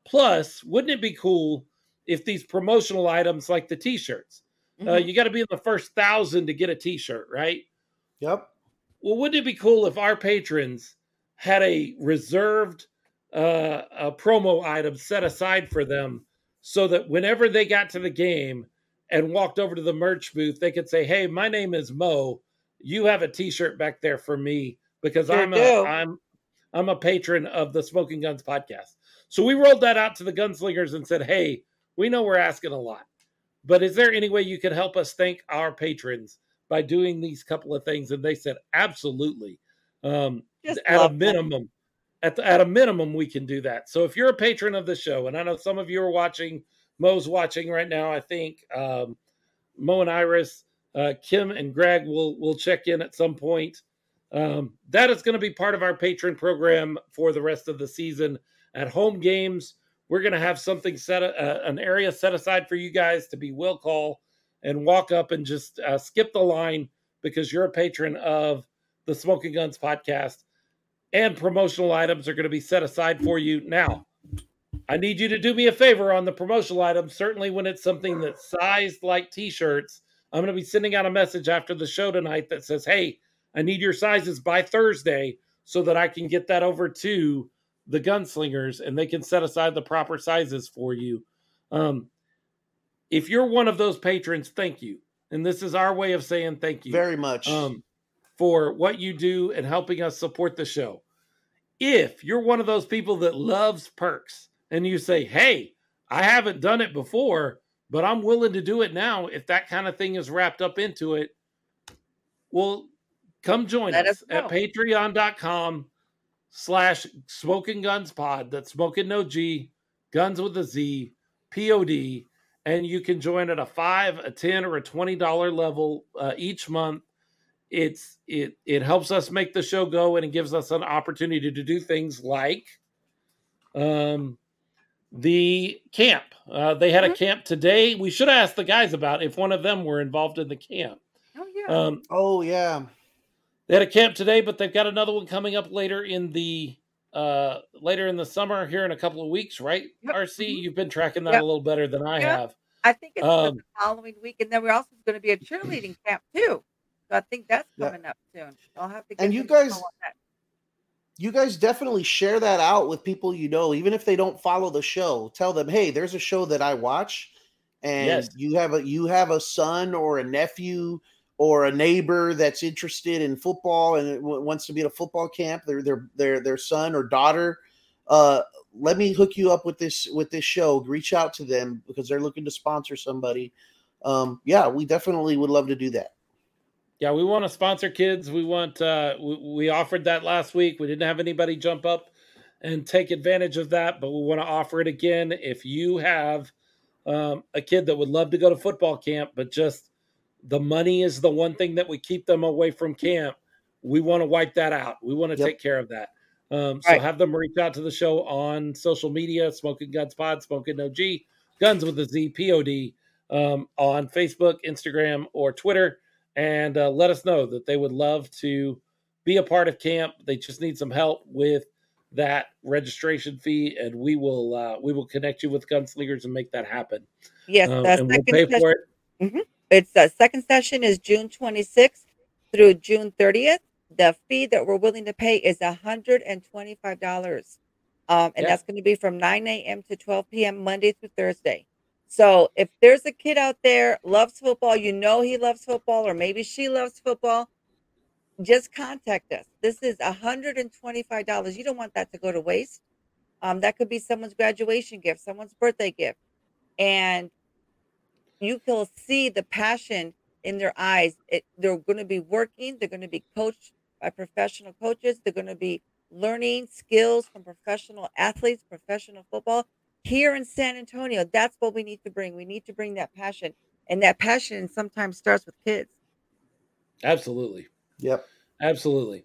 Plus, wouldn't it be cool if these promotional items like the T-shirts? Uh, mm-hmm. Uh, you got to be in the first thousand to get a T-shirt, right? Yep. Well, wouldn't it be cool if our patrons had a reserved uh, a promo item set aside for them so that whenever they got to the game and walked over to the merch booth, they could say, "Hey, my name is Mo. You have a T-shirt back there for me because sure I'm do. a I'm I'm a patron of the Smokin' Gunz podcast." So we rolled that out to the gunslingers and said, "Hey, we know we're asking a lot, but is there any way you could help us thank our patrons by doing these couple of things?" And they said, "Absolutely." Um, at a minimum, at, the, at a minimum, we can do that. So if you're a patron of the show, and I know some of you are watching, Mo's watching right now, I think um, Mo and Iris, uh, Kim and Greg will will check in at some point. Um, that is going to be part of our patron program for the rest of the season. At home games, we're going to have something set, uh, an area set aside for you guys to be will call and walk up and just uh, skip the line because you're a patron of the Smokin' Gunz podcast and promotional items are going to be set aside for you. Now, I need you to do me a favor on the promotional items. Certainly, when it's something that's sized like t shirts, I'm going to be sending out a message after the show tonight that says, Hey, I need your sizes by Thursday so that I can get that over to the gunslingers and they can set aside the proper sizes for you. Um, if you're one of those patrons, thank you. And this is our way of saying thank you very much um, for what you do and helping us support the show if you're one of those people that loves perks and you say, hey, I haven't done it before, but I'm willing to do it now if that kind of thing is wrapped up into it, well, come join Let us, us at patreon.com slash smoking guns pod. That's smoking no G, guns with a Z, P O D. And you can join at a five, a 10, or a $20 level uh, each month it's it it helps us make the show go and it gives us an opportunity to do things like um the camp uh, they had mm-hmm. a camp today we should ask the guys about if one of them were involved in the camp oh yeah um, oh yeah they had a camp today but they've got another one coming up later in the uh later in the summer here in a couple of weeks right yep. rc mm-hmm. you've been tracking that yep. a little better than i yep. have i think it's um, the following week and then we're also going to be a cheerleading camp too so I think that's coming yeah. up soon. I'll have to. Get And you guys, you guys definitely share that out with people you know, even if they don't follow the show. Tell them, hey, there's a show that I watch, and yes. you have a you have a son or a nephew or a neighbor that's interested in football and wants to be at a football camp. Their their their their son or daughter. Uh, let me hook you up with this with this show. Reach out to them because they're looking to sponsor somebody. Um, yeah, we definitely would love to do that. Yeah, we want to sponsor kids. We want uh we, we offered that last week. We didn't have anybody jump up and take advantage of that, but we want to offer it again. If you have um, a kid that would love to go to football camp, but just the money is the one thing that would keep them away from camp, we want to wipe that out. We want to yep. take care of that. Um, so right. have them reach out to the show on social media, Smoking Guns Pod, Smoking OG, Guns with a Z, P O D, um, on Facebook, Instagram, or Twitter and uh, let us know that they would love to be a part of camp. They just need some help with that registration fee, and we will uh, we will connect you with gunslingers and make that happen. Yes, um, and we'll pay session, for it. Mm-hmm. It's the second session is June 26th through June 30th. The fee that we're willing to pay is $125. Um, and yeah. that's going to be from 9 a.m. to 12 p.m. Monday through Thursday. So if there's a kid out there loves football, you know he loves football, or maybe she loves football, just contact us. This is $125. You don't want that to go to waste. Um, that could be someone's graduation gift, someone's birthday gift. And you can see the passion in their eyes. It, they're going to be working, they're going to be coached by professional coaches, they're going to be learning skills from professional athletes, professional football here in San Antonio. That's what we need to bring. We need to bring that passion. And that passion sometimes starts with kids. Absolutely. Yep. Absolutely.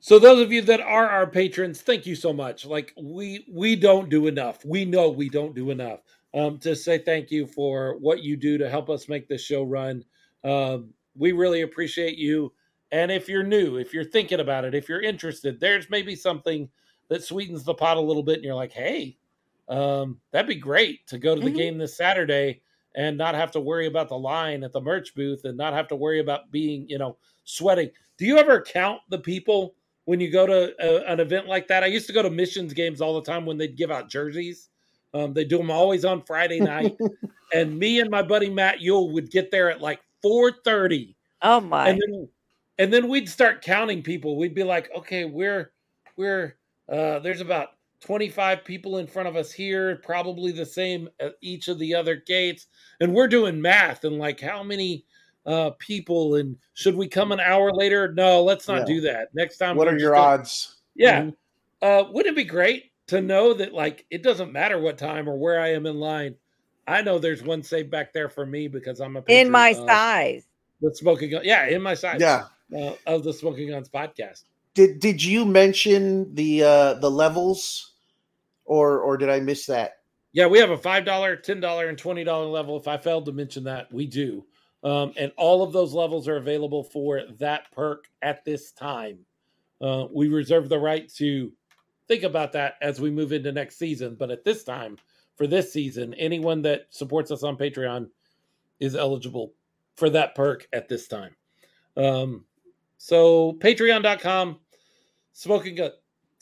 So those of you that are our patrons, thank you so much. Like we we don't do enough. We know we don't do enough. Um, to say thank you for what you do to help us make this show run. Um, we really appreciate you. And if you're new, if you're thinking about it, if you're interested, there's maybe something that sweetens the pot a little bit, and you're like, hey, um, that'd be great to go to the Mhm. game this Saturday and not have to worry about the line at the merch booth and not have to worry about being, you know, sweating. Do you ever count the people when you go to a, an event like that? I used to go to missions games all the time when they'd give out jerseys. Um, they do them always on Friday night, and me and my buddy Matt Yule would get there at like four thirty, Oh my. and then and then we'd start counting people. We'd be like, okay, we're we're uh, there's about 25 people in front of us here, probably the same at each of the other gates, and we're doing math and like how many uh, people and should we come an hour later? No, let's not Yeah. do that. Next time, What we're your gonna- odds? yeah. Mhm. Uh, wouldn't it be great to know that like it doesn't matter what time or where I am in line? I know there's one saved back there for me because I'm a in my of size. the smoking gun. Yeah, in my size. Yeah. uh, of the Smokin' Gunz podcast. Did did you mention the uh the levels or or did I miss that? Yeah, we have a five dollar, ten dollar, and twenty dollar level. If I failed to mention that, we do, um, and all of those levels are available for that perk at this time. Uh, we reserve the right to think about that as we move into next season, but at this time, for this season, anyone that supports us on Patreon is eligible for that perk at this time. Um, so patreon.com, smoking gun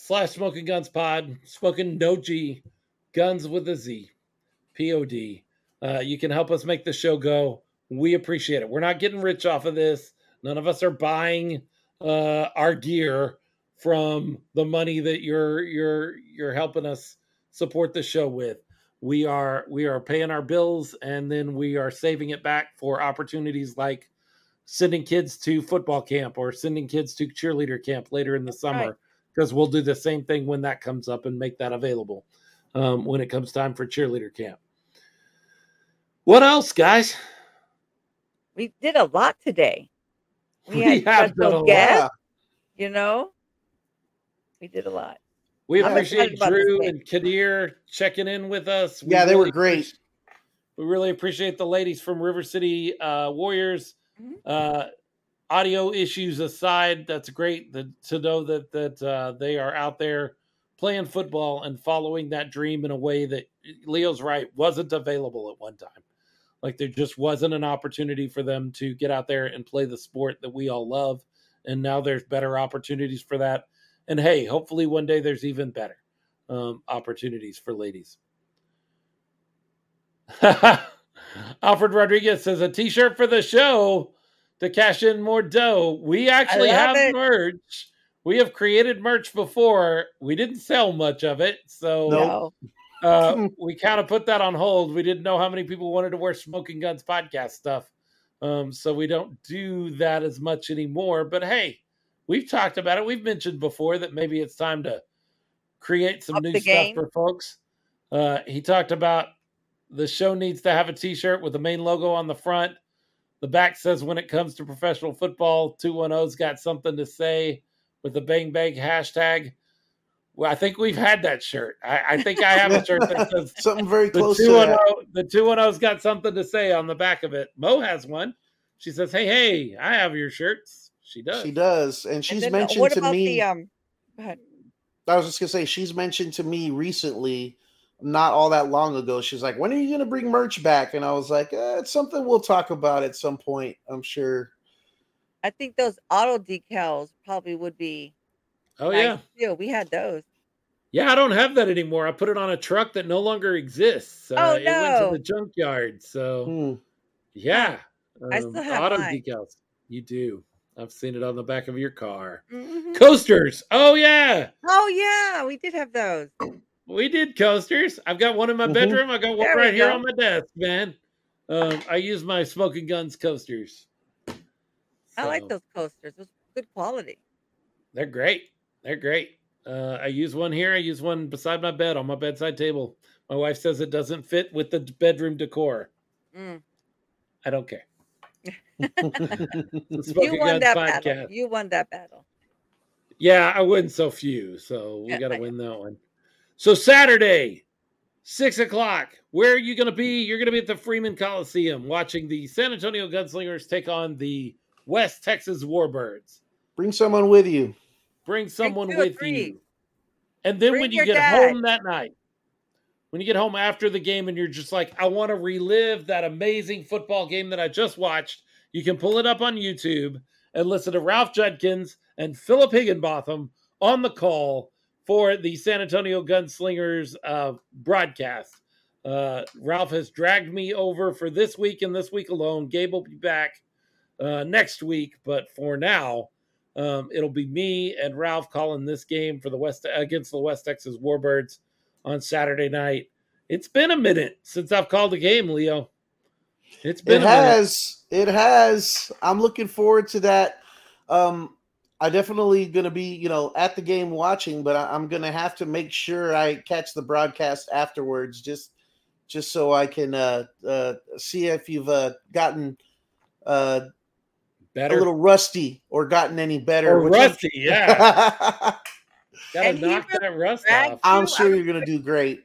slash Smokin' Gunz pod, smoking no G, guns with a Z, P O D. Uh, you can help us make the show go. We appreciate it. We're not getting rich off of this. None of us are buying uh, our gear from the money that you're you're you're helping us support the show with. We are we are paying our bills and then we are saving it back for opportunities like sending kids to football camp or sending kids to cheerleader camp later in the summer because we'll do the same thing when that comes up and make that available um, when it comes time for cheerleader camp. What else, guys? We did a lot today. We, We had have special done a guests, lot. you know. We did a lot. We appreciate excited about this Drew and Kadir checking in with us. We Yeah, they were great. We really appreciate the ladies from River City uh, Warriors. Mhm. Uh, audio issues aside, that's great that, to know that that uh, they are out there playing football and following that dream in a way that Leo's right wasn't available at one time. Like there just wasn't an opportunity for them to get out there and play the sport that we all love, and now there's better opportunities for that. And hey, hopefully one day there's even better um, opportunities for ladies. Alfred Rodriguez says a T-shirt for the show to cash in more dough. We actually have it. merch. We have created merch before. We didn't sell much of it, so No. uh, we kind of put that on hold. We didn't know how many people wanted to wear Smokin' Gunz podcast stuff, um, so we don't do that as much anymore. But hey, we've talked about it. We've mentioned before that maybe it's time to create some Up new stuff game. for folks. Uh, he talked about the show needs to have a T-shirt with the main logo on the front. The back says, "When it comes to professional football, 210's got something to say." With the bang bang hashtag. Well, I think we've had that shirt. I, I think I have a shirt that says Something very the close to two that. oh, the two and oh's got something to say on the back of it. Mo has one. She says, "Hey, hey, I have your shirts." She does. She does, and And she's then, uh, mentioned what to me. the um? Go ahead. I was just gonna say she's mentioned to me recently, not all that long ago. She's like, "When are you gonna bring merch back?" And I was like, eh, "It's something we'll talk about at some point. I'm sure." I think those auto decals probably would be. oh nice yeah, too. we had those. yeah. I don't have that anymore. I put it on a truck that no longer exists. Uh, Oh, It went to the junkyard. So Hmm. yeah, I still have auto mine. decals. You do. I've seen it on the back of your car. Mhm. Coasters. Oh yeah, Oh yeah, we did have those. We did coasters. I've got one in my Mhm. bedroom. I got one There right here go. on my desk, man. Um, I use my Smokin' Gunz coasters. I like those coasters. Those good quality. They're great. They're great. Uh, I use one here. I use one beside my bed on my bedside table. My wife says it doesn't fit with the bedroom decor. Mm. I don't care. you won that podcast. battle. You won that battle. Yeah, I win so few, so we got to win that one. So Saturday, six o'clock. Where are you going to be? You're going to be at the Freeman Coliseum watching the San Antonio Gunslingers take on the West Texas Warbirds. Bring someone with you. Bring someone Bring with you. And then Bring when you get dad. home that night, when you get home after the game and you're just like, I want to relive that amazing football game that I just watched, you can pull it up on YouTube and listen to Ralph Judkins and Philip Higginbotham on the call for the San Antonio Gunslingers uh, broadcast. Uh, Ralph has dragged me over for this week and this week alone. Gabe will be back uh, next week, but for now, um, it'll be me and Ralph calling this game for the West against the West Texas Warbirds on Saturday night. It's been a minute since I've called a game, Leo. It's been. It has. It has. I'm looking forward to that. Um, I definitely going to be, you know, at the game watching, but I, am going to have to make sure I catch the broadcast afterwards, just, just so I can uh, uh, see if you've uh, gotten uh, better, a little rusty, or gotten any better. Or rusty, yeah. Gotta knock that rust off. I'm sure you're going to do great.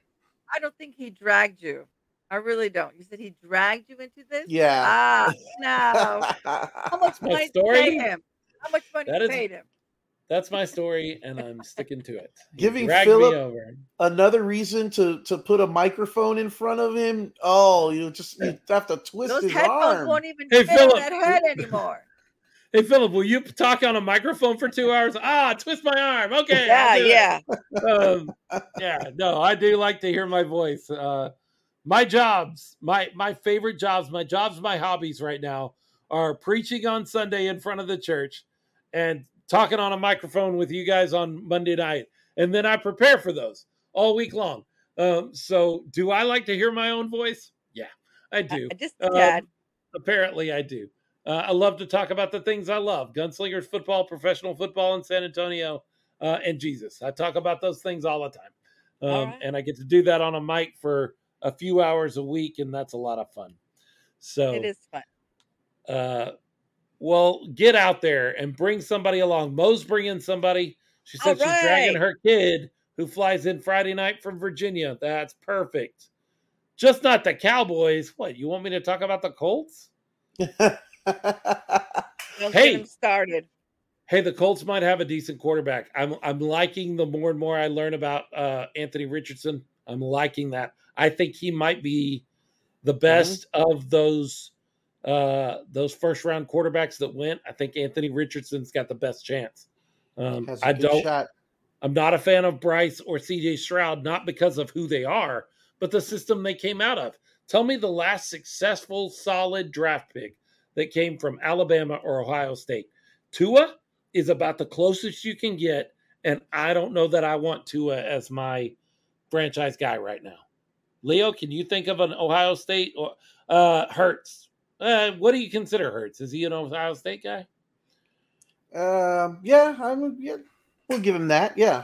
I don't think he dragged you. I really don't. You said he dragged you into this? Yeah. Ah, no. How much money did you pay him? How much money that you is, paid him? That's my story, and I'm sticking to it. He Giving Philip another reason to to put a microphone in front of him. Oh, you just you have to twist Those his headphones arm. won't even hey, fit Philip. that head anymore. Hey Philip, will you talk on a microphone for two hours? Ah, twist my arm. Okay. Yeah, yeah. Um, yeah. No, I do like to hear my voice. Uh, my jobs, my my favorite jobs, my jobs, my hobbies right now are preaching on Sunday in front of the church and talking on a microphone with you guys on Monday night. And then I prepare for those all week long. Um, so do I like to hear my own voice? Yeah, I do. just um, apparently I do. Uh, I love to talk about the things I love: gunslingers, football, professional football in San Antonio, uh, and Jesus. I talk about those things all the time, um, right. and I get to do that on a mic for a few hours a week, and that's a lot of fun. So it is fun. Uh, well, get out there and bring somebody along. Mo's bringing somebody. She said right. she's dragging her kid who flies in Friday night from Virginia. That's perfect. Just not the Cowboys. What, you want me to talk about the Colts? hey, started. Hey, the Colts might have a decent quarterback. I'm I'm liking the more and more I learn about uh, Anthony Richardson. I'm liking that. I think he might be the mm-hmm. best mm-hmm. of those uh, those first round quarterbacks that went. I think Anthony Richardson's got the best chance. Um, I don't. Shot. I'm not a fan of Bryce or CJ Stroud, not because of who they are, but the system they came out of. Tell me the last successful, solid draft pick that came from Alabama or Ohio State. Tua is about the closest you can get, and I don't know that I want Tua as my franchise guy right now. Leo, can you think of an Ohio State or uh, Hurts? Uh, what do you consider Hurts? Is he an Ohio State guy? Um, yeah, I'm. Yeah, we'll give him that. Yeah,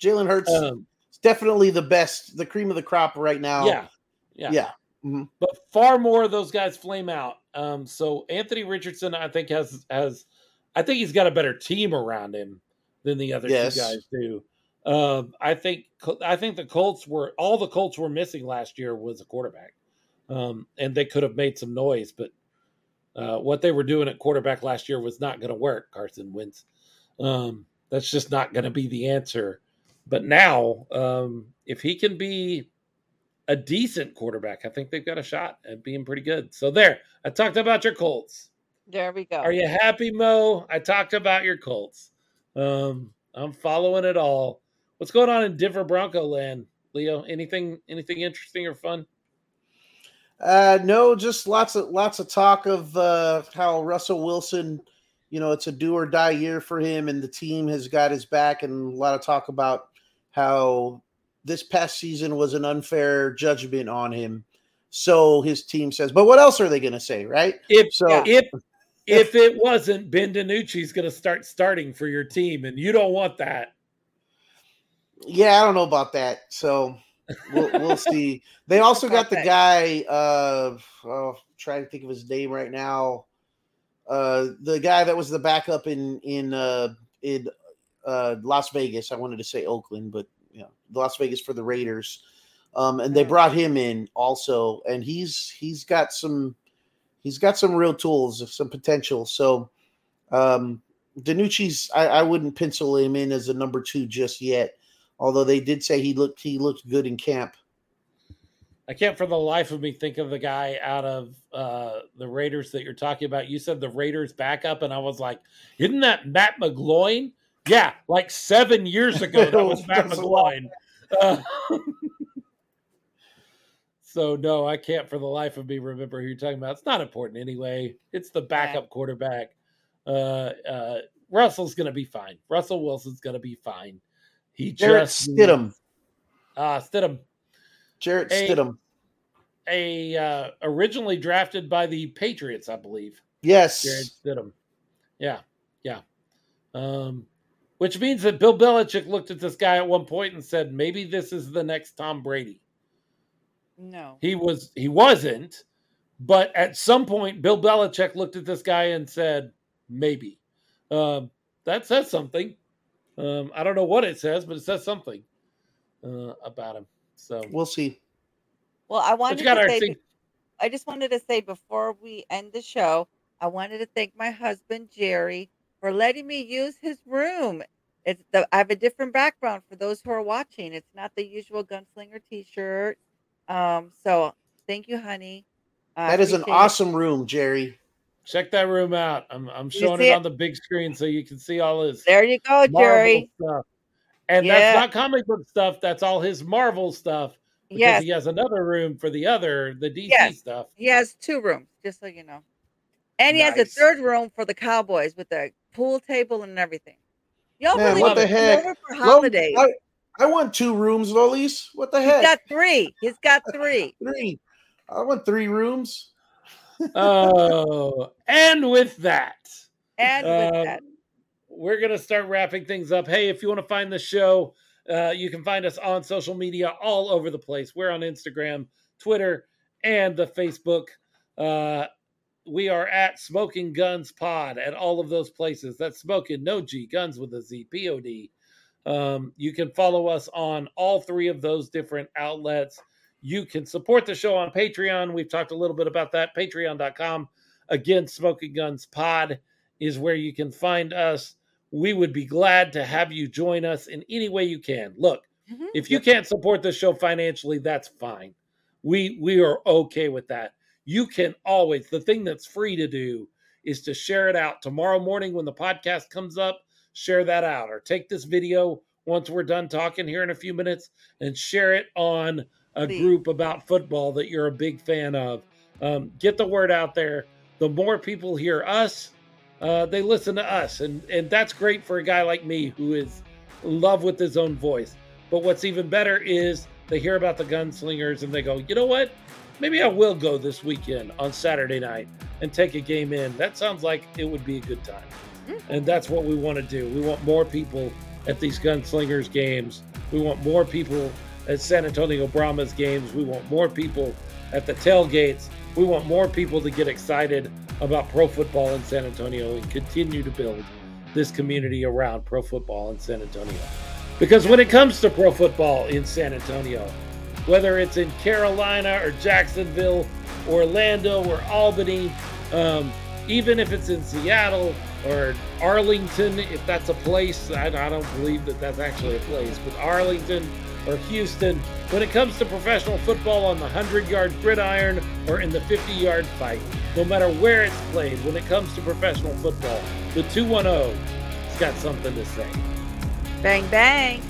Jalen Hurts um, is definitely the best, the cream of the crop right now. Yeah, yeah, yeah. Mm-hmm. But far more of those guys flame out. Um, so Anthony Richardson, I think has has, I think he's got a better team around him than the other yes. two guys do. Um, I think I think the Colts were all the Colts were missing last year was a quarterback, um, and they could have made some noise, but uh, what they were doing at quarterback last year was not going to work. Carson Wentz, um, that's just not going to be the answer. But now, um, if he can be a decent quarterback, I think they've got a shot at being pretty good. So there, I talked about your Colts. There we go. Are you happy, Mo? I talked about your Colts. Um, I'm following it all. What's going on in Denver Bronco land, Leo? Anything anything interesting or fun? Uh, no, just lots of lots of talk of uh, how Russell Wilson, you know, it's a do or die year for him, and the team has got his back, and a lot of talk about how this past season was an unfair judgment on him. So his team says, but what else are they going to say, right? If so, if if it wasn't Ben DiNucci's going to start starting for your team, and you don't want that. Yeah, I don't know about that. So we'll, we'll see. They also got the guy. Uh, oh, trying to think of his name right now. Uh, the guy that was the backup in in uh, in uh, Las Vegas. I wanted to say Oakland, but you know, Las Vegas for the Raiders. Um, and they brought him in also, and he's he's got some he's got some real tools, of some potential. So um, DiNucci's I, I wouldn't pencil him in as a number two just yet. Although they did say he looked he looked good in camp. I can't for the life of me think of the guy out of uh, the Raiders that you're talking about. You said the Raiders backup, and I was like, isn't that Matt McGloin? Yeah, like seven years ago, that was Matt McGloin. Uh, so no, I can't for the life of me remember who you're talking about. It's not important anyway. It's the backup quarterback. Uh, uh, Russell's going to be fine. Russell Wilson's going to be fine. He Jarrett just Stidham. Ah, uh, Stidham. Jarrett a, Stidham. A uh, originally drafted by the Patriots, I believe. Yes. Jarrett Stidham. Yeah, yeah. Um, which means that Bill Belichick looked at this guy at one point and said, maybe this is the next Tom Brady. No. He was he wasn't, but at some point Bill Belichick looked at this guy and said, maybe. Um, that says something. Um, I don't know what it says, but it says something uh, about him. So we'll see. Well, I wanted to say, I just wanted to say before we end the show, I wanted to thank my husband Jerry for letting me use his room. It's the I have a different background for those who are watching. It's not the usual gunslinger T-shirt. Um, so thank you, honey. that is an awesome it. room, Jerry. Check that room out. I'm I'm showing it, it, on the big screen so you can see all his. There you go, Jerry. Stuff. And yeah. that's not comic book stuff. That's all his Marvel stuff. Because yes. he has another room for the other, the DC yes. stuff. He has two rooms, just so you know. And he nice. has a third room for the Cowboys with a pool table and everything. Y'all Man, what the heck? For holidays. I, I, want two rooms, Lolis. What the heck? He's got three. He's got three. three. I want three rooms oh, and with that, and with um, that, we're gonna start wrapping things up. Hey, if you want to find the show, uh, you can find us on social media all over the place. We're on Instagram, Twitter, and the Facebook. Uh, we are at Smokin' Gunz Pod at all of those places. That's Smoking No G Guns with a Z P O D. Um, you can follow us on all three of those different outlets. You can support the show on Patreon. We've talked a little bit about that. Patreon.com. Again, Smokin' Gunz Pod is where you can find us. We would be glad to have you join us in any way you can. Look, mm-hmm. if you can't support the show financially, that's fine. We we are okay with that. You can always the thing that's free to do is to share it out tomorrow morning when the podcast comes up. Share that out or take this video once we're done talking here in a few minutes and share it on a group about football that you're a big fan of. Um, get the word out there. The more people hear us, uh, they listen to us, and and that's great for a guy like me who is in love with his own voice. But what's even better is they hear about the gunslingers and they go, you know what? Maybe I will go this weekend on Saturday night and take a game in. That sounds like it would be a good time. Mm-hmm. And that's what we want to do. We want more people at these gunslingers games. We want more people at San Antonio Brahmas games. We want more people at the tailgates. We want more people to get excited about pro football in San Antonio and continue to build this community around pro football in San Antonio. Because when it comes to pro football in San Antonio, whether it's in Carolina or Jacksonville, Orlando or Albany, um, even if it's in Seattle or Arlington, if that's a place, I, I don't believe that that's actually a place, but Arlington, or Houston when it comes to professional football on the 100 yard gridiron or in the 50 yard fight. No matter where it's played, when it comes to professional football, the 210 has got something to say. Bang, bang.